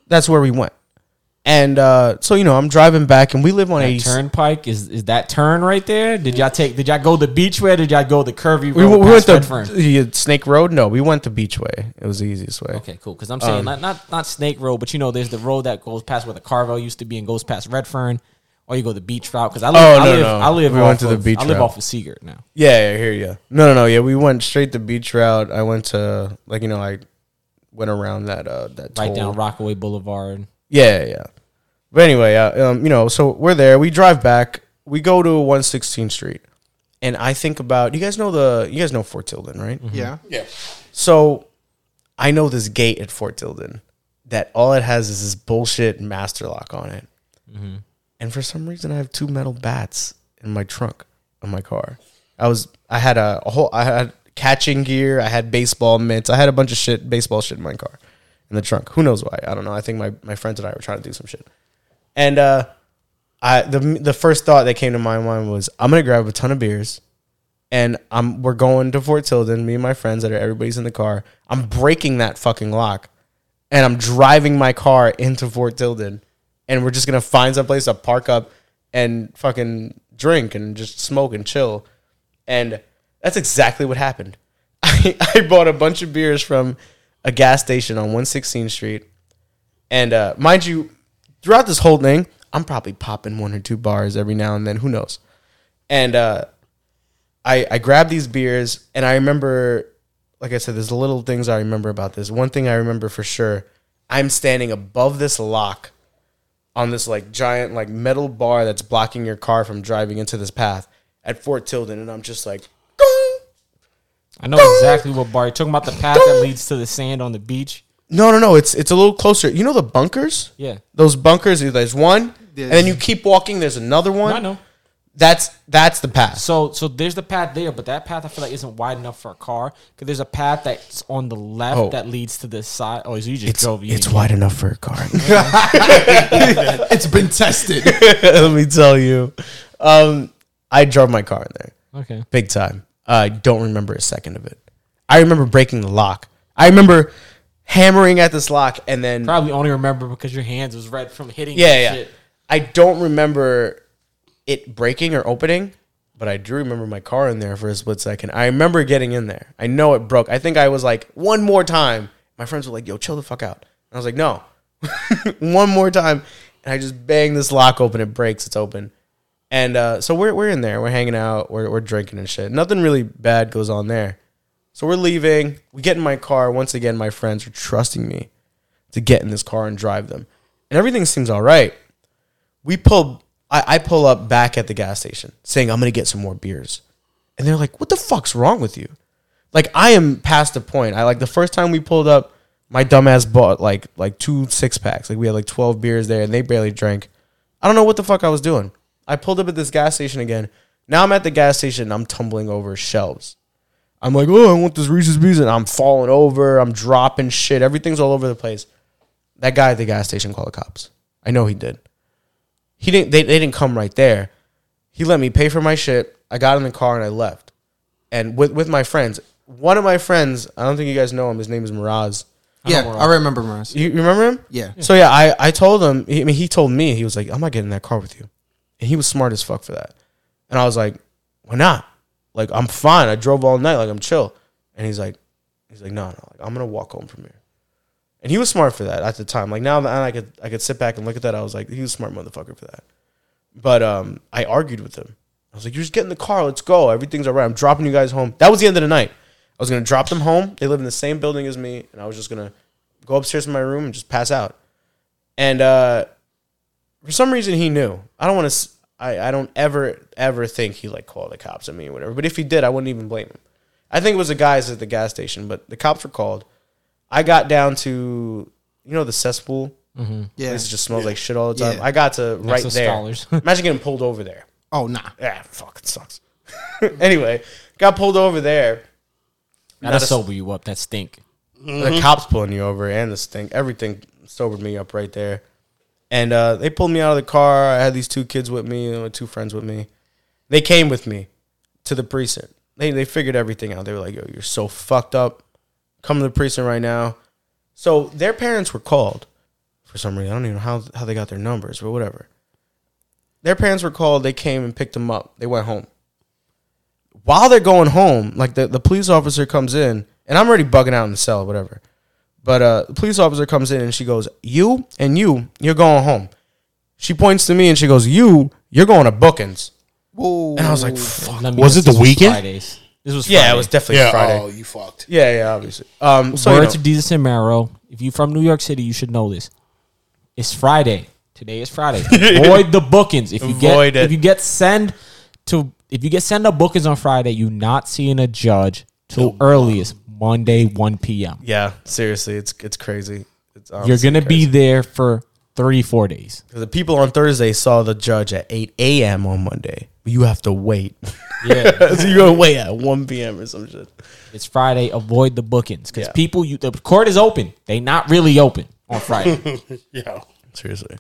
That's where we went. And uh, so you know, I'm driving back, and we live on a turnpike is is that turn right there? Did y'all take? Did y'all go the beach way? Or did y'all go the curvy We, road we went the, the Snake Road. No, we went the Beachway. It was the easiest way. Okay, cool. Because I'm saying Um, not, not not Snake Road, but you know, there's the road that goes past where the Carvel used to be and goes past Redfern, or you go the beach route? Because I live, Oh, I no, live, no. I live We off went to the of- beach I live route. off of Seagirt now. Yeah, I hear you. No, no, no. Yeah, we went straight the beach route. I went to like you know I went around that uh that Right toll. down Rockaway Boulevard. Yeah, yeah. But anyway, uh, um, you know, so we're there. We drive back. We go to 116th Street, and I think about you guys know the you guys know Fort Tilden, right? Yeah. Yeah. So I know this gate at Fort Tilden that all it has is this bullshit master lock on it, and for some reason I have two metal bats in my trunk of my car. I was I had a, a whole I had catching gear. I had baseball mitts. I had a bunch of shit baseball shit in my car in the trunk. Who knows why? I don't know. I think my my friends and I were trying to do some shit, and uh, I the the first thought that came to my mind was I'm gonna grab a ton of beers and I'm we're going to Fort Tilden. Me and my friends that are everybody's in the car. I'm breaking that fucking lock, and I'm driving my car into Fort Tilden, and we're just gonna find some place to park up and fucking drink and just smoke and chill. And that's exactly what happened. [laughs] I, I bought a bunch of beers from a gas station on 116th Street, and uh, mind you, throughout this whole thing, I'm probably popping one or two bars every now and then. Who knows? And uh, I I grabbed these beers and I remember, like I said, there's little things I remember about this. One thing I remember for sure, I'm standing above this lock on this like giant like metal bar that's blocking your car from driving into this path at Fort Tilden, and I'm just like, I know exactly what bar you're talking about. The path that leads to the sand on the beach. no, no, no, it's it's a little closer. You know the bunkers? Yeah, Those bunkers, there's one, and then you keep walking. There's another one. I know. That's that's the path. So, so there's the path there, but that path I feel like isn't wide enough for a car. Because there's a path that's on the left Oh. that leads to the side. Oh, so you just It's, drove. you it's didn't- wide enough for a car. [laughs] [laughs] It's been tested. [laughs] Let me tell you. Um, I drove my car in there. Okay. Big time. I don't remember a second of it. I remember breaking the lock. I remember hammering at this lock and then Probably only remember because your hands was red from hitting. yeah, yeah. Shit. I don't remember it breaking or opening, but I do remember my car in there for a split second. I remember getting in there. I know it broke. I think I was like one more time. My friends were like, "Yo, chill the fuck out." And I was like, "No." [laughs] one more time, and I just bang this lock open. It breaks. It's open. And uh, so we're we're in there. We're hanging out. We're we're drinking and shit. Nothing really bad goes on there. So we're leaving. We get in my car. Once again, my friends are trusting me to get in this car and drive them, and everything seems all right. We pull. I, I pull up back at the gas station, saying I'm gonna get some more beers, and they're like, "What the fuck's wrong with you?" Like I am past the point. I like the first time we pulled up, my dumbass bought like like two six packs. Like we had like twelve beers there, and they barely drank. I don't know what the fuck I was doing. I pulled up at this gas station again. Now I'm at the gas station. and I'm tumbling over shelves. I'm like, oh, I want this Reese's Pieces. And I'm falling over. I'm dropping shit. Everything's all over the place. That guy at the gas station called the cops. I know he did. He didn't. They, they didn't come right there. He let me pay for my shit. I got in the car and I left. And with with my friends, one of my friends, I don't think you guys know him. His name is Miraz. yeah, I remember Mars. You, you remember him? Yeah. So yeah, I, I told him. He, I mean, he told me he was like, "I'm not getting in that car with you," and he was smart as fuck for that. And I was like, "Why not? Like, I'm fine. I drove all night. Like, I'm chill." And he's like, "He's like, no, no. Like, I'm gonna walk home from here." And he was smart for that at the time. Like now that I could I could sit back and look at that, I was like, he was smart motherfucker for that. But um, I argued with him. I was like, "You just get in the car. Let's go. Everything's all right. I'm dropping you guys home." That was the end of the night. I was gonna drop them home. They live in the same building as me, and I was just gonna go upstairs in my room and just pass out. And uh, for some reason, he knew. I don't want to. I, I don't ever ever think he like called the cops on me or whatever. But if he did, I wouldn't even blame him. I think it was the guys at the gas station, but the cops were called. I got down to you know the cesspool. Mm-hmm. Yeah. This just smells like shit all the time. Yeah. I got to right to there. Scholars. [laughs] Imagine getting pulled over there. Oh nah. Yeah, fuck, it sucks. [laughs] anyway, got pulled over there. That'll Not a- sober you up. That stink. the cops pulling you over and the stink, everything sobered me up right there. And uh, they pulled me out of the car. I had these two kids with me, uh, two friends with me. They came with me to the precinct. They they figured everything out. They were like, "Yo, you're so fucked up. Come to the precinct right now." So their parents were called for some reason. I don't even know how how they got their numbers, but whatever. Their parents were called. They came and picked them up. They went home while they're going home, like the, the police officer comes in, and I'm already bugging out in the cell, whatever. But uh, the police officer comes in and she goes, "You and you, you're going home." She points to me and she goes, "You, you're going to bookings. Whoa. And I was like, fuck. Let me Was guess, it the this weekend? Fridays. This was Yeah, Friday. it was definitely yeah. Friday. Oh, you fucked. Yeah, yeah, obviously. Um, so you Word know, to Jesus and Marrow. If you from New York City, you should know this. It's Friday. Today is Friday. [laughs] Avoid the bookings. If you Avoid get it. if you get send to if you get send up bookings on Friday, you not seeing a judge till earliest Monday one p.m. yeah, seriously, it's it's crazy. It's You're gonna crazy. be there for three four days. 'Cause the people on Thursday saw the judge at 8 a.m. on Monday. You have to wait. Yeah, [laughs] so you're gonna wait at 1 p.m. or some shit. it's Friday. Avoid the bookings because Yeah. people you the court is open. They not really open on Friday. [laughs] Yeah. Seriously.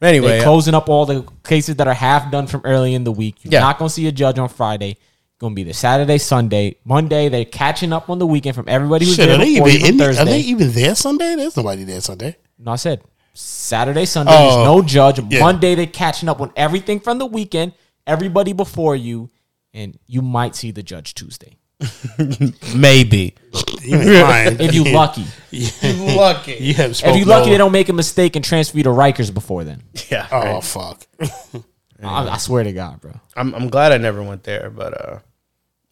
Anyway, They're closing up all the cases that are half done from early in the week. You're Yeah. not going to see a judge on Friday. Going to be the Saturday, Sunday, Monday. They're catching up on the weekend from everybody who's Shit, there are they before even you in, Thursday. Are they even there Sunday? There's nobody there Sunday. no, I said Saturday, Sunday. Oh. there's no judge. Yeah. Monday, they're catching up on everything from the weekend. Everybody before you, and you might see the judge Tuesday [laughs] maybe. [laughs] if You ain't lying. if you lucky. Lucky. You have If you're lucky, they don't make a mistake and transfer you to Rikers before then. [laughs] Yeah. Oh right. fuck. I, I swear to God, bro. I'm I'm glad I never went there, but uh,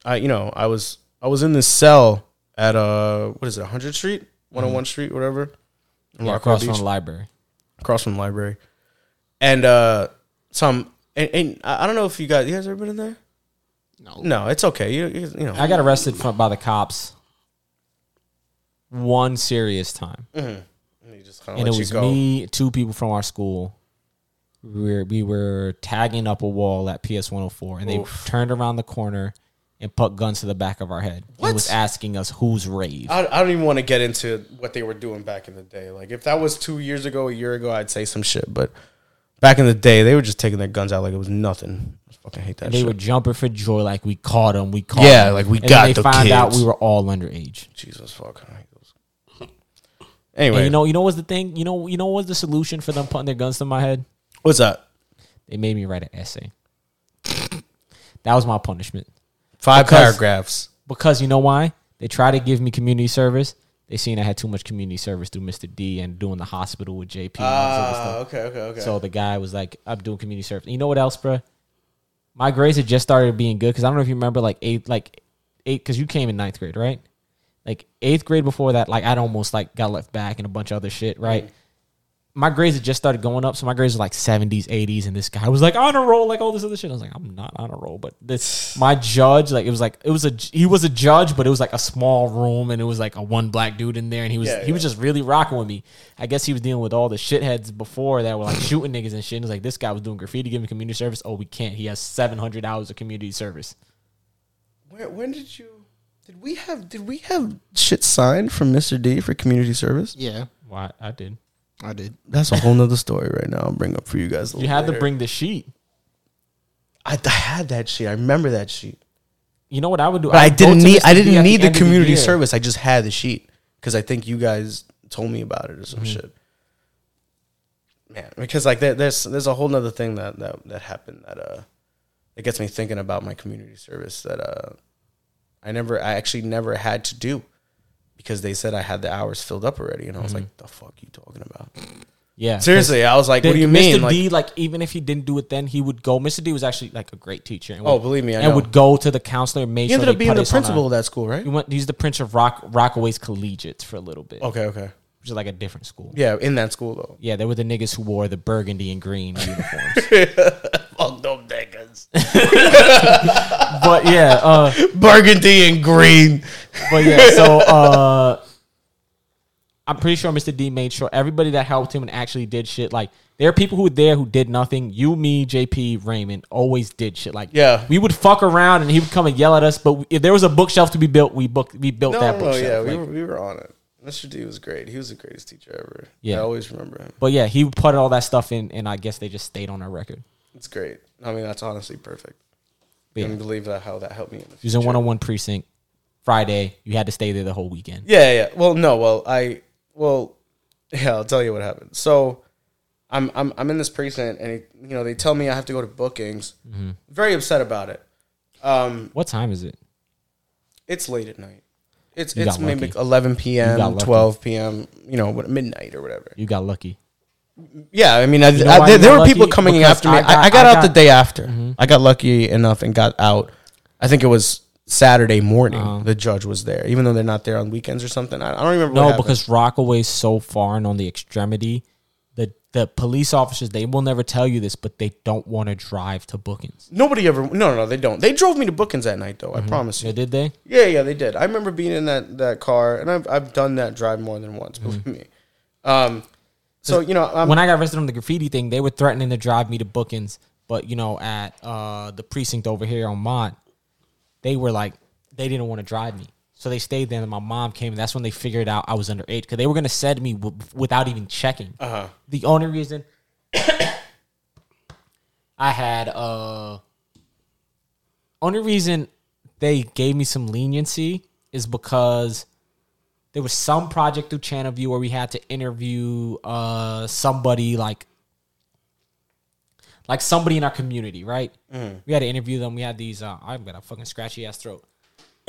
I you know I was I was in this cell at uh what is it 100 Street 101 Street whatever Yeah, across from Beach, the library. across from the library, and uh some and, and I don't know if you guys you guys ever been in there. No, no, it's okay. You you, you know I got arrested from, by the cops one serious time. just kind and it was go. me, two people from our school. We were, we were tagging up a wall at PS 104, and they turned around the corner and put guns to the back of our head. What? And was asking us who's rave. I, I don't even want to get into what they were doing back in the day. Like if that was two years ago, a year ago, I'd say some shit. But back in the day, they were just taking their guns out like it was nothing. I fucking hate that. and they shit. were jumping for joy, like we caught them, we caught Yeah, 'em. like, we and got then the they found out we were all underage. Jesus fuck. Anyway, And you know, you know what's the thing? You know, you know what's the solution for them putting their guns to my head? what's that? They made me write an essay. [laughs] that was my punishment. Five Because- paragraphs. Because you know why? They tried to give me community service. They seen I had too much community service through Mr. D and doing the hospital with JP. and all this other stuff. Ah, okay, okay, okay. So the guy was like, I'm doing community service. You know what else, bro? My grades had just started being good because I don't know if you remember, like eighth, like eight, because you came in ninth grade, right? Like eighth grade before that, like I'd almost like got left back and a bunch of other shit, right? My grades had just started going up, so my grades were like 70s, 80s, and this guy was like on a roll, like all this other shit. I was like, I'm not on a roll, but this [sighs] my judge, like it was like it was a he was a judge, but it was like a small room, and it was like a one black dude in there, and he was Yeah, he was just really rocking with me. I guess he was dealing with all the shitheads before that were like [laughs] shooting niggas and shit. And it was like this guy was doing graffiti, giving community service. Oh, we can't. He has 700 hours of community service. Where, when did you? Did we have? Did we have shit signed from Mr. D for community service? Yeah, Why I did. I did. That's a whole nother story right now. I'll bring up for you guys. A You had to bring the sheet. I, I had that sheet. I remember that sheet. You know what I would do? But I would go didn't need. I didn't need the of community year. service. I just had the sheet because I think you guys told me about it or Mm-hmm. some shit. Man, because like there, there's there's a whole nother thing that that that happened that uh that gets me thinking about my community service that uh I never I actually never had to do because they said I had the hours filled up already and I was Mm-hmm. like the fuck you talking about Yeah. seriously I was like what do you Mr. mean D, like like even if he didn't do it then, he would go. Mr. D was actually like a great teacher. And Oh, believe me, I and know. would go to the counselor and make he sure ended up being the principal of that school right He went. He's the prince of Rock Rockaway's Collegiates for a little bit, okay okay which is like a different school. yeah in that school though Yeah, they were the niggas who wore the burgundy and green uniforms. [laughs] fuck them niggas [laughs] but yeah, uh, burgundy and green but yeah. So uh, I'm pretty sure Mr. D made sure everybody that helped him and actually did shit. Like there are people who were there who did nothing. You, me, JP, Raymond always did shit. Like Yeah. we would fuck around and he would come and yell at us. But if there was a bookshelf to be built, we booked we built no, that no, no, bookshelf. yeah, we were, we were on it. Mr. D was great. He was the greatest teacher ever. Yeah. I always remember him. But yeah, he put all that stuff in, and I guess they just stayed on our record. It's great. I mean, that's honestly perfect. But I yeah, can believe that how that helped me in the he was in future. 101 precinct. Friday, you had to stay there the whole weekend. Yeah, yeah. Well, no, well, I, well, yeah, I'll tell you what happened. So, I'm, I'm, I'm in this precinct, and it, you know, they tell me I have to go to bookings. Mm-hmm. Very upset about it. Um, What time is it? it's late at night. It's, You it's got maybe lucky. 11 You got p.m., lucky. 12 p.m., you know, what- midnight or whatever. You got lucky. Yeah, I mean, I, know I- why there, you there got were people lucky? coming Because after me. I I got- got, I got I out the got- day after. I got lucky enough and got out. I think it was Saturday morning. Uh-huh. The judge was there, even though they're not there on weekends or something. I, I don't remember. No, happened. because Rockaway's so far and on the extremity. The police officers they will never tell you this, but they don't want to drive to bookings. nobody ever. No, no, no, they don't. They drove me to Bookings that night, though. I promise you Yeah, did they? Yeah, yeah, they did. I remember being in that that car, and I've I've done that drive more than once. Believe me. Um, so you know, I'm, when I got arrested on the graffiti thing, they were threatening to drive me to Bookings, but you know, at uh, the precinct over here on Mont, they were like, they didn't want to drive me, so they stayed there. And my mom came, and that's when they figured out I was underage because they were gonna send me w- without even checking. Uh-huh. The only reason [coughs] I had uh, only reason they gave me some leniency is because there was some project through Channel View where we had to interview uh somebody like like somebody in our community, right? We had to interview them. We had these. Uh, I've got a fucking scratchy ass throat. [coughs]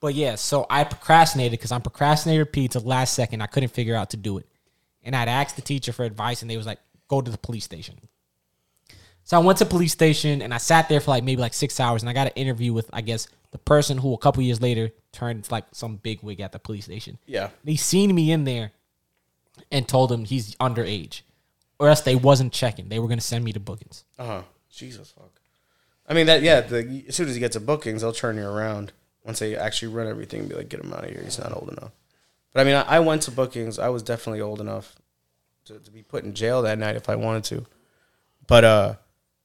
But yeah, so I procrastinated because I'm procrastinator P to the last second. I couldn't figure out to do it, and I'd asked the teacher for advice, and they was like, "Go to the police station." So I went to police station and I sat there for like maybe like six hours, and I got an interview with I guess the person who a couple years later turned like some big wig at the police station. yeah. They seen me in there and told him he's underage, or else they wasn't checking. They were gonna send me to bookings. Uh huh. Jesus fuck. I mean that. Yeah. The, as soon as he gets a bookings, they'll turn you around once they actually run everything and be like, get him out of here. He's not old enough. But I mean, I, I went to bookings. I was definitely old enough to, to be put in jail that night if I wanted to. But uh,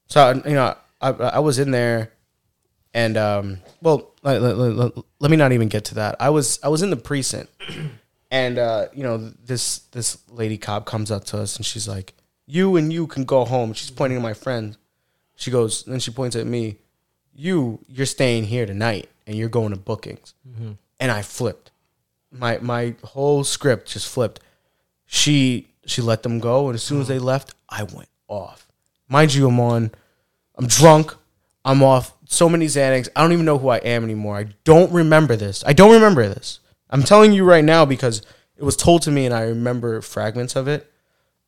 so you know, I I was in there, and um, well, let, let, let, let me not even get to that. I was I was in the precinct, [clears throat] and uh, you know, this this lady cop comes up to us and she's like, "You and you can go home." She's pointing to my friend. She goes, then she points at me. You, you're staying here tonight, and you're going to bookings. And I flipped. My my whole script just flipped. She she let them go, and as soon as they left, I went off. Mind you, I'm on. I'm drunk. I'm off so many Xanax. I don't even know who I am anymore. I don't remember this. I don't remember this. I'm telling you right now because it was told to me and I remember fragments of it.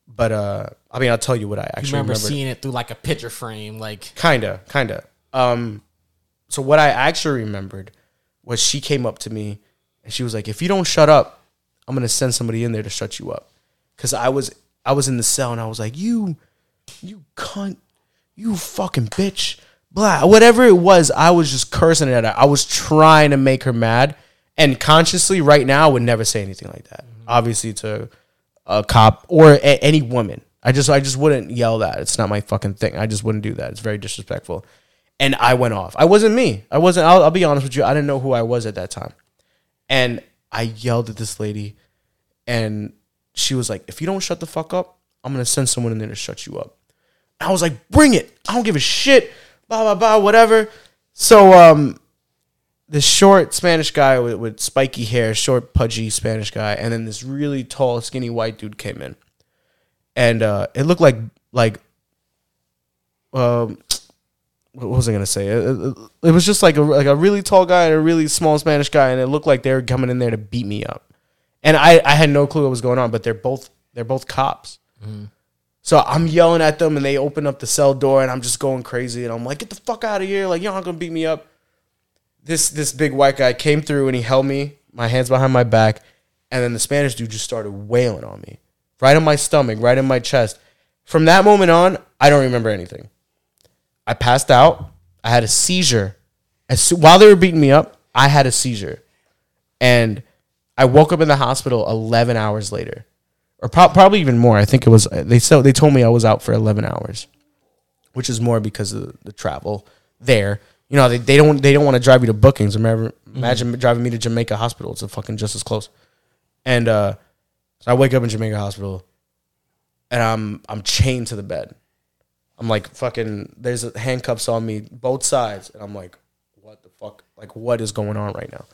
But uh I mean I'll tell you what I You actually remember remember. seeing it through like a picture frame, like Kinda, kinda. Um so what I actually remembered was she came up to me and she was like, If you don't shut up, I'm gonna send somebody in there to shut you up. Cause I was I was in the cell and I was like, You you cunt, you fucking bitch. Blah. Whatever it was, I was just cursing at her. I was trying to make her mad. And consciously, right now, I would never say anything like that. Obviously, to a cop or a- any woman. I just, I just wouldn't yell that. It's not my fucking thing. I just wouldn't do that. It's very disrespectful. And I went off. I wasn't me. I wasn't. I'll, I'll be honest with you. I didn't know who I was at that time. And I yelled at this lady, and she was like, "If you don't shut the fuck up, I'm gonna send someone in there to shut you up." I was like, "Bring it! I don't give a shit." Blah blah blah. Whatever. So um, this short Spanish guy with, with spiky hair, short pudgy Spanish guy, and then this really tall, skinny white dude came in, and uh, it looked like like um, what was I gonna say? It, it- it was just like a like a really tall guy and a really small Spanish guy, and it looked like they were coming in there to beat me up, and I I had no clue what was going on, but they're both they're both cops. Mm-hmm. So I'm yelling at them, and they open up the cell door, and I'm just going crazy, and I'm like, "Get the fuck out of here! Like you're not gonna beat me up." This this big white guy came through, and he held me, my hands behind my back, and then the Spanish dude just started wailing on me, right on my stomach, right in my chest. From that moment on, I don't remember anything. I passed out. I had a seizure. As while they were beating me up, I had a seizure, and I woke up in the hospital 11 hours later, or pro- probably even more. I think it was they so they told me I was out for 11 hours, which is more because of the, travel there. You know, they, they don't they don't want to drive you to bookings. Remember, imagine driving me to Jamaica Hospital. It's a fucking just as close. And uh, so I wake up in Jamaica Hospital, and I'm I'm chained to the bed. I'm like fucking. There's handcuffs on me, both sides, and I'm like, what the fuck? Like, what is going on right now?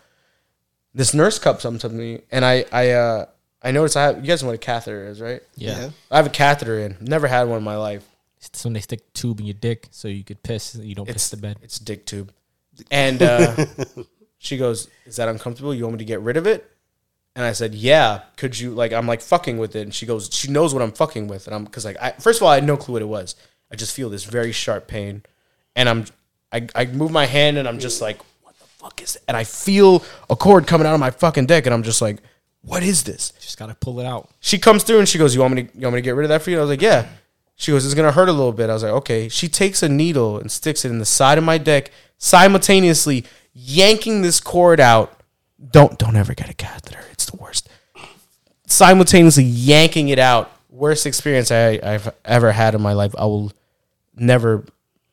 This nurse comes up to me, and I I uh I noticed I have. You guys know what a catheter is, right? yeah. I have a catheter in. Never had one in my life. It's when they stick a tube in your dick so you could piss. You don't It's piss the bed. It's dick tube. And uh, [laughs] she goes, "Is that uncomfortable? You want me to get rid of it?" And I said, "Yeah, could you like?" I'm like fucking with it, and she goes, "She knows what I'm fucking with," and I'm because like, I, first of all, I had no clue what it was. I just feel this very sharp pain, and I'm, I, I move my hand, and I'm just like, "What the fuck is?" It? And I feel a cord coming out of my fucking dick, and I'm just like, "What is this?" Just gotta pull it out. She comes through and she goes, "You want me to? You want me to get rid of that for you?" I was like, "Yeah." She goes, "It's gonna hurt a little bit." I was like, "Okay." She takes a needle and sticks it in the side of my dick, simultaneously yanking this cord out. Don't don't ever get a catheter. It's the worst. Simultaneously yanking it out. Worst experience I, I've ever had in my life. I will never.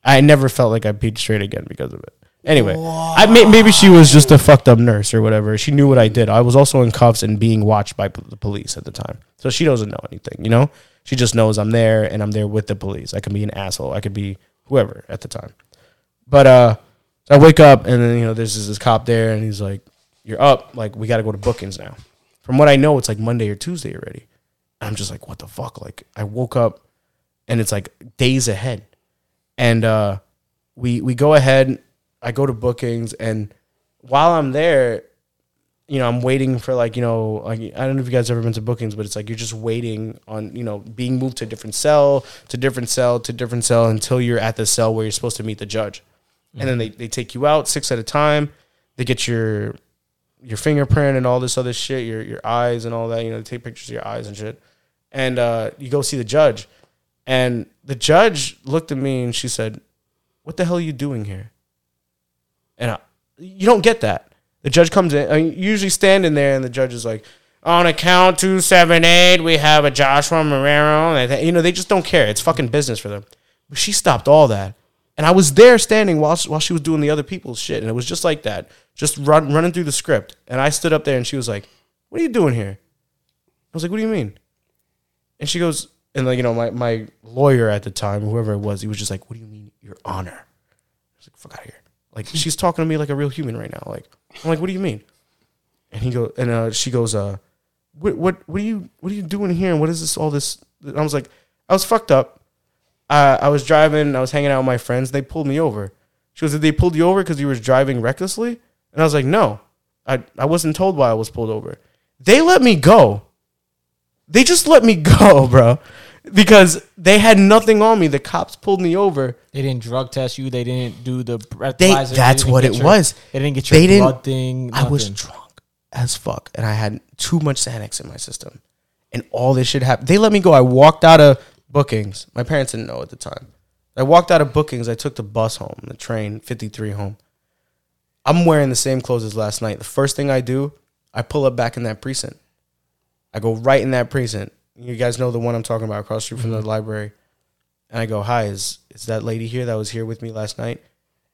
I never felt like I peed straight again because of it. Anyway, I may, maybe she was just a fucked up nurse or whatever. She knew what I did. I was also in cuffs and being watched by p- the police at the time, so she doesn't know anything. You know, she just knows I'm there and I'm there with the police. I could be an asshole. I could be whoever at the time. But uh, I wake up and then you know there's this, this cop there and he's like, "You're up. Like we got to go to bookings now." From what I know, it's like Monday or Tuesday already. I'm just like, what the fuck? Like I woke up and it's like days ahead, and uh, we we go ahead. I go to bookings and while I'm there, you know, I'm waiting for like, you know, like I don't know if you guys ever been to bookings, but it's like you're just waiting on, you know, being moved to a different cell, to different cell, to different cell until you're at the cell where you're supposed to meet the judge. And then they, they take you out six at a time. They get your your fingerprint and all this other shit, your your eyes and all that, you know, they take pictures of your eyes and shit. And uh, you go see the judge. And the judge looked at me and she said, What the hell are you doing here? And I, you don't get that. The judge comes in. I usually stand in there, and the judge is like, "On account two seven eight, we have a Joshua Marrero." You know, they just don't care. It's fucking business for them. But she stopped all that, and I was there standing while while she was doing the other people's shit, and it was just like that, just run, running through the script. And I stood up there, and she was like, "What are you doing here?" I was like, "What do you mean?" And she goes, and like you know, my my lawyer at the time, whoever it was, he was just like, "What do you mean, Your Honor?" I was like, "Fuck out of here!" Like [laughs] she's talking to me like a real human right now. Like I'm like, "What do you mean?" And he go, and uh, she goes, "Uh, what what what are you what are you doing here? And what is this all this?" And I was like, "I was fucked up. Uh, I was driving. I was hanging out with my friends. They pulled me over." She goes, "Did they pull you over because you were driving recklessly?" And I was like, "No, I I wasn't told why I was pulled over. They let me go." They just let me [laughs] go, bro, because they had nothing on me. The cops pulled me over. They didn't drug test you. They didn't do the breathalyzer. They, they that's didn't what get it your- was. They didn't get your They didn't- blood thing. I was nothing. drunk as fuck, and I had too much Xanax in my system, and all this shit happened. They let me go. I walked out of bookings. My parents didn't know at the time. I walked out of bookings. I took the bus home, the train, fifty three home. I'm wearing the same clothes as last night. The first thing I do, I pull up back in that precinct. I go right in that precinct. You guys know the one I'm talking about across the street from the mm-hmm. library. And I go, "Hi, is is that lady here that was here with me last night?"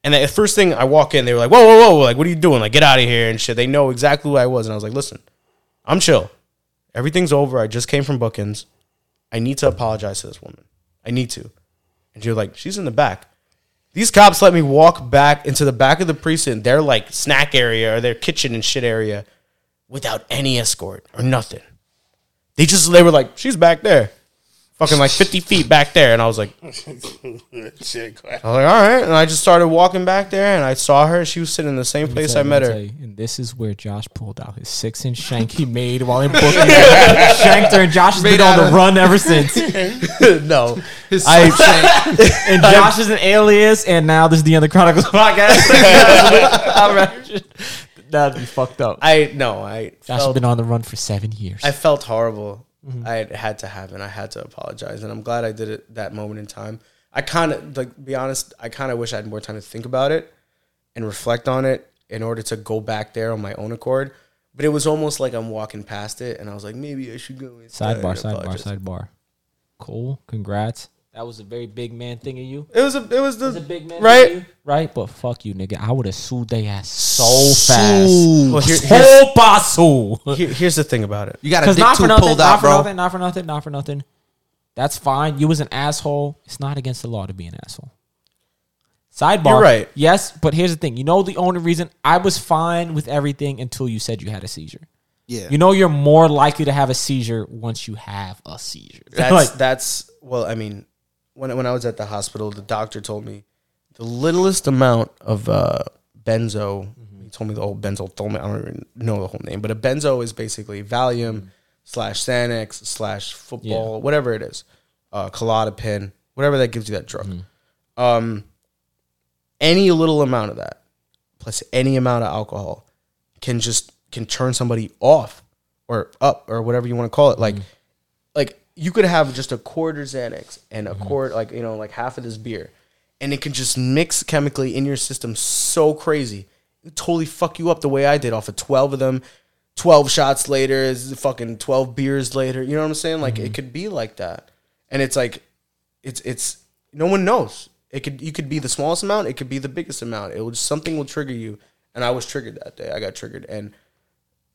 And the first thing I walk in, they were like, "Whoa, whoa, whoa! Like, what are you doing? Like, get out of here and shit." They know exactly who I was, and I was like, "Listen, I'm chill. Everything's over. I just came from bookings. I need to apologize to this woman. I need to." And you're like, "She's in the back." These cops let me walk back into the back of the precinct, their like snack area or their kitchen and shit area, without any escort or nothing. They just they were like, "She's back there." Fucking like 50 feet back there. And I was like, [laughs] I was like, all right. And I just started walking back there and I saw her. She was sitting in the same place Let I met her. you, And this is where Josh pulled out his six inch shank he made while in booking. [laughs] Shanked her, and Josh has been on the run ever since. [laughs] no. His I- I, And Josh is an alias, and now this is the Other Chronicles podcast. That'd be fucked up. I, no, I Josh has felt, been on the run for seven years. I felt horrible. Mm-hmm. I had to have happen. I had to apologize. And I'm glad I did it that moment in time. I kind of, like, be honest, I kind of wish I had more time to think about it and reflect on it in order to go back there on my own accord. But it was almost like I'm walking past it and I was like, maybe I should go inside. sidebar, and sidebar, apologize. sidebar. Cool. Congrats. That was a very big man thing of you. It was a, it was the, It's a big man, right? thing of you, right? But fuck you, nigga. I would have sued they ass so fast. Well, here, here's, Whole basu. here- here's the thing about it. you got a dick not for tooth nothing, pulled not out, for bro. nothing, not for nothing, not for nothing. That's fine. You was an asshole. It's not against the law to be an asshole. Sidebar. You're right. Yes, but here's the thing. You know the only reason I was fine with everything until you said you had a seizure. Yeah. You know you're more likely to have a seizure once you have a seizure. [laughs] That's like that's well, I mean, when when I was at the hospital, the doctor told me the littlest amount of uh, benzo. Mm-hmm. He told me the whole benzo. Told me I don't even know the whole name, but a benzo is basically Valium slash Xanax slash football, whatever it is, uh, Klonopin, whatever that gives you that drug. Um, any little amount of that, plus any amount of alcohol, can just can turn somebody off or up or whatever you want to call it. Like, like you could have just a quarter Xanax and a mm-hmm. quarter, like you know, like half of this beer, and it can just mix chemically in your system so crazy, it totally fuck you up the way I did off of twelve of them. 12 shots later is fucking 12 beers later. You know what i'm saying? Like it mm-hmm. could be like that. And it's like it's it's no one knows. It could you could be the smallest amount it could be the biggest amount. It was something will trigger you and i was triggered that day. I got triggered and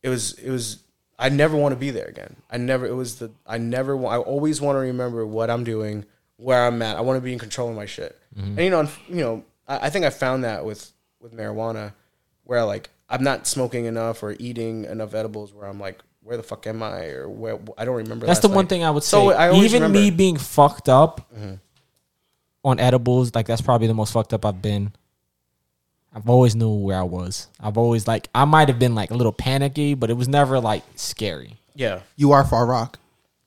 it was it was i never want to be there again i never it was the i never i always want to remember what i'm doing where i'm at i want to be in control of my shit mm-hmm. and you know you know I, I think i found that with with marijuana where like i'm not smoking enough or eating enough edibles where i'm like where the fuck am i or where i don't remember That's the one night. thing I would say. So I Even me being fucked up mm-hmm. on edibles, like that's probably the most fucked up I've been. I've always knew where I was. I've always like I might have been like a little panicky, but it was never like scary. yeah You are Far Rock.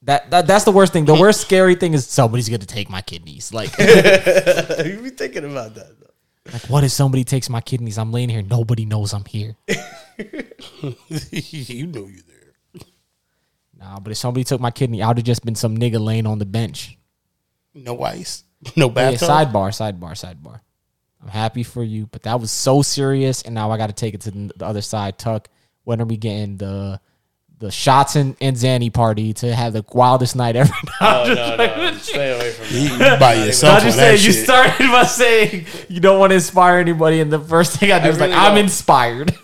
That, that that's the worst thing. The [laughs] worst scary thing is somebody's gonna take my kidneys. Like, [laughs] you be thinking about that though. like what if somebody takes my kidneys? I'm laying here, nobody knows I'm here. [laughs] you know you're there. Nah, but if somebody took my kidney, I would have just been some nigga laying on the bench. No ice. No Yeah, bathtub. sidebar, sidebar, sidebar. I'm happy for you, but that was so serious, and now I got to take it to the the other side. Tuck, when are we getting the the shots and, and Zanny party to have the wildest night ever? [laughs] Oh, no, no, stay away from You by yourself. I'm just on that saying, you shit. started by saying you don't want to inspire anybody, and the first thing I do I is like, really I'm don't. inspired. [laughs]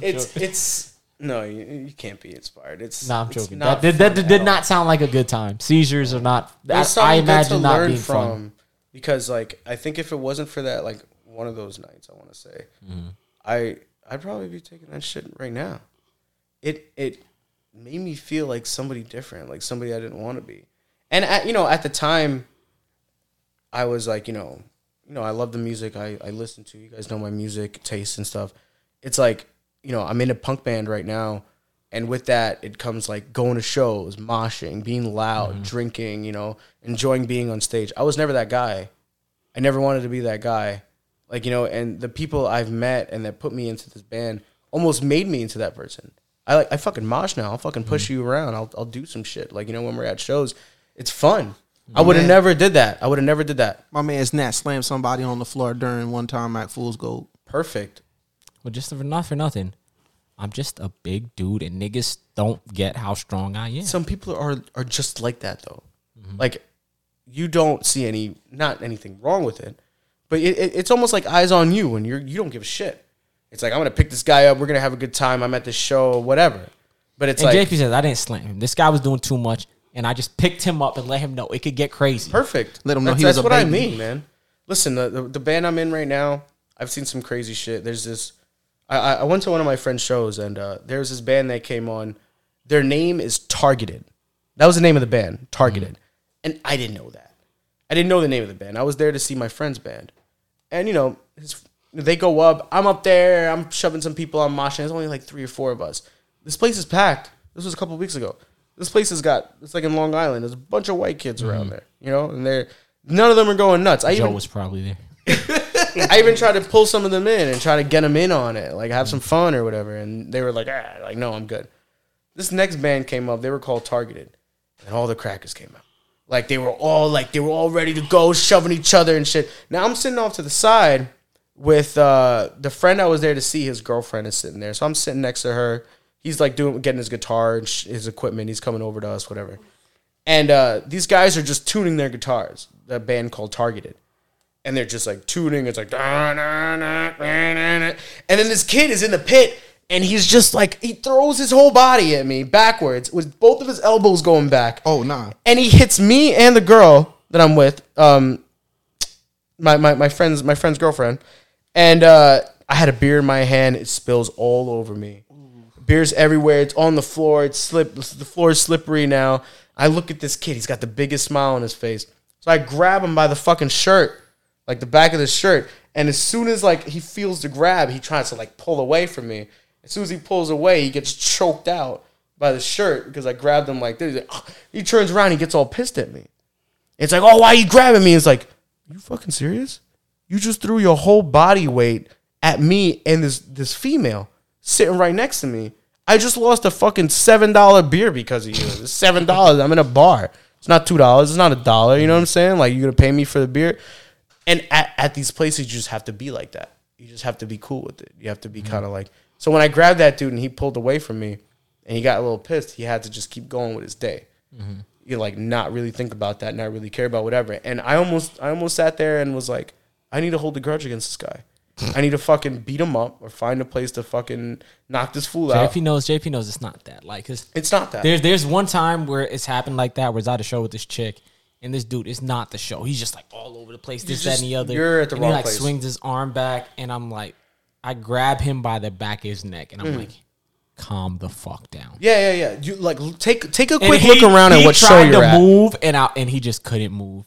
It's it's no, you, you can't be inspired. It's nah, I'm joking. That, that, that did not sound like a good time. Seizures are not. I, I something good to imagine not learn being fun. Because like I think if it wasn't for that like one of those nights, I want to say, Mm-hmm. I I'd probably be taking that shit right now. It it made me feel like somebody different, like somebody I didn't want to be, and at, you know at the time, I was like you know you know I love the music I I listen to. You guys know my music taste and stuff. It's like you know I'm in a punk band right now. And with that, it comes like going to shows, moshing, being loud, mm-hmm. drinking, you know, enjoying being on stage. I was never that guy. I never wanted to be that guy. Like, you know, and the people I've met and that put me into this band almost made me into that person. I like I fucking mosh now. I'll fucking push mm-hmm. you around. I'll I'll do some shit. Like, you know, when we're at shows, it's fun. I would have never did that. I would have never did that. My man's Nat slammed somebody on the floor during one time at Fool's Gold. Perfect. Well, just for not for nothing, I'm just a big dude, and niggas don't get how strong I am. Some people are are just like that though. Mm-hmm. Like you don't see any not anything wrong with it, but it, it, it's almost like eyes on you when you're you don't give a shit. It's like I'm gonna pick this guy up. We're gonna have a good time. I'm at this show, whatever. But it's and like JP says I didn't slam him. This guy was doing too much, and I just picked him up and let him know it could get crazy. perfect. Let him know that's, he was that's a what I mean, man. Listen, the, the the band I'm in right now, I've seen some crazy shit. There's this. I I went to one of my friend's shows, and uh, there was this band that came on. Their name is Targeted. That was the name of the band, Targeted, and I didn't know that. I didn't know the name of the band. I was there to see my friend's band, and you know, his, they go up. I'm up there. I'm shoving some people on moshing. There's only like three or four of us. This place is packed. This was a couple weeks ago. This place has got. It's like in Long Island. There's a bunch of white kids around there. You know, and they're none of them are going nuts. I Joe even was probably there. [laughs] I even tried to pull some of them in and try to get them in on it, like have some fun or whatever. And they were like, ah, like no, I'm good. This next band came up. They were called Targeted, and all the crackers came out. Like they were all like they were all ready to go, shoving each other and shit. Now I'm sitting off to the side with uh, the friend I was there to see. His girlfriend is sitting there, so I'm sitting next to her. He's like doing getting his guitar and sh- his equipment. He's coming over to us, whatever. And uh, these guys are just tuning their guitars. The band called Targeted and they're just like tuning. It's like, "Da, na, na, na, na, na." and then this kid is in the pit, and he's just like he throws his whole body at me backwards with both of his elbows going back. Oh nah. and he hits me and the girl that I'm with, um, my my my friend's my friend's girlfriend, and uh, I had a beer in my hand. It spills all over me. Beer's everywhere. It's on the floor. It's slip. The floor is slippery now. I look at this kid. He's got the biggest smile on his face. So I grab him by the fucking shirt, like the back of the shirt, And as soon as like he feels the grab, he tries to like pull away from me. As soon as he pulls away, he gets choked out by the shirt because I grabbed him like this. Like, "Ugh." He turns around, he gets all pissed at me. It's like, oh, why are you grabbing me? It's like, you fucking serious? You just threw your whole body weight at me and this this female sitting right next to me. I just lost a fucking seven dollar beer because of you. It's seven dollars. I'm in a bar. It's not two dollars. It's not a dollar. You know what I'm saying? Like you're gonna pay me for the beer. And at, at these places, you just have to be like that. You just have to be cool with it. You have to be kind of mm-hmm. like. So when I grabbed that dude and he pulled away from me, and he got a little pissed, he had to just keep going with his day. Mm-hmm. You like not really think about that, not really care about whatever. And I almost, I almost sat there and was like, I need to hold a grudge against this guy. I need to fucking beat him up or find a place to fucking knock this fool out. JP knows. JP knows it's not that. Like, cause It's not that. there's there's one time where it's happened like that. Where I was at a show with this chick, and this dude is not the show. He's just like all over the place. This, that, and the other. you're at the and wrong he like place. swings his arm back, and I'm like, I grab him by the back of his neck, and I'm like, calm the fuck down. yeah, yeah, yeah. You like take take a quick he- look around at what show you're to at. move, and I, and he just couldn't move.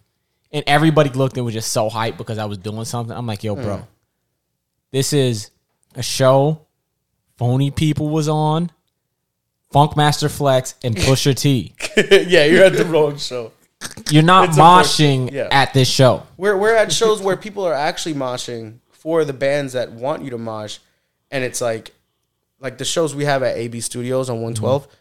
And everybody looked and was just so hyped because I was doing something. I'm like, yo, bro, Mm. this is a show. Phony people was on. Funkmaster Flex and [laughs] Pusha T. [laughs] yeah, you're at the wrong show. You're not It's moshing yeah. at this show. We're we're at shows where people are actually moshing for the bands that want you to mosh, and it's like, like the shows we have at AB Studios on 112. Mm-hmm.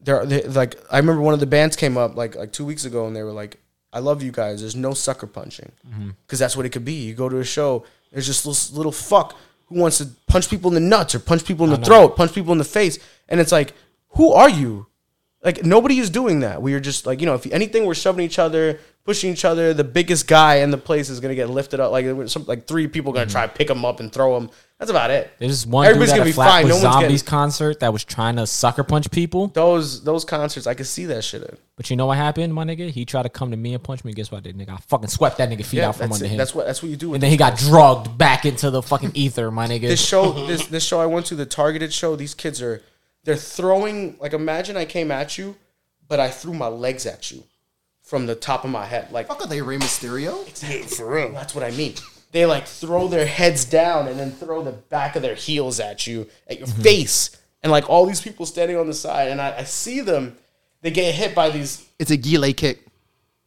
They're, they like I remember one of the bands came up like like two weeks ago, and they were like, "I love you guys. There's no sucker punching, mm-hmm. because that's what it could be. You go to a show, there's just this little fuck who wants to punch people in the nuts or punch people in the throat, punch people in the face, and it's like, who are you? Like nobody is doing that. We are just like you know, if anything, we're shoving each other, pushing each other. The biggest guy in the place is gonna get lifted up. Like some, like three people gonna mm-hmm. try to pick him up and throw him. That's about it. There's one Everybody's gonna be fine. No Zombies getting concert that was trying to sucker punch people. those those concerts. I could see that shit in. But you know what happened, my nigga? He tried to come to me and punch me. Guess what, I did, nigga? I fucking swept that nigga feet Yeah, out from under it. him. That's what that's what you do. With and then he got drugged back into the fucking ether, my nigga. this show [laughs] this this show I went to the targeted show. These kids are they're throwing like imagine I came at you, but I threw my legs at you from the top of my head. Like Fuck are they Rey Mysterio? For real. That's what I mean. They like throw their heads down and then throw the back of their heels at you, at your mm-hmm. face. And like all these people standing on the side, and I, I see them, they get hit by these. It's a Guile kick.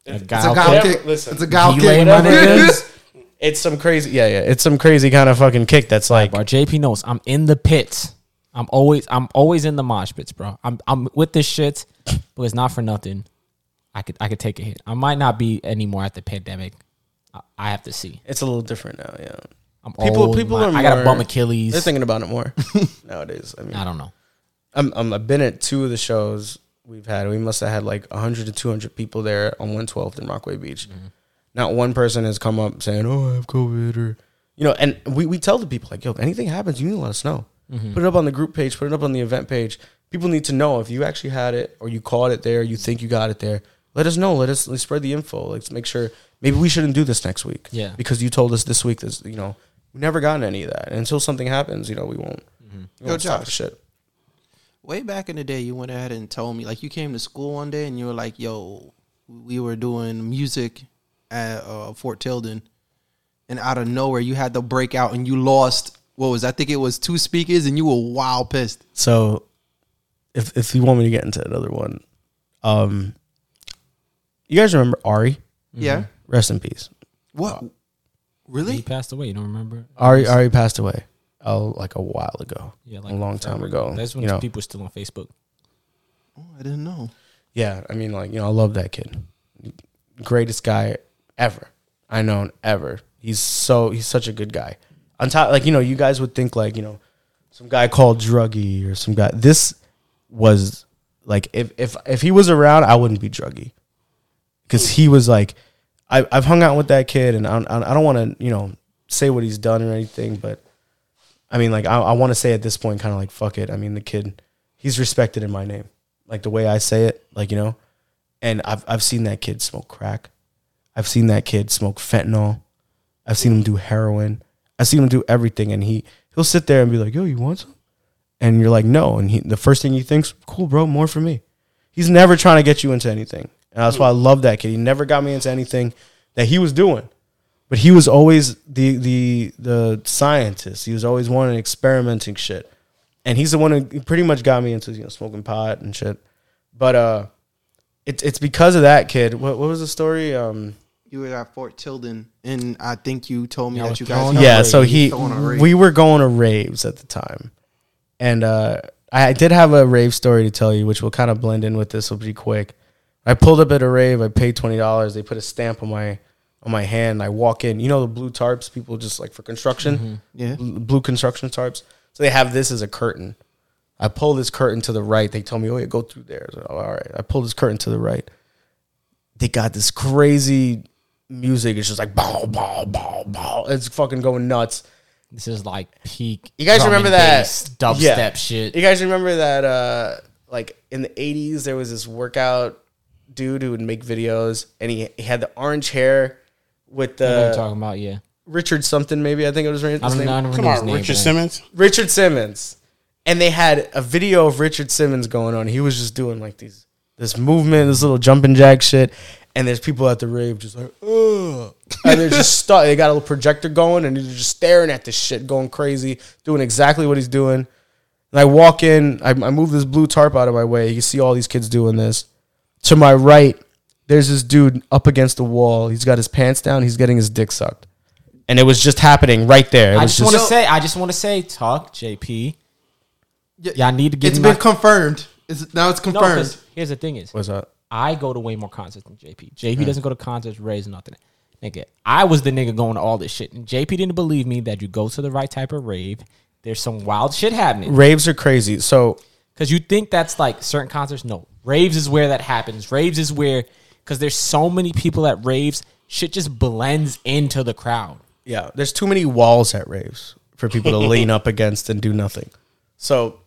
A It's a guile guile kick. listen. It's a guile kick. Whatever it nigga. is, [laughs] it's some crazy, yeah, yeah. It's some crazy kind of fucking kick that's like, Bro, JP knows I'm in the pits. I'm always I'm always in the mosh pits, bro. I'm I'm with this shit, but it's not for nothing. I could I could take a hit. I might not be anymore at the pandemic. I, I have to see. it's a little different now, yeah. I'm People, old, people my- are. I got a bum Achilles. They're thinking about it more [laughs] nowadays. I mean, I don't know. I'm, I'm I've been at two of the shows we've had. We must have had like 100 to 200 people there on 112th in Rockaway Beach. Mm-hmm. Not one person has come up saying, "Oh, I have COVID," or you know. And we, we tell the people like, "Yo, if anything happens, you need to let us know. Put it up on the group page. Put it up on the event page. People need to know if you actually had it or you caught it there. You think you got it there. Let us know. Let us let's spread the info. Let's make sure. Maybe we shouldn't do this next week. Yeah. because you told us this week. This you know." We never gotten any of that. And until something happens, you know, we won't. We Yo, won't stop Josh. shit. Way back in the day, you went ahead and told me, like, you came to school one day and you were like, "Yo, we were doing music at uh, Fort Tilden, and out of nowhere, you had to break out and you lost. What was? I think it was two speakers, and you were wild pissed. So, if if you want me to get into another one, um, you guys remember Ari? Yeah. Rest in peace. What? Really? He Really? passed away. You don't remember? Ari Ari passed away. Oh, like a while ago. Yeah, like a long time forever ago. That's when you know, people were still on Facebook. Oh, I didn't know. yeah. I mean, like you know, I love that kid. Greatest guy ever I known ever. He's so he's such a good guy. On top, like you know, you guys would think like you know, some guy called druggy or some guy. This was like if if if he was around, I wouldn't be druggy because he was like, I, I've hung out with that kid, and I I don't want to you know say what he's done or anything, but I mean like I, I want to say at this point, kind of like fuck it. I mean the kid, he's respected in my name, like the way I say it, like you know, and I've I've seen that kid smoke crack, I've seen that kid smoke fentanyl, I've seen him do heroin, I've seen him do everything, and he he'll sit there and be like, yo, you want some? And you're like, no, and he the first thing he thinks, cool, bro, more for me. He's never trying to get you into anything. And that's why I love that kid. He never got me into anything that he was doing. but he was always the the the scientist. He was always wanting experimenting shit, and he's the one who pretty much got me into you know smoking pot and shit. But uh, it's it's because of that kid. What what was the story? Um, You were at Fort Tilden, and I think you told me Yeah, that you guys. yeah, so he Throwing a rave. we were going to raves at the time, and uh, I did have a rave story to tell you, which will kind of blend in with this. Will be quick. I pulled up at a rave. I paid twenty dollars. They put a stamp on my on my hand. I walk in. You know the blue tarps people just like for construction, Yeah. Blue construction tarps. So they have this as a curtain. I pull this curtain to the right. They told me, "Oh, yeah, go through there." So, all right. I pull this curtain to the right. They got this crazy music. is just like bow, bow, bow, bow. It's fucking going nuts. This is like peak. You guys remember that dubstep Yeah. shit? You guys remember that? Uh, like in the '80s, there was this workout dude who would make videos, and he, he had the orange hair with I know what you're the talking about, yeah. Richard something. Maybe I think it was his I don't, name. I don't Come on, name, Richard man. Simmons. Richard Simmons, and they had a video of Richard Simmons going on. He was just doing like these this movement, this little jumping jack shit, and there's people at the rave just like, ugh, and they're just stuck. They got a little projector going, and they're just staring at this shit, going crazy, doing exactly what he's doing. And I walk in, I, I move this blue tarp out of my way. You can see all these kids doing this. To my right, there's this dude up against the wall. He's got his pants down. He's getting his dick sucked, and it was just happening right there. It I was just want to say, I just want to say, talk, JP. Yeah, Y'all need to get It's been out- confirmed. It's, now it's No, confirmed. 'cause here's the thing is, What's up? I go to way more concerts than JP. JP doesn't go to concerts, raise nothing. Nigga, I was the nigga going to all this shit. And JP didn't believe me that you go to the right type of rave. There's some wild shit happening. Raves are crazy. So Because you think that's like certain concerts. No. Raves is where that happens. Raves is where, because there's so many people at raves, shit just blends into the crowd. yeah, there's too many walls at raves for people to lean [laughs] up against and do nothing. So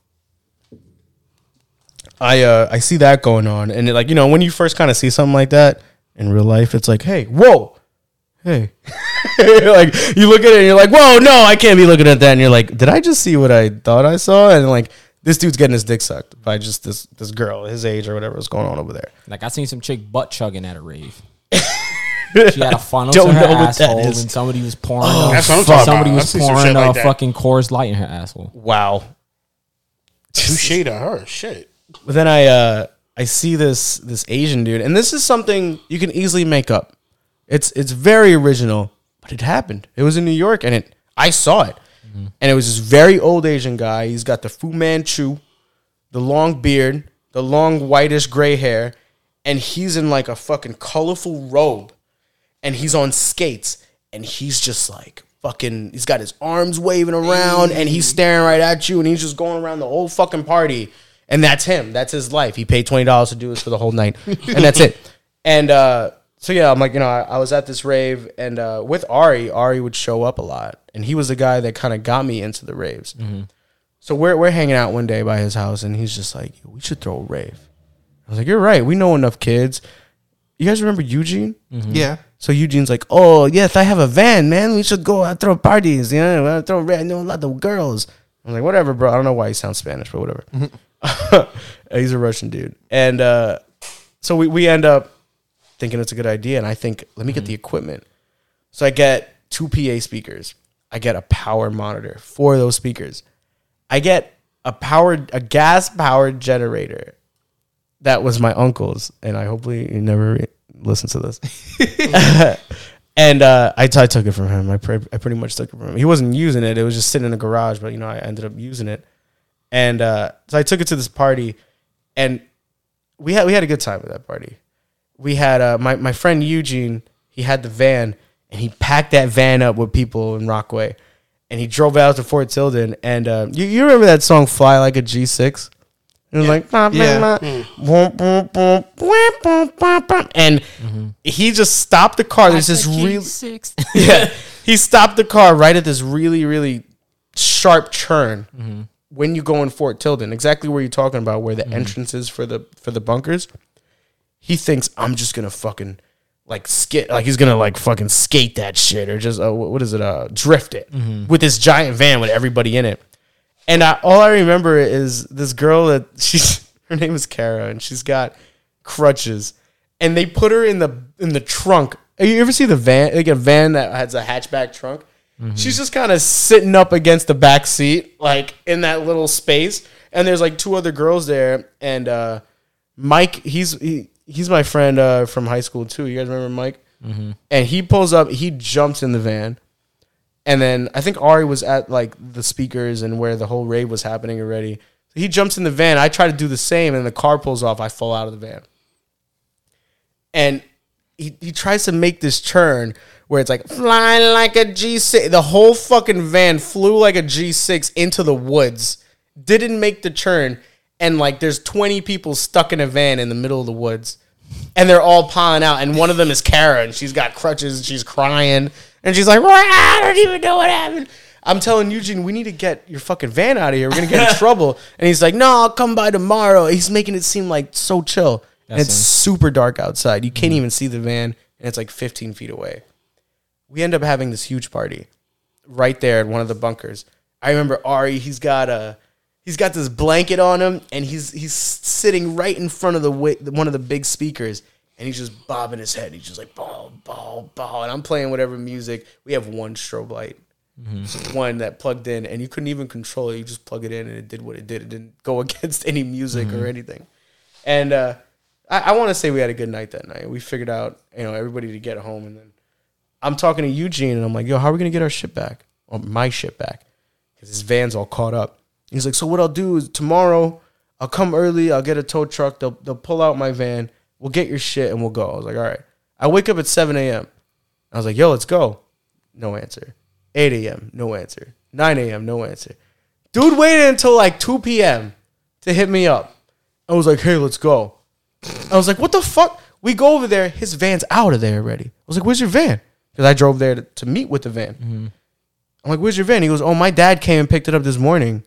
I uh I see that going on, and it, like you know when you first kind of see something like that in real life, it's like, hey, whoa, hey, [laughs] like you look at it and you're like, whoa, no, I can't be looking at that, and you're like, did I just see what I thought I saw? And like this dude's getting his dick sucked by just this this girl, his age or whatever was going on over there. Like I seen some chick butt chugging at a rave. [laughs] she had a funnel to her know what that asshole, and somebody was pouring. Oh, a- that's what I'm talking somebody about. was I've some pouring a like fucking Coors Light in her asshole. Wow. Touche to her. Shit. But then I uh I see this this Asian dude, and this is something you can easily make up. It's it's very original, but it happened. It was in New York, and it I saw it, and it was this very old Asian guy. He's got the Fu Manchu, the long beard, the long whitish gray hair, and he's in like a fucking colorful robe, and he's on skates, and he's just like fucking. He's got his arms waving around, and he's staring right at you, and he's just going around the whole fucking party. And that's him. That's his life. He paid twenty dollars to do this for the whole night, and that's it. [laughs] And uh, so yeah, I'm like, you know, I, I was at this rave, and uh, with Ari, Ari would show up a lot, and he was the guy that kind of got me into the raves. So we're we're hanging out one day by his house, and he's just like, "We should throw a rave." I was like, "You're right. We know enough kids." You guys remember Eugene? Yeah. So Eugene's like, "Oh yes, I have a van, man. We should go out throw parties. You know, I throw I know a lot of girls." I'm like, "Whatever, bro. I don't know why he sounds Spanish, but whatever." [laughs] He's a Russian dude, and uh, so we we end up thinking it's a good idea, and I think let me get the equipment. So I get two PA speakers. I get a power monitor for those speakers. I get a powered a gas powered generator that was my uncle's, and I hopefully you never re- listen to this. [laughs] [laughs] and uh, I, t- I took it from him. I, pre- I pretty much took it from him. He wasn't using it; it was just sitting in the garage. But you know, I ended up using it, and uh, so I took it to this party, and we had we had a good time at that party. We had uh, my my friend Eugene. He had the van, and he packed that van up with people in Rockaway, and he drove out to Fort Tilden. And uh, you you remember that song "Fly Like a G 6 It was like "Bah, bah, Yeah. bah, boom, boom, boom, boom, boom, boom, boom." and he just stopped the car. There's this real six. [laughs] yeah. He stopped the car right at this really, really sharp turn when you go in Fort Tilden, exactly where you're talking about, where the entrance is for the for the bunkers. He thinks I'm just gonna fucking like skit, like he's gonna like fucking skate that shit or just uh, what is it, uh, drift it with this giant van with everybody in it. And I, all I remember is this girl that [laughs] she's her name is Kara and she's got crutches, and they put her in the in the trunk You ever see the van? Like a van that has a hatchback trunk. She's just kind of sitting up against the back seat, like in that little space. And there's like two other girls there, and uh, Mike, he's he, he's my friend uh, from high school too. You guys remember Mike? And he pulls up, he jumps in the van, and then I think Ari was at like the speakers and where the whole rave was happening already. So he jumps in the van. I try to do the same, and the car pulls off. I fall out of the van, and he, he tries to make this turn where it's like flying like a G6. The whole fucking van flew like a G6 into the woods. Didn't make the turn. And like there's 20 people stuck in a van in the middle of the woods. And they're all piling out. And one of them is Kara. And she's got crutches. And she's crying. And she's like, I don't even know what happened. I'm telling Eugene, we need to get your fucking van out of here. We're going to get in [laughs] trouble. And he's like, no, I'll come by tomorrow. He's making it seem like so chill. And That's it's super dark outside. You can't mm-hmm. even see the van. And it's like 15 feet away we end up having this huge party right there at one of the bunkers. I remember Ari, he's got a he's got this blanket on him and he's he's sitting right in front of the one of the big speakers and he's just bobbing his head. He's just like ball ball ball and I'm playing whatever music. We have one strobe light. One that plugged in and you couldn't even control it. You just plug it in and it did what it did. It didn't go [laughs] against any music or anything. And uh I, I want to say we had a good night that night. We figured out, you know, everybody to get home and then I'm talking to Eugene and I'm like, yo, how are we gonna get our shit back? Or my shit back? Because his van's all caught up. He's like, so what I'll do is tomorrow I'll come early, I'll get a tow truck, they'll they'll pull out my van, we'll get your shit and we'll go. I was like, all right. I wake up at 7 a.m. I was like, yo, let's go. No answer. 8 a.m. No answer. 9 a.m. No answer. Dude waited until like 2 p.m. to hit me up. I was like, hey, let's go. I was like, what the fuck? We go over there. His van's out of there already. I was like, where's your van? Because I drove there to, to meet with the van. I'm like, where's your van? He goes, oh, my dad came and picked it up this morning.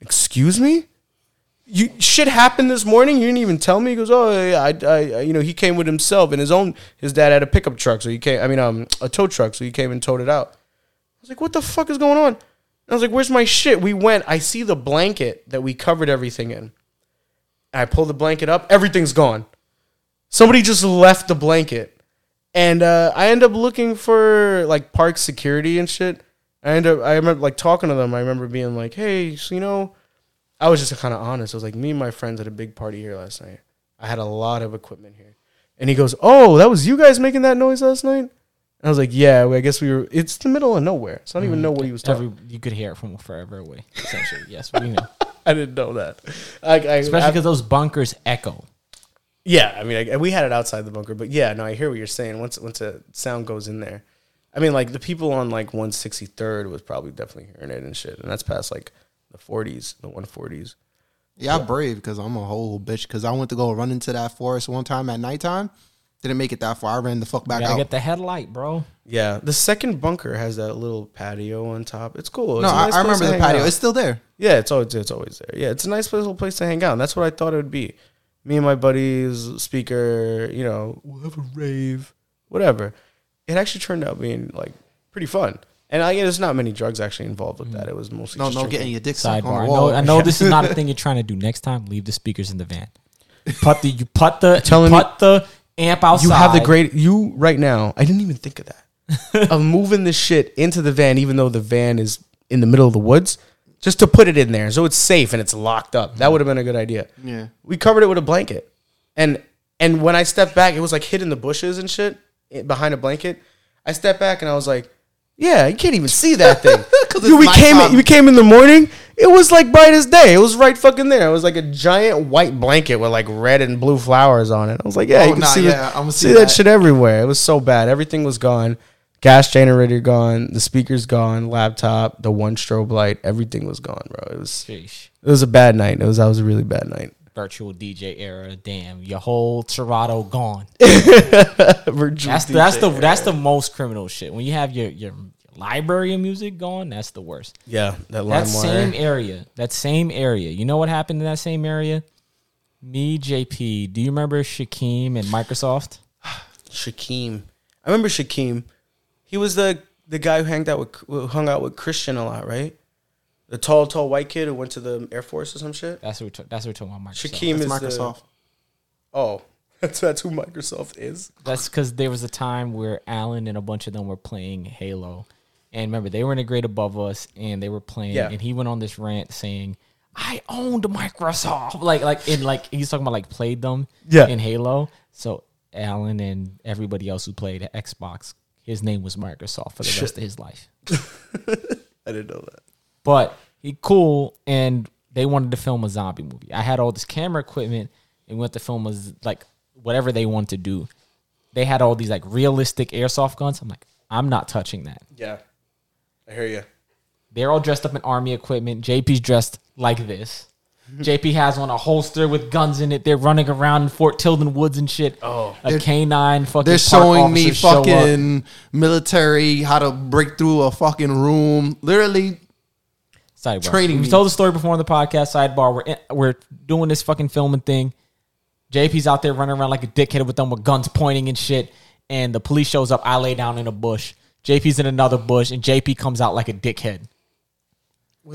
Excuse me? You shit happened this morning. You didn't even tell me. He goes, oh, yeah, I, I, I- you know, he came with himself and his own. His dad had a pickup truck, so he came. I mean, um, a tow truck, so he came and towed it out. I was like, what the fuck is going on? And I was like, where's my shit? We went. I see the blanket that we covered everything in. I pull the blanket up. Everything's gone. Somebody just left the blanket, and uh, I end up looking for like park security and shit. I end up. I remember like talking to them. I remember being like, "Hey, so you know," I was just kind of honest. I was like, "Me and my friends had a big party here last night. I had a lot of equipment here." And he goes, "Oh, that was you guys making that noise last night?" And I was like, "Yeah, I guess we were. It's the middle of nowhere, so I don't even know what he was talking." Every, you could hear it from forever away. Essentially, yes, we know. [laughs] I didn't know that. I, I, Especially because those bunkers echo. Yeah, I mean, I, we had it outside the bunker, but yeah, no, I hear what you're saying. Once once a sound goes in there, I mean, like the people on like 163rd was probably definitely hearing it and shit, and that's past like the 40s, the 140s. Yeah, I'm brave because I'm a whole bitch. Because I went to go run into that forest one time at nighttime. Didn't make it that far. I ran the fuck back Gotta out. get the headlight, bro. Yeah, the second bunker has that little patio on top. It's cool. no, It's a I, nice I place remember the patio. out. It's still there. Yeah, it's always it's always there. Yeah, it's a nice little place to hang out. And that's what I thought it would be. Me and my buddies, speaker, you know, we'll have a rave, whatever. It actually turned out being like pretty fun. And I, there's not many drugs actually involved with mm. that. It was mostly No, just no, drinking. getting your dick sucked on Sidebar. the I wall. know, I know this is not a [laughs] thing you're trying to do. Next time, leave the speakers in the van. Put the you put the telling you you- put the amp outside. You have the great you right now. I didn't even think of that. [laughs] of moving this shit into the van, even though the van is in the middle of the woods, just to put it in there so it's safe and it's locked up. That would have been a good idea. Yeah. We covered it with a blanket, and and when I stepped back, it was like hid in the bushes and shit eh, behind a blanket. I stepped back and I was like, "Yeah, you can't even see that thing. [laughs] Dude, we came we came in the morning. It was like bright as day. It was right fucking there. It was like a giant white blanket with like red and blue flowers on it. I was like, "Yeah, Oh, you can nah, see, yeah, see see that that. shit everywhere. It was so bad. Everything was gone. Gas generator gone. The speakers gone. Laptop. The one strobe light. Everything was gone, bro. It was Sheesh. it was a bad night. It was that was a really bad night. virtual DJ era. Damn, your whole Serato gone. [laughs] That's the, that's the that's the most criminal shit. When you have your your library of music gone, that's the worst. yeah. That That same area, that same area. You know what happened in that same area? Me, JP. Do you remember Shakim and Microsoft? [sighs] Shakim, I remember Shaquem. He was the the guy who hanged out with who hung out with Christian a lot, right? The tall, tall white kid who went to the Air Force or some shit. That's what we're, that's what we're talking about. Microsoft. Shaquem is Microsoft. The, oh, [laughs] That's that's who Microsoft is. That's because there was a time where Alan and a bunch of them were playing Halo, and remember they were in a grade above us, and they were playing, Yeah. and he went on this rant saying, "I owned Microsoft," like like in like he's talking about like played them, Yeah. in Halo. So Alan and everybody else who played Xbox, his name was Microsoft for the rest of his life. [laughs] I didn't know that. But he cool, and they wanted to film a zombie movie. I had all this camera equipment, and went to film was like whatever they wanted to do. They had all these like realistic airsoft guns. I'm like, I'm not touching that. Yeah, I hear you. They're all dressed up in army equipment. JP's dressed like this. JP has on a holster with guns in it. They're running around in Fort Tilden Woods and shit. Oh, a canine fucking. They're showing me officer show fucking military how to break through a fucking room. Literally, Sidebar. training We told the story before on the podcast. Sidebar. We're in, we're doing this fucking filming thing. JP's out there running around like a dickhead with them with guns pointing and shit. And the police shows up. I lay down in a bush. JP's in another bush, and JP comes out like a dickhead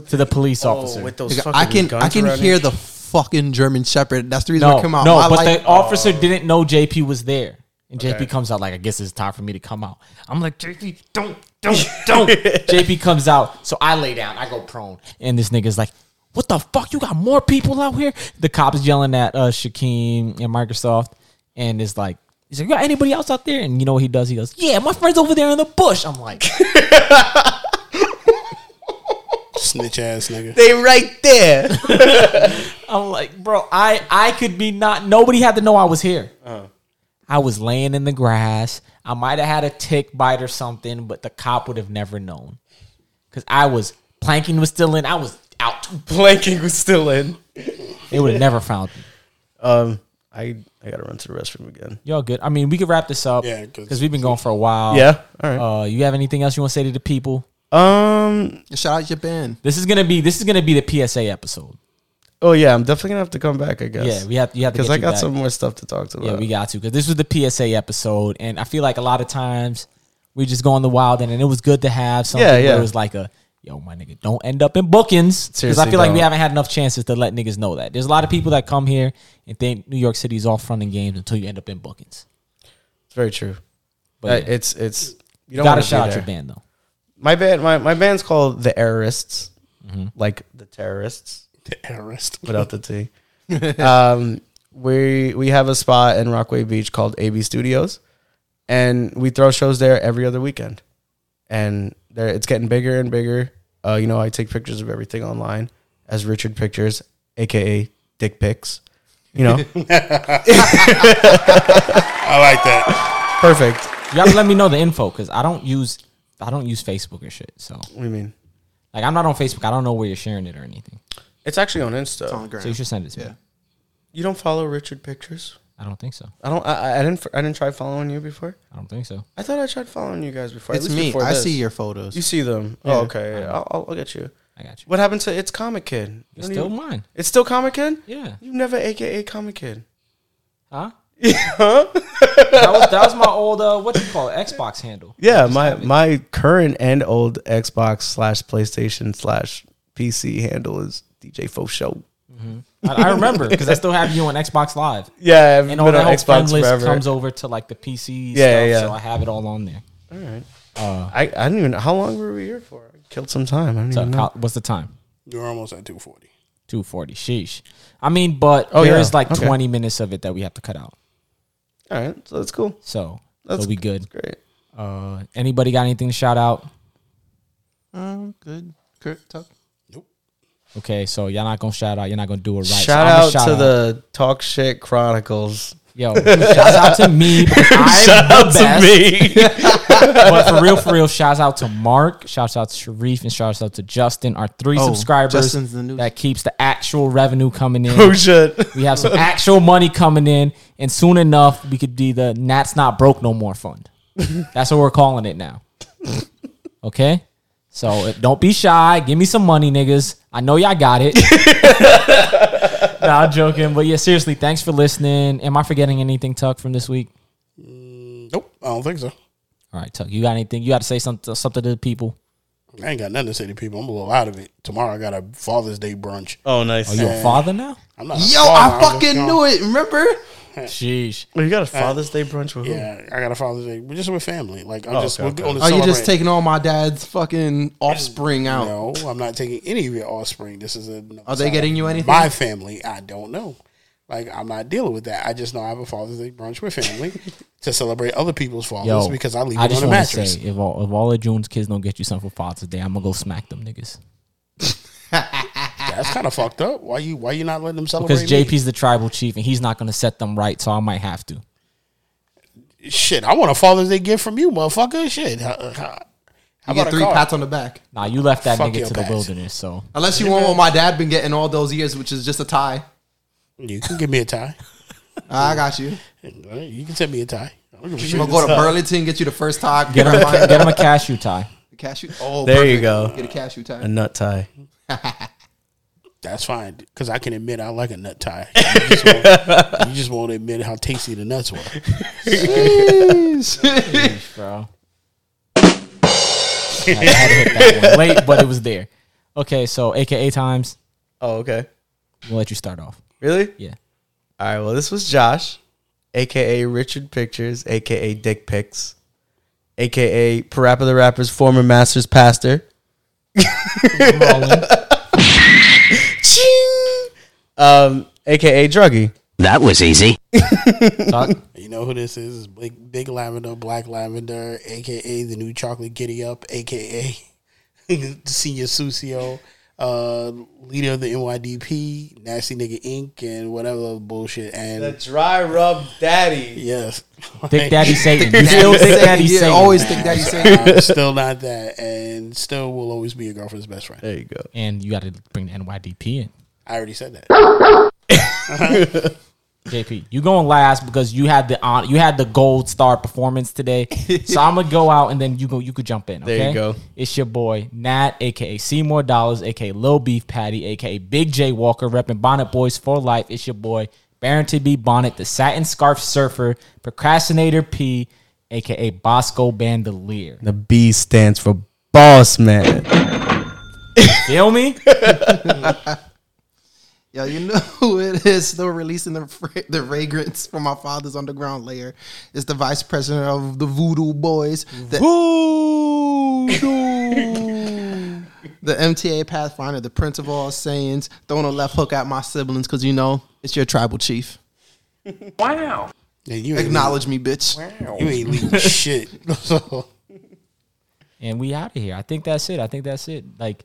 to the police officer. Oh, with those Nigga, fucking I can guns I can around hear the fucking German Shepherd. That's the reason I come out. no, I but like- the officer didn't know JP was there. And JP Okay. comes out like, I guess it's time for me to come out. I'm like, JP, don't, don't, don't. [laughs] JP comes out. So I lay down. I go prone. And this nigga's like, what the fuck? You got more people out here? The cops yelling at uh, Shaquem and Microsoft. And it's like, he's like, you got anybody else out there? And you know what he does? He goes, yeah, my friend's over there in the bush. I'm like, [laughs] Snitch ass nigga. They right there. [laughs] I'm like, bro, I I could be not. Nobody had to know I was here. I was laying in the grass. I might have had a tick bite or something, but the cop would have never known because I was planking was still in. I was out. Planking was still in. They would have never found me. Um, I I gotta run to the restroom again. Y'all good? I mean, we could wrap this up Yeah, 'cause- because we've been going for a while. Yeah. All right. Uh, you have anything else you want to say to the people? Um. shout out your band. This is gonna be this is gonna be the PSA episode. Oh yeah, I'm definitely gonna have to come back. I guess. Yeah, we have you have to because I got back. some more stuff to talk to. Yeah, we got to because this was the PSA episode, and I feel like a lot of times we just go on the wild, end, and it was good to have something Yeah, where yeah. it was like a yo, my nigga, don't end up in bookings because I Seriously, feel like we haven't had enough chances to let niggas know that. There's a lot of people that come here and think New York City is all fun and games until you end up in bookings. It's very true. But Uh, yeah. it's it's you you don't gotta shout out your band though. My band, my, my band's called the Terrorists, like the terrorists The terrorist. without the T. [laughs] um, we we have a spot in Rockaway Beach called AB Studios, and we throw shows there every other weekend, and there it's getting bigger and bigger. Uh, you know, I take pictures of everything online as Richard Pictures, aka Dick Pics. You know, [laughs] [laughs] I like that. perfect. You gotta let me know the info because I don't use I don't use Facebook or shit. So What do you mean? like I'm not on Facebook. I don't know where you're sharing it or anything. It's actually on Insta. On the So you should send it to me. You don't follow Richard Pictures? I don't think so. I don't. I, I- I didn't. I didn't try following you before. I don't think so. I thought I tried following you guys before. It's me. before I this. see your photos. You see them. Yeah. Oh, okay. Yeah, I'll, I'll, I'll get you. I got you. What happened to It's Comic Kid? You It's don't still even- mine. It's still Comic Kid. Yeah. You never AKA Comic Kid. Huh? That was that was my old uh what do you call it Xbox handle. Yeah, my my current and old Xbox slash PlayStation slash PC handle is DJ Fo Show. I, I remember because I still have you on Xbox Live, Yeah, I've and been all that on whole friend Xbox list forever. comes over to like the PC. Yeah, stuff, yeah, yeah. So I have it all on there. All right. Uh, I, I didn't even. How long were we here for? I killed some time. I don't so even know. what's the time? You're almost at 240. Two forty. Sheesh. I mean, but Oh, there yeah. is like Okay. twenty minutes of it that we have to cut out. All right, so that's cool. So that's will be good. Great. Uh, anybody got anything to shout out? Um, good. Kurt, talk. Nope. Okay, so y'all not gonna shout out. You're not gonna do it right. Shout I'ma out to the Talk Shit Chronicles. Yo. shout out to me [laughs] I'm the best. Me. [laughs] But for real, for real, shouts out to Mark, shouts out to Sharif, and shouts out to Justin, our three Oh, subscribers Justin's the new- that keeps the actual revenue coming in. Oh shit! we have some actual money coming in, and soon enough, we could be the Nats Not Broke No More Fund. That's what we're calling it now. [laughs] Okay? So don't be shy. Give me some money, niggas. I know y'all got it. Nah, I'm joking. But yeah, seriously, thanks for listening. Am I forgetting anything, Tuck, from this week? Mm, nope, I don't think so. All right, Tuck, you got anything? You got to say something, something to the people. I ain't got nothing to say to people. I'm a little out of it. Tomorrow I got a Father's Day brunch. Oh nice. Oh, Are you a father now? I'm not. a Yo, father, I I'm just fucking knew it. Remember? [laughs] Sheesh. Well, you got a uh, Father's Day brunch with who? Yeah, I got a Father's Day. We're just with family. Like I'm Oh, just okay, we're okay. going to Are you just taking all my dad's fucking offspring out? No, I'm not taking any of your offspring. This is a. Are they getting you anything? My family, I don't know. Like I'm not dealing with that. I just know I have a Father's Day brunch with family [laughs] to celebrate other people's fathers Yo, because I leave I it just on the mattress. say, if all, if all of June's kids don't get you something for Father's Day, I'm gonna go smack them niggas. [laughs] That's kind of fucked up. Why you Why you not letting them celebrate? Because me? JP's the tribal chief and he's not gonna set them right, so I might have to. Shit, I want a Father's Day gift from you, motherfucker. Shit. How, how, how You get about three card? pats on the back. Nah, you left that Fuck nigga your to the wilderness, so Unless you want what my dad been getting all those years, which is just a tie. You can give me a tie. Ah, I got you. You can send me a tie. I don't give a I'm gonna go to Burlington, get you the first tie. get him, get him a [laughs] cashew tie. A cashew. Oh, There you go. Get a cashew tie. A nut tie. [laughs] That's fine because I can admit I like a nut tie. You just, won't, [laughs] you just won't admit how tasty the nuts were. bro. I had to hit that one late, but it was there. Okay, so AKA times. Oh, okay. We'll let you start off. Really? Yeah. All right. Well, this was Josh, aka Richard Pictures, aka Dick Pics, aka Parappa the Rapper's former Masters pastor. [laughs] Ching! Um, aka Druggy. That was easy. [laughs] Talk. You know who this is? Big, Big Lavender, Black Lavender, aka the new Chocolate Giddy Up, aka [laughs] Senior Sucio, uh, leader of the NYDP, Nasty Nigga Inc., and whatever bullshit. And the dry rub daddy. yes, Thick Daddy Satan. You still Thick Daddy yeah, Satan. always think that you say. I'm still not that, and still will always be your girlfriend's best friend. There you go. And you got to bring the NYDP in. I already said that. [laughs] JP, you going last because you had the on, you had the gold star performance today. so I'm gonna go out and then you go you could jump in. There you okay? go. It's your boy Nat, aka Seymour Dollars, aka Lil Beef Patty, aka Big J Walker, repping Bonnet Boys for life. It's your boy Barrington B Bonnet, the satin scarf surfer, procrastinator P, aka Bosco Bandolier. The B stands for boss man. Feel me? [laughs] Yo, you know who [laughs] it is still releasing the fra- the fragrance from my father's underground layer. It's the vice president of the Voodoo Boys. The, the MTA Pathfinder, the prince of all sayings, throwing a left hook at my siblings because you know it's your tribal chief. Wow. Yeah, you ain't Acknowledge me, bitch. Wow. You ain't leaving shit. [laughs] [laughs] And we out of here. I think that's it. I think that's it. Like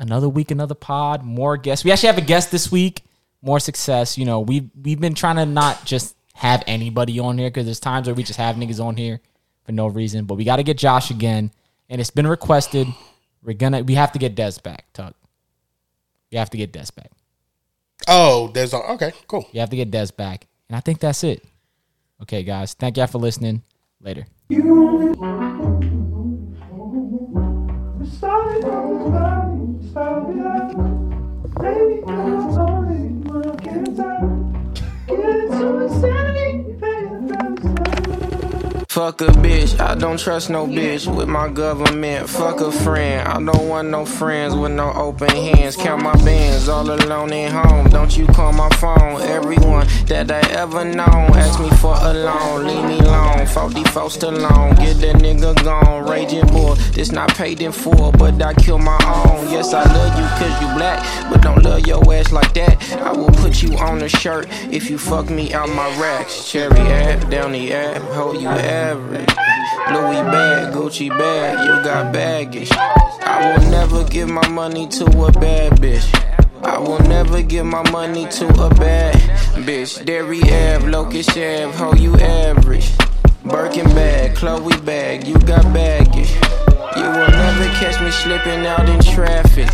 another week, another pod, more guests. We actually have a guest this week. More success. You know, we we've been trying to not just have anybody on here because there's times where we just have niggas on here for no reason. But we got to get Josh again, and it's been requested. We're gonna we have to get Des back, Tuck. You have to get Des back. oh, there's a, okay, cool. You have to get Des back, and I think that's it. Okay, guys. Thank y'all for listening. Later. Baby, I'm only one cancer. Get suicidal. Fuck a bitch, I don't trust no bitch with my government. Fuck a friend, I don't want no friends with no open hands. Count my bands all alone at home. Don't you call my phone. Everyone that I ever known ask me for a loan. Leave me alone, 44 still alone. Get that nigga gone. Raging boy, this not paid in full, but I kill my own. Yes, I love you cause you black, but don't love your ass like that. I will put you on a shirt if you fuck me out my racks. Cherry app, down the app, hold you average. Louis bag, Gucci bag, you got baggage. I will never give my money to a bad bitch. I will never give my money to a bad bitch. Dairy Ave, Locust Ave, ho, you average. Birkin bag, Chloe bag, you got baggage. You will never catch me slipping out in traffic.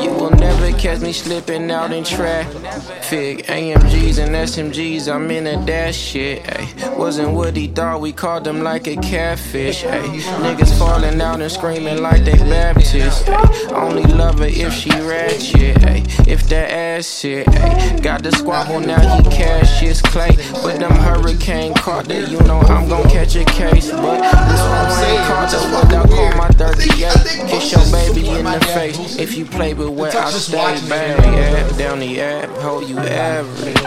You will never catch me slipping out in traffic. AMGs and SMGs, I'm in a dash shit. Ay. Wasn't what he thought, we called him like a catfish. Ay. Niggas falling out and screaming like they Baptist. Ay. Only love her if she ratchet. Ay. If that ass shit. Ay. Got the squabble, now he cash his clay. But them hurricane caught that, you know I'm gon' catch a case. But this one ain't caught the without call my 38. Kiss your baby in the face if you play with where I stay. Bang, app, down the app, hold you average.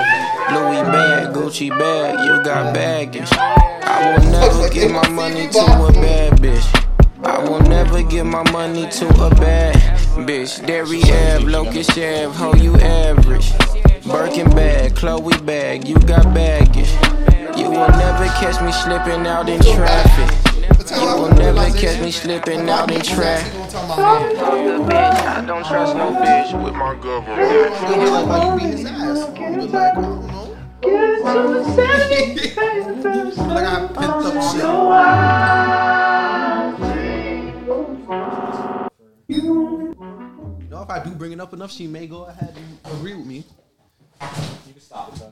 Louis bag, Gucci bag, you got baggage. I will never give my money to a bad bitch. I will never give my money to a bad bitch. Derry Ave, Locust Ave, how you average. Birkin bag, Chloe bag, you got baggage. You will never catch me slipping out in traffic. You will never catch me slipping out in traffic. bitch, I don't trust no bitch with my government. You know, if I do bring it up enough, she may go ahead and agree with me. You can stop it, though.